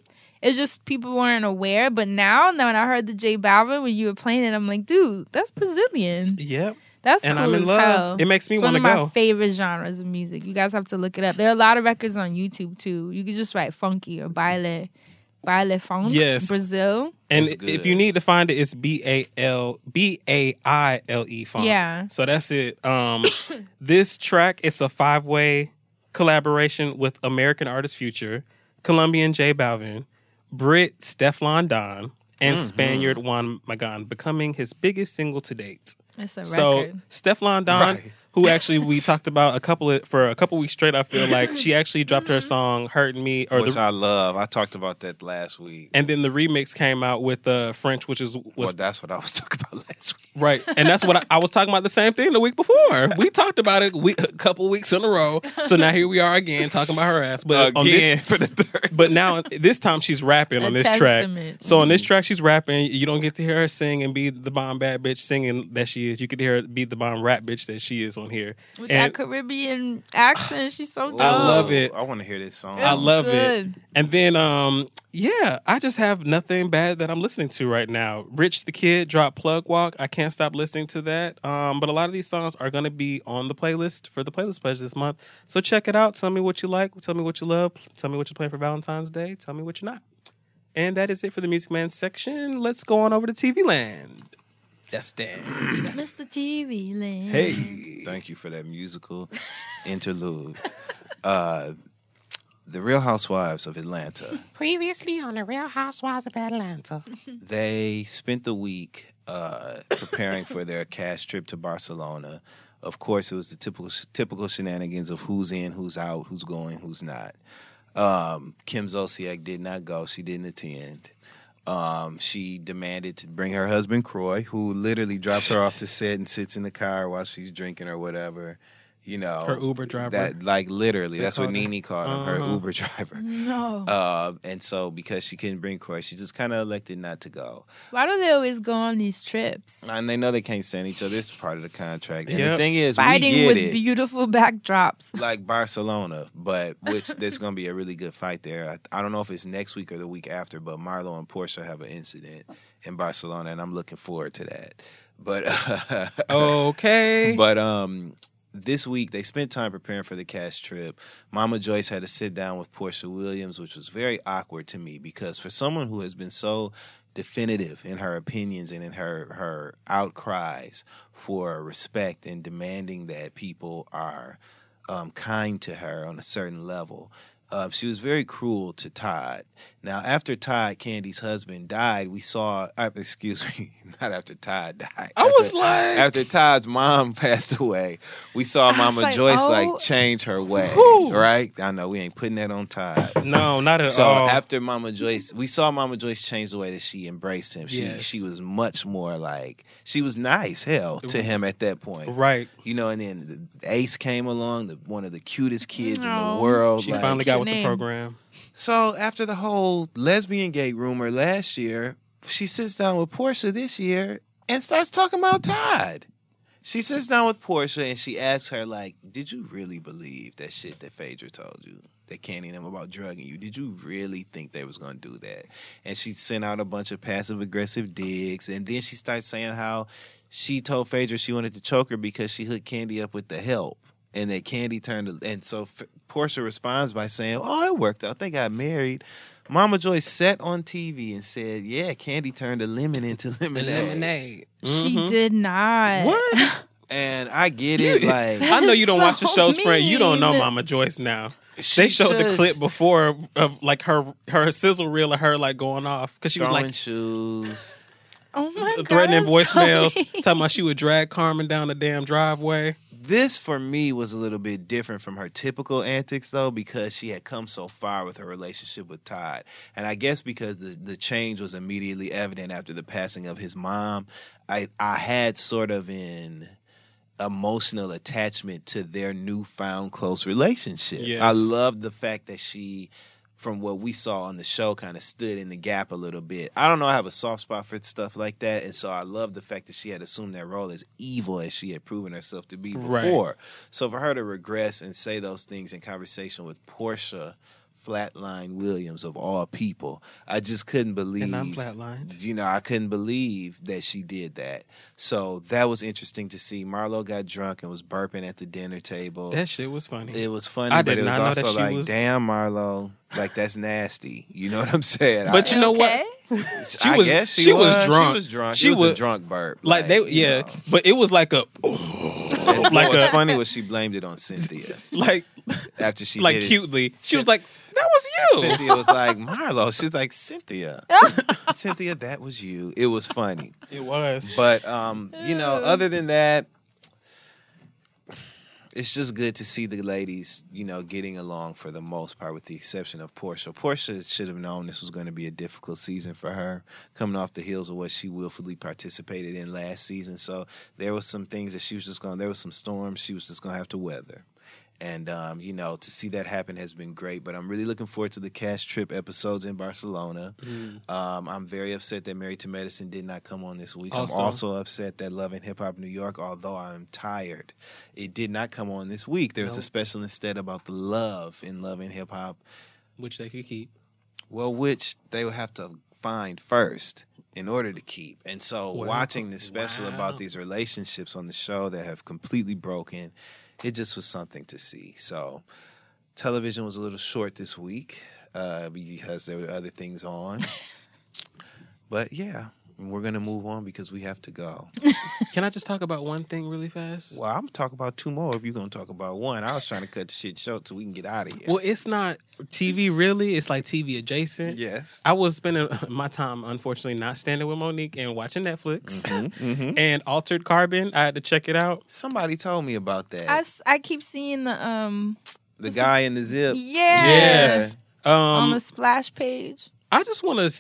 It's just people weren't aware, but now, now when I heard the J Balvin when you were playing it, I'm like, dude, that's Brazilian. Yep. That's And cool I'm in as love. hell. It makes me It's one want to of my go. favorite genres of music. You guys have to look it up. There are a lot of records on YouTube too. You can just write funky or baile, baile funk. Yes. Brazil. And if you need to find it, it's B A L B A I L E funk. Yeah. So that's it. Um, this track it's a five way collaboration with American artist Future, Colombian J Balvin, Brit Steflon Don, and Mm-hmm. Spaniard Juan Magan, becoming his biggest single to date. It's a So record. Steflon Don, Right. Who actually we talked about a couple of for a couple weeks straight, I feel like she actually dropped her song "Hurting Me" or Which the, I love. I talked about that last week. and then the remix came out with uh, French, which is was well, that's what I was talking about last week. Right, and that's what I, I was talking about. The same thing the week before. We talked about it we, a couple weeks in a row. So now here we are again talking about her ass. But on Again this, for the third. but now this time she's rapping A on this testament. track. So on this track she's rapping. You don't get to hear her sing and be the bomb bad bitch singing that she is. You could hear her be the bomb rap bitch that she is on here. With And that Caribbean accent, she's so dope. I love it. I want to hear this song. I It's love it. And then, um, yeah, I just have nothing bad that I'm listening to right now. Rich the Kid drop Plug Walk. I can't stop listening to that. Um, but a lot of these songs are going to be on the playlist for the playlist pledge this month. So check it out. Tell me what you like. Tell me what you love. Tell me what you're playing for Valentine's Day. Tell me what you're not. And that is it for the Music Man section. Let's go on over to TV Land. That's that. Mr. TV Land. Hey, thank you for that musical interlude. Uh, the Real Housewives of Atlanta. Previously on the Real Housewives of Atlanta. They spent the week uh, preparing for their cast trip to Barcelona. Of course, it was the typical typical shenanigans of who's in, who's out, who's going, who's not. Um, Kim Zolciak did not go; she didn't attend. Um, she demanded to bring her husband Kroy, who literally drops her off to set and sits in the car while she's drinking or whatever. You know, Her Uber driver. That like literally, They that's what called her? Nene called him, her Uh-huh. Uber driver. No. Uh, and so because she couldn't bring Kroy, she just kind of elected not to go. Why do they always go on these trips? And they know they can't stand each other. It's part of the contract. And the thing is, we Fighting get with it. beautiful backdrops. like Barcelona, but which there's going to be a really good fight there. I, I don't know if it's next week or the week after, but Marlo and Porsha have an incident in Barcelona, and I'm looking forward to that. But Okay. but um, this week they spent time preparing for the cast trip. Mama Joyce had to sit down with Porsha Williams, which was very awkward to me because for someone who has been so definitive in her opinions and in her her outcries for respect and demanding that people are um, kind to her on a certain level. Uh, she was very cruel to Todd. Now, after Todd, Kandi's husband, died, we saw. Uh, excuse me, not after Todd died. I was After- like- after Todd's mom passed away, we saw Mama like, Joyce oh. like change her way. Whew. Right? I know we ain't putting that on Todd. no, not at So all. So after Mama Joyce, we saw Mama Joyce change the way that she embraced him. She Yes. she was much more like she was nice, hell, to him at that point. right. You know, and then Ace came along, the, one of the cutest kids in the world. She like- finally got with the program. So after the whole lesbian gate rumor last year, she sits down with Porsha this year and starts talking about Todd. She sits down with Porsha and she asks her, like, did you really believe that shit that Phaedra told you? That Kandi and them about drugging you. Did you really think they was gonna do that? And she sent out a bunch of passive aggressive digs, and then she starts saying how she told Phaedra she wanted to choke her because she hooked Kandi up with the help, and that Kandi turned. And so F- Porsha responds by saying, "Oh, it worked out. They got married." Mama Joyce sat on TV and said, "Yeah, Kandi turned a lemon into lemonade." She Mhm. did not. What? And I get it, like I know you don't watch the so show, Sprint. You don't know mean. Mama Joyce now. she they showed the just clip before of like her her sizzle reel of her like going off because she was throwing like shoes. Oh my god. threatening that's so voicemails, mean. talking about she would drag Carmen down the damn driveway. This for me was a little bit different from her typical antics though because she had come so far with her relationship with Todd. And I guess because the the change was immediately evident after the passing of his mom, I I had sort of an emotional attachment to their newfound close relationship. Yes. I loved the fact that she from what we saw on the show kind of stood in the gap a little bit. I don't know, I have a soft spot for stuff like that and so I love the fact that she had assumed that role as evil as she had proven herself to be Right. before. So for her to regress and say those things in conversation with Porsha Flatline Williams of all people, I just couldn't believe And I'm flatlined. you know, I couldn't believe that she did that. So that was interesting to see. Marlo got drunk and was burping at the dinner table. That shit was funny. it was funny, I but it was not know that also like, was- damn, Marlo, like that's nasty. You know what I'm saying? But you know Okay. what? she was- guess she, she was was, drunk. She was drunk. She She was, was- a drunk burp. Like they, you yeah, know. but it was like a, And like what's a- funny was she blamed it on Cynthia like, after she like did it. cutely. She was like, "That was you. Cynthia was like, Marlo. She's like, Cynthia. Cynthia, that was you. It was funny. It was. But um, you know, other than that, it's just good to see the ladies, you know, getting along for the most part, with the exception of Porsha. Porsha should have known this was going to be a difficult season for her, coming off the heels of what she willfully participated in last season. So there was some things that she was just going. There was some storms she was just going to have to weather. And um, you know, to see that happen has been great. But I'm really looking forward to the cash trip episodes in Barcelona. Mm. Um, I'm very upset that Married to Medicine did not come on this week. Also- I'm also upset that Love and Hip Hop New York, although I'm tired, it did not come on this week. There was a special instead about the love in Love and Hip Hop. Which they could keep. Well, which they would have to find first in order to keep. And so watching the special wow. about these relationships on the show that have completely broken, it just was something to see. So television was a little short this week uh, because there were other things on. but yeah, we're gonna move on because we have to go. Can I just talk about one thing really fast? Well, I'm gonna talk about two more if you're gonna talk about one. I was trying to cut the shit short so we can get out of here. Well, it's not TV really. It's like TV adjacent. yes. I was spending my time, unfortunately, not standing with Mo'Nique and watching Netflix. Mhm. And Altered Carbon, I had to check it out. Somebody told me about that. I, I keep seeing the um the guy in the zip. yeah Yes. on Um, the splash page. I just want to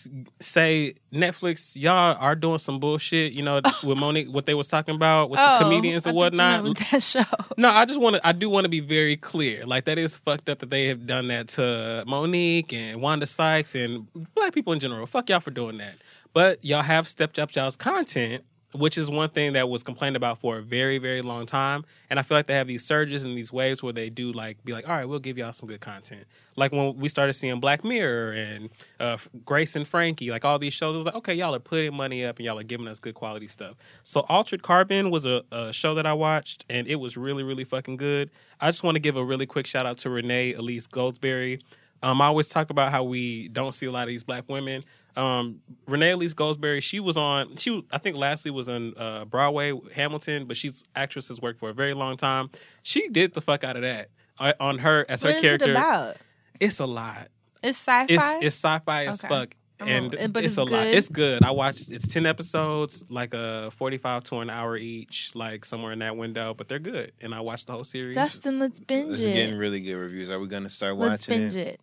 say Netflix, y'all are doing some bullshit. You know, with Mo'Nique, what they was talking about with oh, the comedians and whatnot. with that show. No, I just want to. I do want to be very clear. Like that is fucked up that they have done that to Mo'Nique and Wanda Sykes and black people in general. Fuck y'all for doing that. But y'all have stepped up y'all's content, which is one thing that was complained about for a very, very long time. And I feel like they have these surges and these waves where they do like be like, all right, we'll give y'all some good content. Like when we started seeing Black Mirror and uh, Grace and Frankie, like all these shows, it was like, okay, y'all are putting money up and y'all are giving us good quality stuff. So Altered Carbon was a, a show that I watched and it was really, really fucking good. I just want to give a really quick shout out to Renee Elise Goldsberry. Um, I always talk about how we don't see a lot of these black women. Um, Renee Elise Goldsberry, she was on. She I think lastly was on uh, Broadway, Hamilton, but she's actress has worked for a very long time. She did the fuck out of that uh, on her as her What is character. it about? It's a lot. It's sci-fi. It's it's sci-fi as Okay. fuck. I'm And a- but it's, it's a lot. It's good. I watched. It's ten episodes, like a forty-five to an hour each, like somewhere in that window. But they're good, and I watched the whole series. Dustin, let's binge It's it. getting really good reviews. Are we gonna start let's watching binge it? it.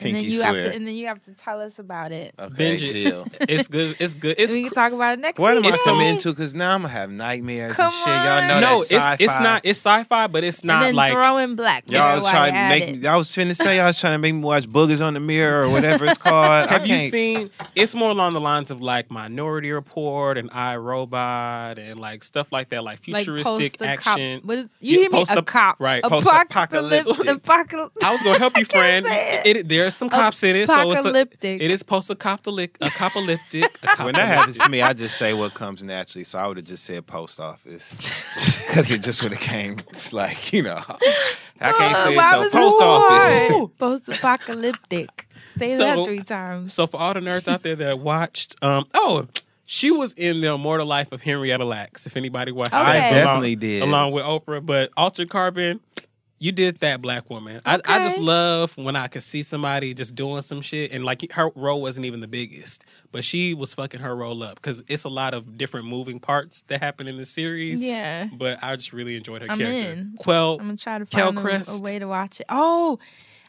And then Pinky you have to, and then you have to tell us about it. Okay, Binge it. deal. it's good. It's good. It's we can talk about it next What am. I coming some- into? Because now I'm gonna have nightmares Come and shit. Y'all know on. no, that's it's it's not. It's sci-fi, but it's not and not then like throw in black. Y'all That's was trying to make added. me. I was finna say y'all was trying to make me watch Boogers on the Mirror or whatever it's called. Have you seen? It's more along the lines of like Minority Report and I Robot and like stuff like that, like like futuristic post-acop- action. What is you Yeah, hear me? A post-ap- cop, right, post-apocalyptic. Apocalyptic. I was gonna help you, friend. say It, there's some cops in it, so it's a, Apocalyptic. it is post-apocalyptic. Apocalyptic. When that happens to me, I just say what comes naturally. So I would have just said post office because it just would have came. It's like you know, I can't say Why it. was So post it office. hard? Post-apocalyptic. Say So- that three times. So for all the nerds out there that watched, um, oh, she was in the Immortal Life of Henrietta Lacks. If anybody watched, Okay. that, I along- definitely did. along with Oprah. But Altered Carbon, you did that, black woman. I, I just love when I could see somebody just doing some shit, and like her role wasn't even the biggest, but she was fucking her role up because it's a lot of different moving parts that happen in the series. Yeah. But I just really enjoyed her I'm character. in. Quell, I'm gonna try to find a, a way to watch it. Oh,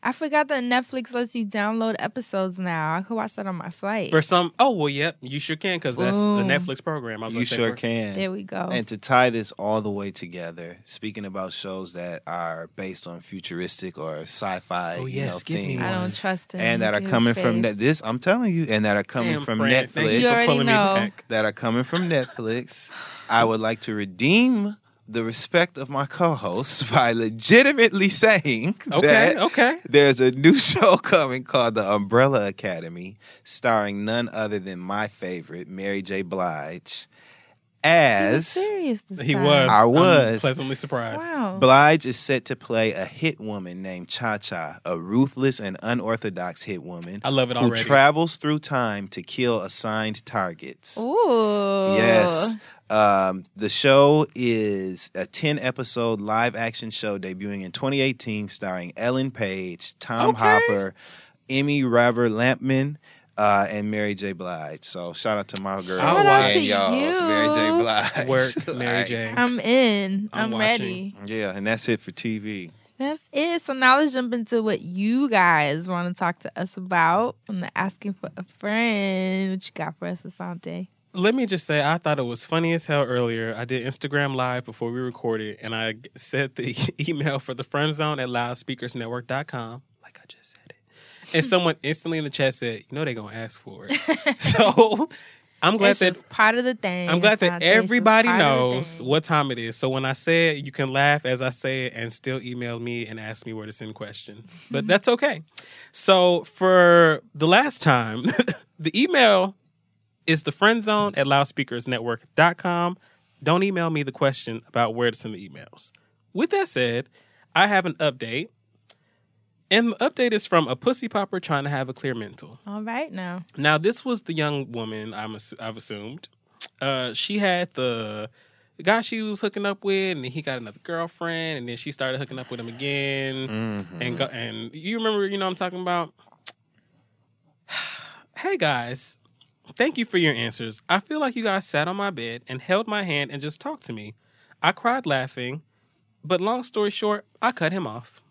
I forgot that Netflix lets you download episodes now. I could watch that on my flight. for some, oh well, yep, you sure can because that's the Netflix program. I was You sure for- can. there we go. And to tie this all the way together, speaking about shows that are based on futuristic or sci-fi, Oh, you yes, know, give me themes, I don't trust him. and that Look are coming from face. net, this, I'm telling you, and that are coming Damn, from friend, Netflix, You you for already pulling me know. back. that are coming from Netflix, I would like to redeem the respect of my co-hosts by legitimately saying Okay, that okay. there's a new show coming called The Umbrella Academy, starring none other than my favorite, Mary J. Blige. as serious. This He was. I I'm was. pleasantly surprised. Wow. Blige is set to play a hit woman named Cha Cha, a ruthless and unorthodox hit woman I love it who already. travels through time to kill assigned targets. Ooh. Yes. Um, the show is a 10 episode live action show debuting in 2018, starring Ellen Page, Tom Okay. Hopper, Emmy Raver Lampman, uh, and Mary J. Blige. So shout out to my girl Shout out and to y'all's you. Mary J. Blige. Work, Mary Like, J. I'm in. I'm I'm, ready. Yeah, and that's it for TV. That's it. So now let's jump into what you guys want to talk to us about. I'm asking for a friend. What you got for us, Assante? Let me just say, I thought it was funny as hell earlier. I did Instagram Live before we recorded, and I said the email for the friend zone at loudspeakersnetwork.com, like I just said it. And someone instantly in the chat said, You know, they're going to ask for it. so I'm glad it's that. part of the thing. I'm glad that everybody part of the knows what time it is. So when I say it, you can laugh as I say it and still email me and ask me where to send questions. But that's okay. So for the last time, the email is the friend zone at loudspeakersnetwork.com. Don't email me the question about where to send the emails. With that said, I have an update. And the update is from a pussy popper trying to have a clear mental. All right now. Now, this was the young woman. I'm assu- I've assumed. Uh, she had the, the guy she was hooking up with, and he got another girlfriend, and then she started hooking up with him again. And go, and you remember, you know, what I'm talking about. hey guys, thank you for your answers. I feel like you guys sat on my bed and held my hand and just talked to me. I cried laughing, but long story short, I cut him off.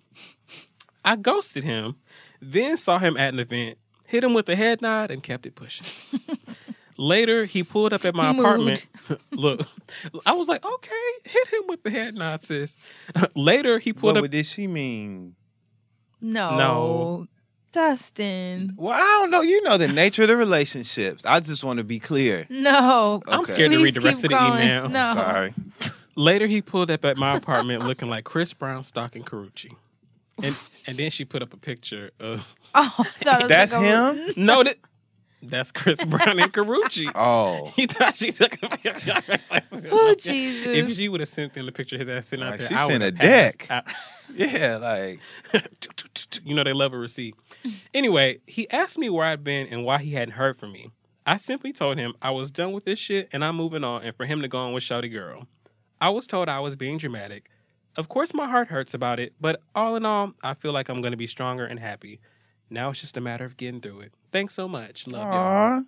I ghosted him, then saw him at an event, hit him with a head nod, and kept it pushing. Later, he pulled up at my He apartment. Look, I was like, okay, hit him with the head nod, sis. Later, he pulled What up. did she mean? No. No. Dustin. Well, I don't know. You know the nature of the relationships. I just want to be clear. No. I'm Okay. scared to read the rest of the going. email. No. Sorry. Later, he pulled up at my apartment looking like Chris Brown stalking Karrueche. And, and then she put up a picture of Oh, I thought it was That's like a- him? no, that that's Chris Brown and Karrueche. Oh. He thought she took a picture. Oh, Jesus. If she would have sent in the picture of his ass sitting out Like, there, she I sent would've a deck. out. Yeah, like you know they love a receipt. Anyway, he asked me where I'd been and why he hadn't heard from me. I simply told him I was done with this shit and I'm moving on, and for him to go on with Shouty Girl. I was told I was being dramatic. Of course, my heart hurts about it, but all in all, I feel like I'm going to be stronger and happy. Now it's just a matter of getting through it. Thanks so much. Love y'all.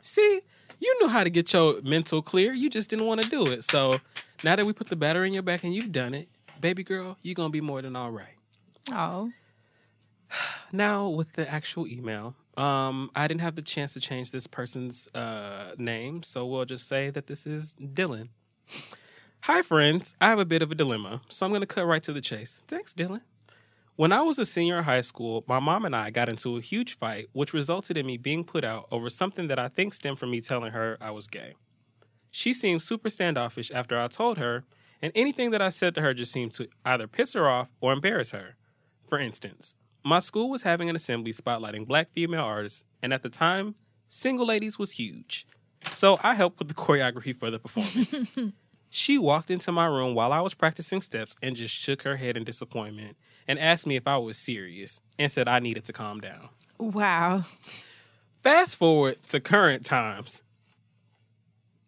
See, you knew how to get your mental clear. You just didn't want to do it. So now that we put the battery in your back and you've done it, baby girl, you're going to be more than all right. Oh. Now with the actual email, um, I didn't have the chance to change this person's uh, name, so we'll just say that this is Dylan. Hi, friends. I have a bit of a dilemma, so I'm going to cut right to the chase. Thanks, Dylan. When I was a senior in high school, my mom and I got into a huge fight, which resulted in me being put out over something that I think stemmed from me telling her I was gay. She seemed super standoffish after I told her, and anything that I said to her just seemed to either piss her off or embarrass her. For instance, my school was having an assembly spotlighting black female artists, and at the time, Single Ladies was huge. So I helped with the choreography for the performance. she walked into my room while I was practicing steps and just shook her head in disappointment and asked me if I was serious and said I needed to calm down. Wow. Fast forward to current times.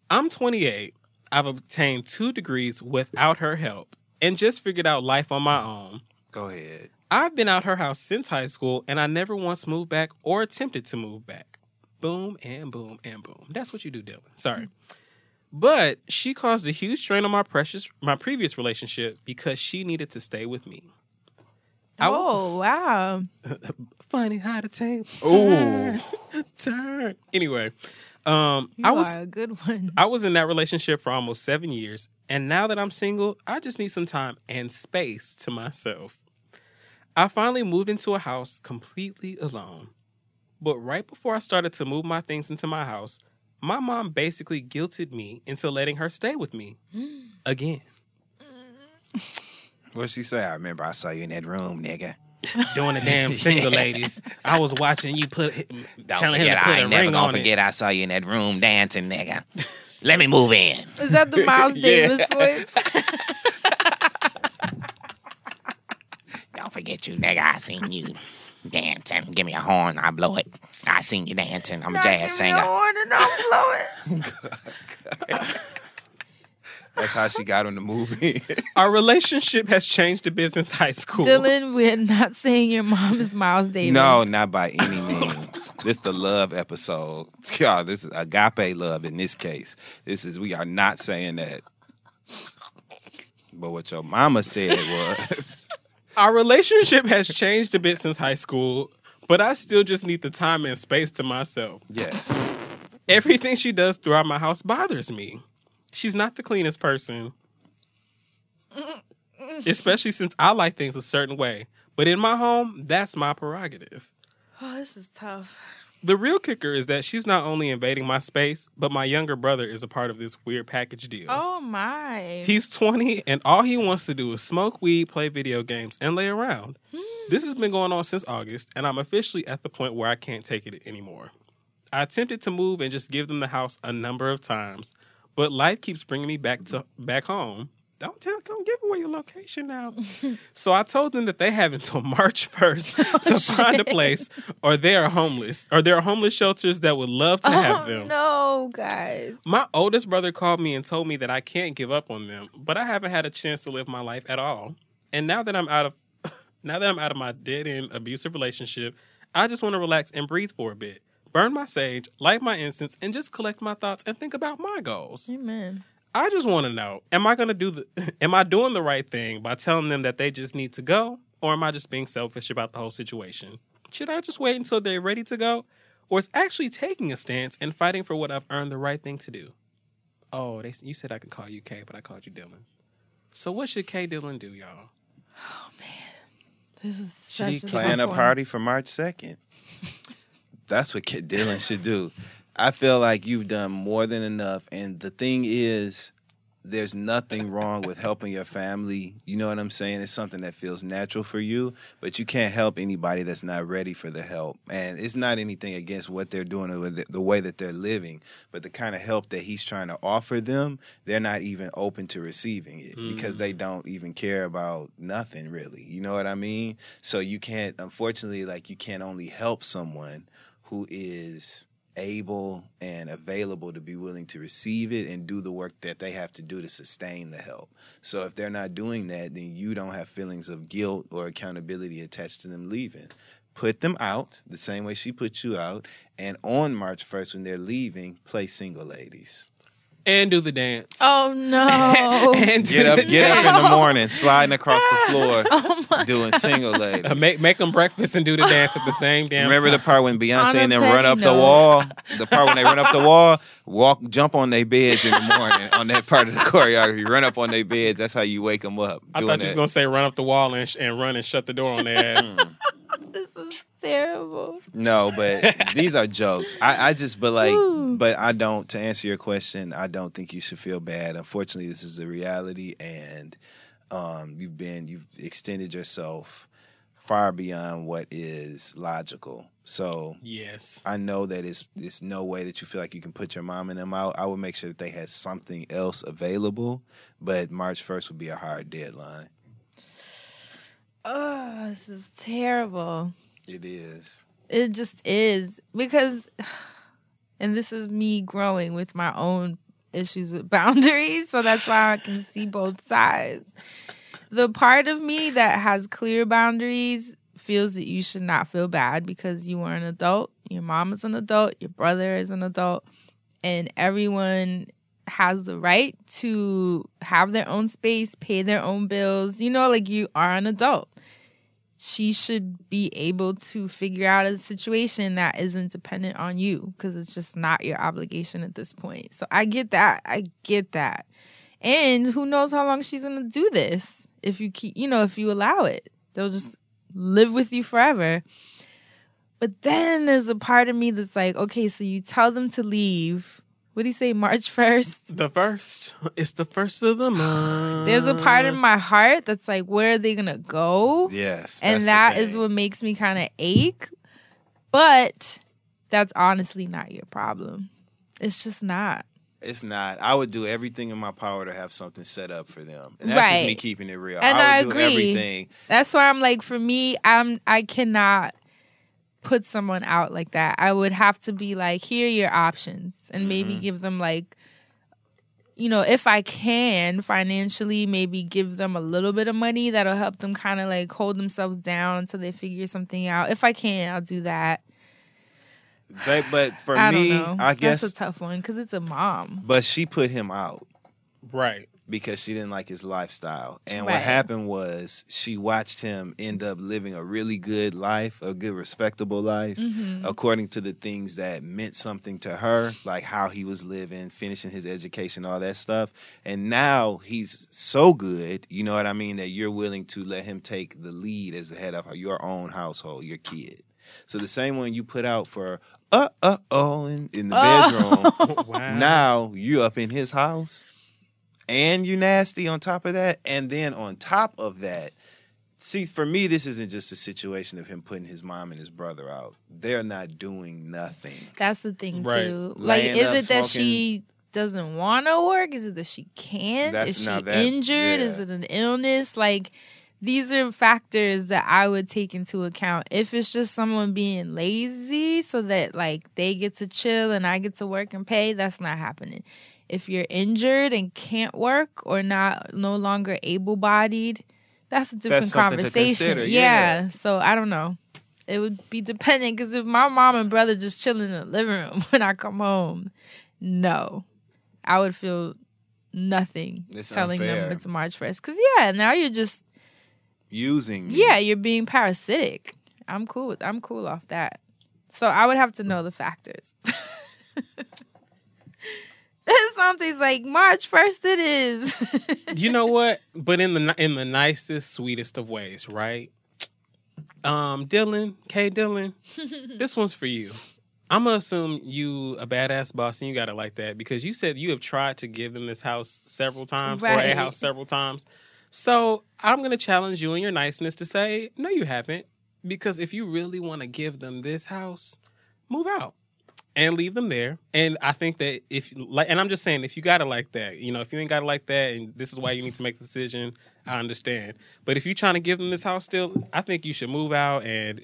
I'm 28. I've obtained two degrees without her help and just figured out life on my own. Go ahead. I've been out her house since high school and I never once moved back or attempted to move back. Boom and boom and boom. That's what you do, Dylan. Sorry. Mm-hmm. But she caused a huge strain on my precious my previous relationship because she needed to stay with me. I w- Oh, wow. Funny how the tables turn, turn. Anyway, um, You I was are a good one. I was in that relationship for almost seven years, and now that I'm single, I just need some time and space to myself. I finally moved into a house completely alone. But right before I started to move my things into my house, my mom basically guilted me into letting her stay with me again. What'd she say? I remember I saw you in that room, nigga. Doing the damn single ladies. I was watching you put Don't telling him forget, to put I a ain't never ring gonna on forget it. I saw you in that room dancing, nigga. Let me move in. Is that the Miles Yeah. Davis voice? Don't forget you, nigga. I seen you dancing. Give me a horn, I blow it. I seen you dancing. I'm a jazz singer. That's how she got on the movie. Our relationship has changed a bit since high school. Dylan, we're not saying your mom is Miles Davis. no, not by any means. this the love episode. Y'all, this is agape love in this case. This is we are not saying that. But what your mama said was Our relationship has changed a bit since high school, but I still just need the time and space to myself. yes. Everything she does throughout my house bothers me. She's not the cleanest person, especially since I like things a certain way. But in my home, that's my prerogative. Oh, this is tough. The real kicker is that she's not only invading my space, but my younger brother is a part of this weird package deal. Oh my. He's 20 and all he wants to do is smoke weed, play video games, and lay around. Hmm. This has been going on since August, and I'm officially at the point where I can't take it anymore. I attempted to move and just give them the house a number of times, but life keeps bringing me back to back home. Don't tell, don't give away your location now. so I told them that they have until March 1st to find a place, or they are homeless, or there are homeless shelters that would love to have oh them. no, guys. My oldest brother called me and told me that I can't give up on them, but I haven't had a chance to live my life at all. And now that I'm out of now that I'm out of my dead end abusive relationship, I just want to relax and breathe for a bit. Burn my sage, light my incense, and just collect my thoughts and think about my goals. Amen. I just want to know, am I going to do the am I doing the right thing by telling them that they just need to go or am I just being selfish about the whole situation? Should I just wait until they're ready to go or is actually taking a stance and fighting for what I've earned the right thing to do? Oh, they you said I could call you K, but I called you Dylan. So what should K Dylan do, y'all? Oh man, this is Should he such a plan a party for March 2nd? That's what Kid Dylan should do. I feel like you've done more than enough. And the thing is, there's nothing wrong with helping your family. You know what I'm saying? It's something that feels natural for you, but you can't help anybody that's not ready for the help. And it's not anything against what they're doing or the, the way that they're living, but the kind of help that he's trying to offer them, they're not even open to receiving it because they mm. don't even care about nothing really. You know what I mean? So you can't, unfortunately, like you can't only help someone who is able and available to be willing to receive it and do the work that they have to do to sustain the help. So if they're not doing that, then you don't have feelings of guilt or accountability attached to them leaving. Put them out the same way she put you out, and on March 1st when they're leaving, play single ladies. And do the dance. Oh no. and do Get up, the get up in the morning, sliding across the floor, Oh doing single ladies. Uh, make make them breakfast and do the dance at the same damn Remember the part when Beyonce and them run petty up the wall? The part when they run up the wall, walk, jump on their beds in the morning on that part of the choreography. Run up on their beds. That's how you wake them up. I doing thought you was gonna say run up the wall and, sh- and run and shut the door on their ass. this is terrible. No, but these are jokes. I, I just, but like, Ooh. but I don't. To answer your question, I don't think you should feel bad. Unfortunately, this is the reality, and um, you've been, you've extended yourself far beyond what is logical. So yes. I know that it's it's no way that you feel like you can put your mom and them out. I would make sure that they had something else available, but March first would be a hard deadline. Oh, this is terrible. It is. It just is because, and this is me growing with my own issues with boundaries. So that's why I can see both sides. The part of me that has clear boundaries feels that you should not feel bad because you are an adult. Your mom is an adult. Your brother is an adult. And everyone has the right to have their own space, pay their own bills. You know, like you are an adult she should be able to figure out a situation that isn't dependent on you because it's just not your obligation at this point. So I get that. I get that. And who knows how long she's going to do this if you keep, you know, if you allow it. They'll just live with you forever. But then there's a part of me that's like, okay, so you tell them to leave. What do you say, March 1st? The first. It's the first of the month. There's a part in my heart that's like, where are they going to go? Yes, and that's the that is thing. what makes me kind of ache. But that's honestly not your problem. It's just not. It's not. I would do everything in my power to have something set up for them, and that's just me keeping it real. And I I agree. do everything. That's why I'm like, for me, I'm I cannot put someone out like that. I would have to be like, here are your options, and maybe Mm-hmm. give them like, you know, if I can financially, maybe give them a little bit of money that'll help them kind of like hold themselves down until they figure something out. If I can, I'll do that. But, but for I me, don't know. I guess. that's a tough one because it's a mom. but she put him out Right. Because she didn't like his lifestyle. And what happened was she watched him end up living a really good life, a good, respectable life, Mhm. according to the things that meant something to her, like how he was living, finishing his education, all that stuff. And now he's so good, you know what I mean, that you're willing to let him take the lead as the head of your own household, your kid. So the same one you put out for uh uh oh in, in the bedroom. Wow. Now you up in his house and you nasty on top of that. And then on top of that, see, for me, this isn't just a situation of him putting his mom and his brother out. They're not doing nothing. That's the thing Right. too. Like, Laying is up, it that smoking. she doesn't want to work? Is it that she can't? That's- is she that- injured? Is it an illness? Like, these are factors that I would take into account. If it's just someone being lazy so that like they get to chill and I get to work and pay, that's not happening. If you're injured and can't work or not no longer able bodied, that's a different to conversation. yeah. yeah. So I don't know. It would be dependent because if my mom and brother just chilling in the living room when I come home, no, I would feel nothing It's telling unfair. them it's March first. Because yeah, now you're just Using me. yeah, you're being parasitic. I'm cool. With, I'm cool off that. So I would have to know the factors. Something's like March first. It is. you know what? But in the in the nicest, sweetest of ways, right? Um, Dylan, K. Dylan, this one's for you. I'm gonna assume you a badass boss and you got it like that because you said you have tried to give them this house several times or a house several times. So I'm gonna challenge you in your niceness to say no, you haven't. Because if you really want to give them this house, move out and leave them there. And I think that if like, and I'm just saying, if you got it like that, you know, if you ain't got it like that, and this is why you need to make the decision, I understand. But if you're trying to give them this house still, I think you should move out and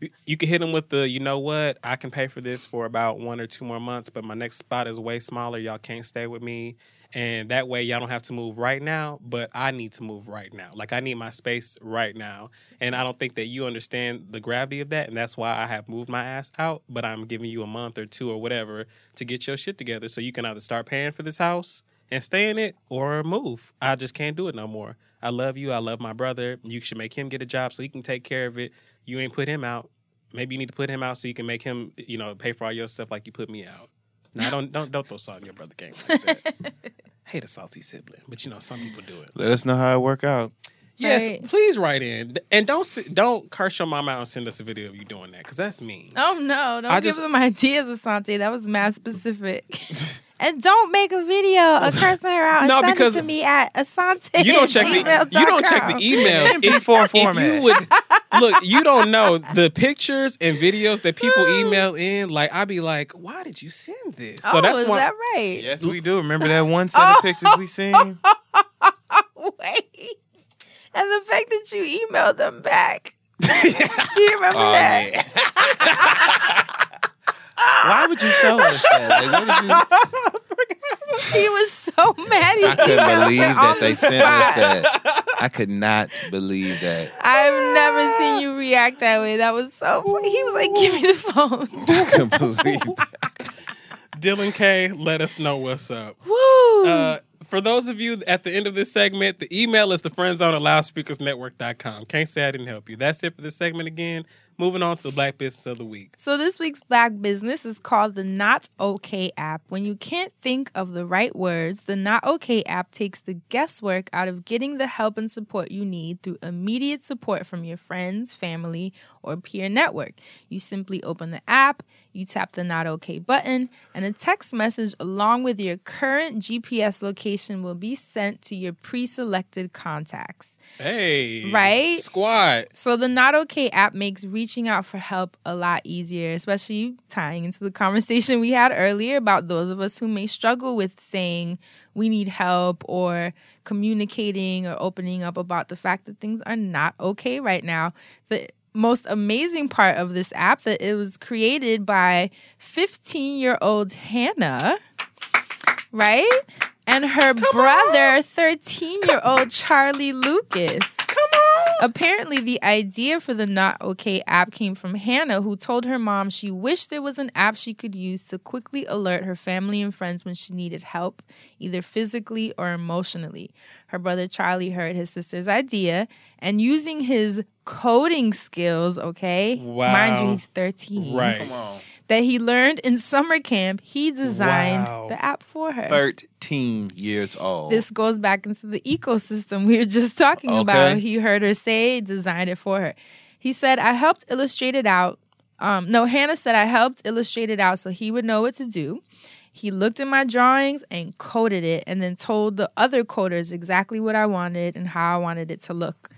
you- you can hit them with the, you know what, I can pay for this for about one or two more months, but my next spot is way smaller. Y'all can't stay with me. And that way, y'all don't have to move right now, but I need to move right now. Like, I need my space right now. And I don't think that you understand the gravity of that. And that's why I have moved my ass out, but I'm giving you a month or two or whatever to get your shit together so you can either start paying for this house and stay in it or move. I just can't do it no more. I love you. I love my brother. You should make him get a job so he can take care of it. You ain't put him out. Maybe you need to put him out so you can make him, you know, pay for all your stuff like you put me out. No, don't don't don't throw salt in your brother game like that. Hate a salty sibling, but you know some people do it. Let us know how it work out. Yes, Right. please write in and don't si- don't curse your mom out and send us a video of you doing that because that's mean. Oh no! Don't I give just- them ideas, Assante. That was mad specific. and don't make a video of cursing her out and No, send because it to me at Assante. You don't check the email. you don't check the email. MP4 format. you would look, you don't know the pictures and videos that people oh. email in. Like I'd be like, why did you send this? oh, that's is why. that right? Yes, we do. Remember that one set of pictures we seen? Wait. And the fact that you emailed them back. Do you remember Oh, that? Why would you show us that? Like, what did you, He was so mad. He I couldn't believe that they the sent us that. I could not believe that. I've never seen you react that way. That was so funny. He was like, give me the phone. I couldn't believe that. Dylan K, let us know what's up. Woo. Uh, for those of you at the end of this segment, the email is the friendzone at loudspeakersnetwork.com. Can't say I didn't help you. That's it for this segment again. Moving on to the Black Business of the Week. So this week's black business is called the Not Okay app. When you can't think of the right words, the Not Okay app takes the guesswork out of getting the help and support you need through immediate support from your friends, family, or peer network. You simply open the app, you tap the Not Okay button, and a text message along with your current GPS location will be sent to your pre-selected contacts. Hey. Right? Squad. So the Not Okay app makes reaching reaching out for help a lot easier, especially tying into the conversation we had earlier about those of us who may struggle with saying we need help or communicating or opening up about the fact that things are not okay right now. The most amazing part of this app that it was created by 15 year old Hannah, right? And her brother, 13 year old Charlie Lucas. Come on. Apparently, the idea for the Not Okay app came from Hannah, who told her mom she wished there was an app she could use to quickly alert her family and friends when she needed help, either physically or emotionally. Her brother Charlie heard his sister's idea and using his coding skills, okay? Wow. Mind you, he's 13 Right. Come on. that he learned in summer camp, he designed Wow. the app for her. 13 years old. This goes back into the ecosystem we were just talking Okay. about. He heard her say, designed it for her. He said, I helped illustrate it out. Um, no, Hannah said, I helped illustrate it out so he would know what to do. He looked at my drawings and coded it and then told the other coders exactly what I wanted and how I wanted it to look.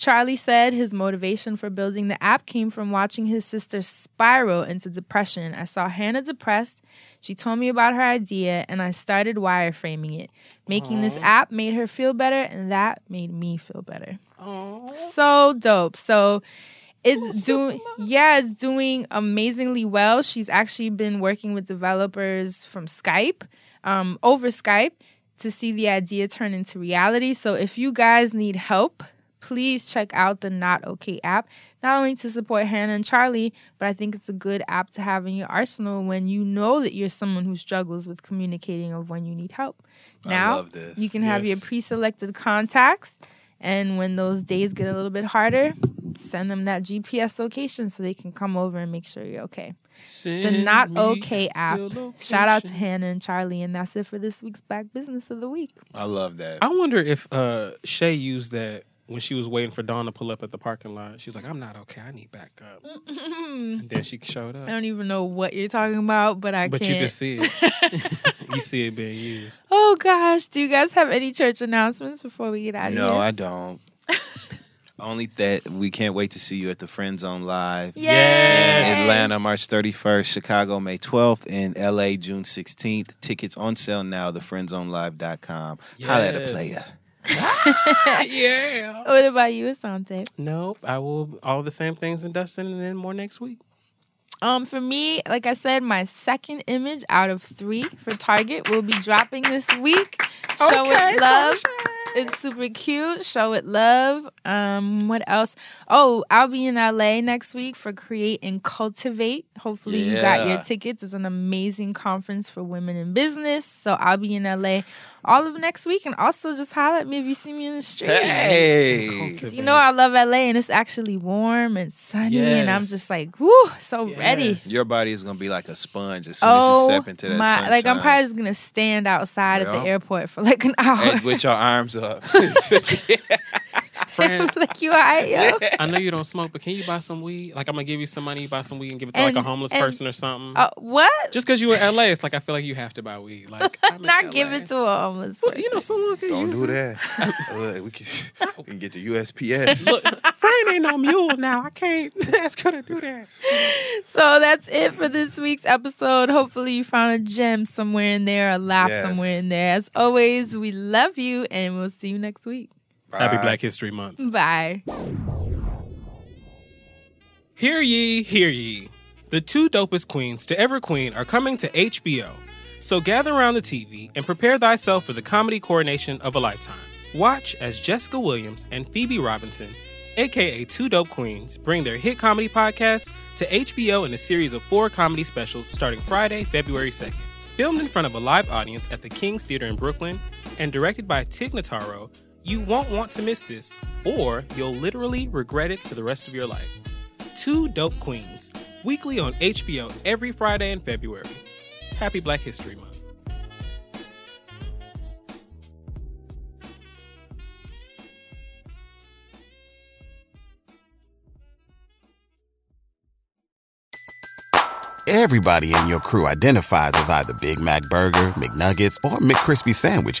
Charlie said his motivation for building the app came from watching his sister spiral into depression. I saw Hannah depressed. She told me about her idea, and I started wireframing it. Making this app made her feel better, and that made me feel better. So dope. So it's doing yeah, it's doing amazingly well. She's actually been working with developers from Skype, um, over Skype to see the idea turn into reality. So if you guys need help, please check out the Not Okay app. Not only to support Hannah and Charlie, but I think it's a good app to have in your arsenal when you know that you're someone who struggles with communicating of when you need help. I Now love this. you can have your pre-selected contacts, and when those days get a little bit harder, send them that GPS location so they can come over and make sure you're okay. The Not Okay app. Shout out to Hannah and Charlie, and that's it for this week's Black Business of the Week. I love that. I wonder if uh, Shay used that when she was waiting for Dawn to pull up at the parking lot. She was like, "I'm not okay. I need backup." and then she showed up. I don't even know what you're talking about, but I But can't. you can see it. you see it being used. Oh gosh, do you guys have any church announcements before we get out of here? No. I don't. Only that we can't wait to see you at the Friend Zone Live. Yay! In Atlanta, March 31st, Chicago, May 12th, and LA, June 16th. Tickets on sale now, thefriendzonelive.com. Holla at a Yes. Player. yeah. What about you, Assante? Nope. I will all the same things in Dustin, and then more next week. Um, for me, like I said, my second image out of three for Target will be dropping this week. Show Okay, it love. It's super cute. Show it love. Um, what else? Oh, I'll be in LA next week for Create and Cultivate. Hopefully, you got your tickets. It's an amazing conference for women in business. So I'll be in LA all of next week, and also just holler at me if you see me in the street. Hey. 'Cause You know I love LA and it's actually warm and sunny and I'm just like, whoo, so ready. Your body is going to be like a sponge as soon Oh as you oh step into that my! sunshine. Like I'm probably just gonna stand outside at the airport for like an hour. Hey, with your arms up. Friend, like you alright, yo? I know you don't smoke, but can you buy some weed? Like I'm gonna give you some money, buy some weed, and give it to like a homeless and- person or something. Uh, what? Just because you were LA, it's like I feel like you have to buy weed. Like I'm Not LA. give it to a homeless Well, you know, someone can Don't use do it. that. Uh, we, can, we can get the USPS. Look, Fran ain't no mule now. I can't ask her to do that. So that's it for this week's episode. Hopefully you found a gem somewhere in there, a laugh Yes. somewhere in there. As always, we love you and we'll see you next week. Happy Black History Month. Bye. Hear ye, hear ye. The two dopest queens to ever queen are coming to HBO. So gather around the TV and prepare thyself for the comedy coronation of a lifetime. Watch as Jessica Williams and Phoebe Robinson, aka Two Dope Queens, bring their hit comedy podcast to HBO in a series of four comedy specials starting Friday, February 2nd. Filmed in front of a live audience at the King's Theater in Brooklyn and directed by Tig Notaro, you won't want to miss this, or you'll literally regret it for the rest of your life. Two Dope Queens, weekly on HBO every Friday in February. Happy Black History Month. Everybody in your crew identifies as either Big Mac Burger, McNuggets, or McCrispy Sandwich.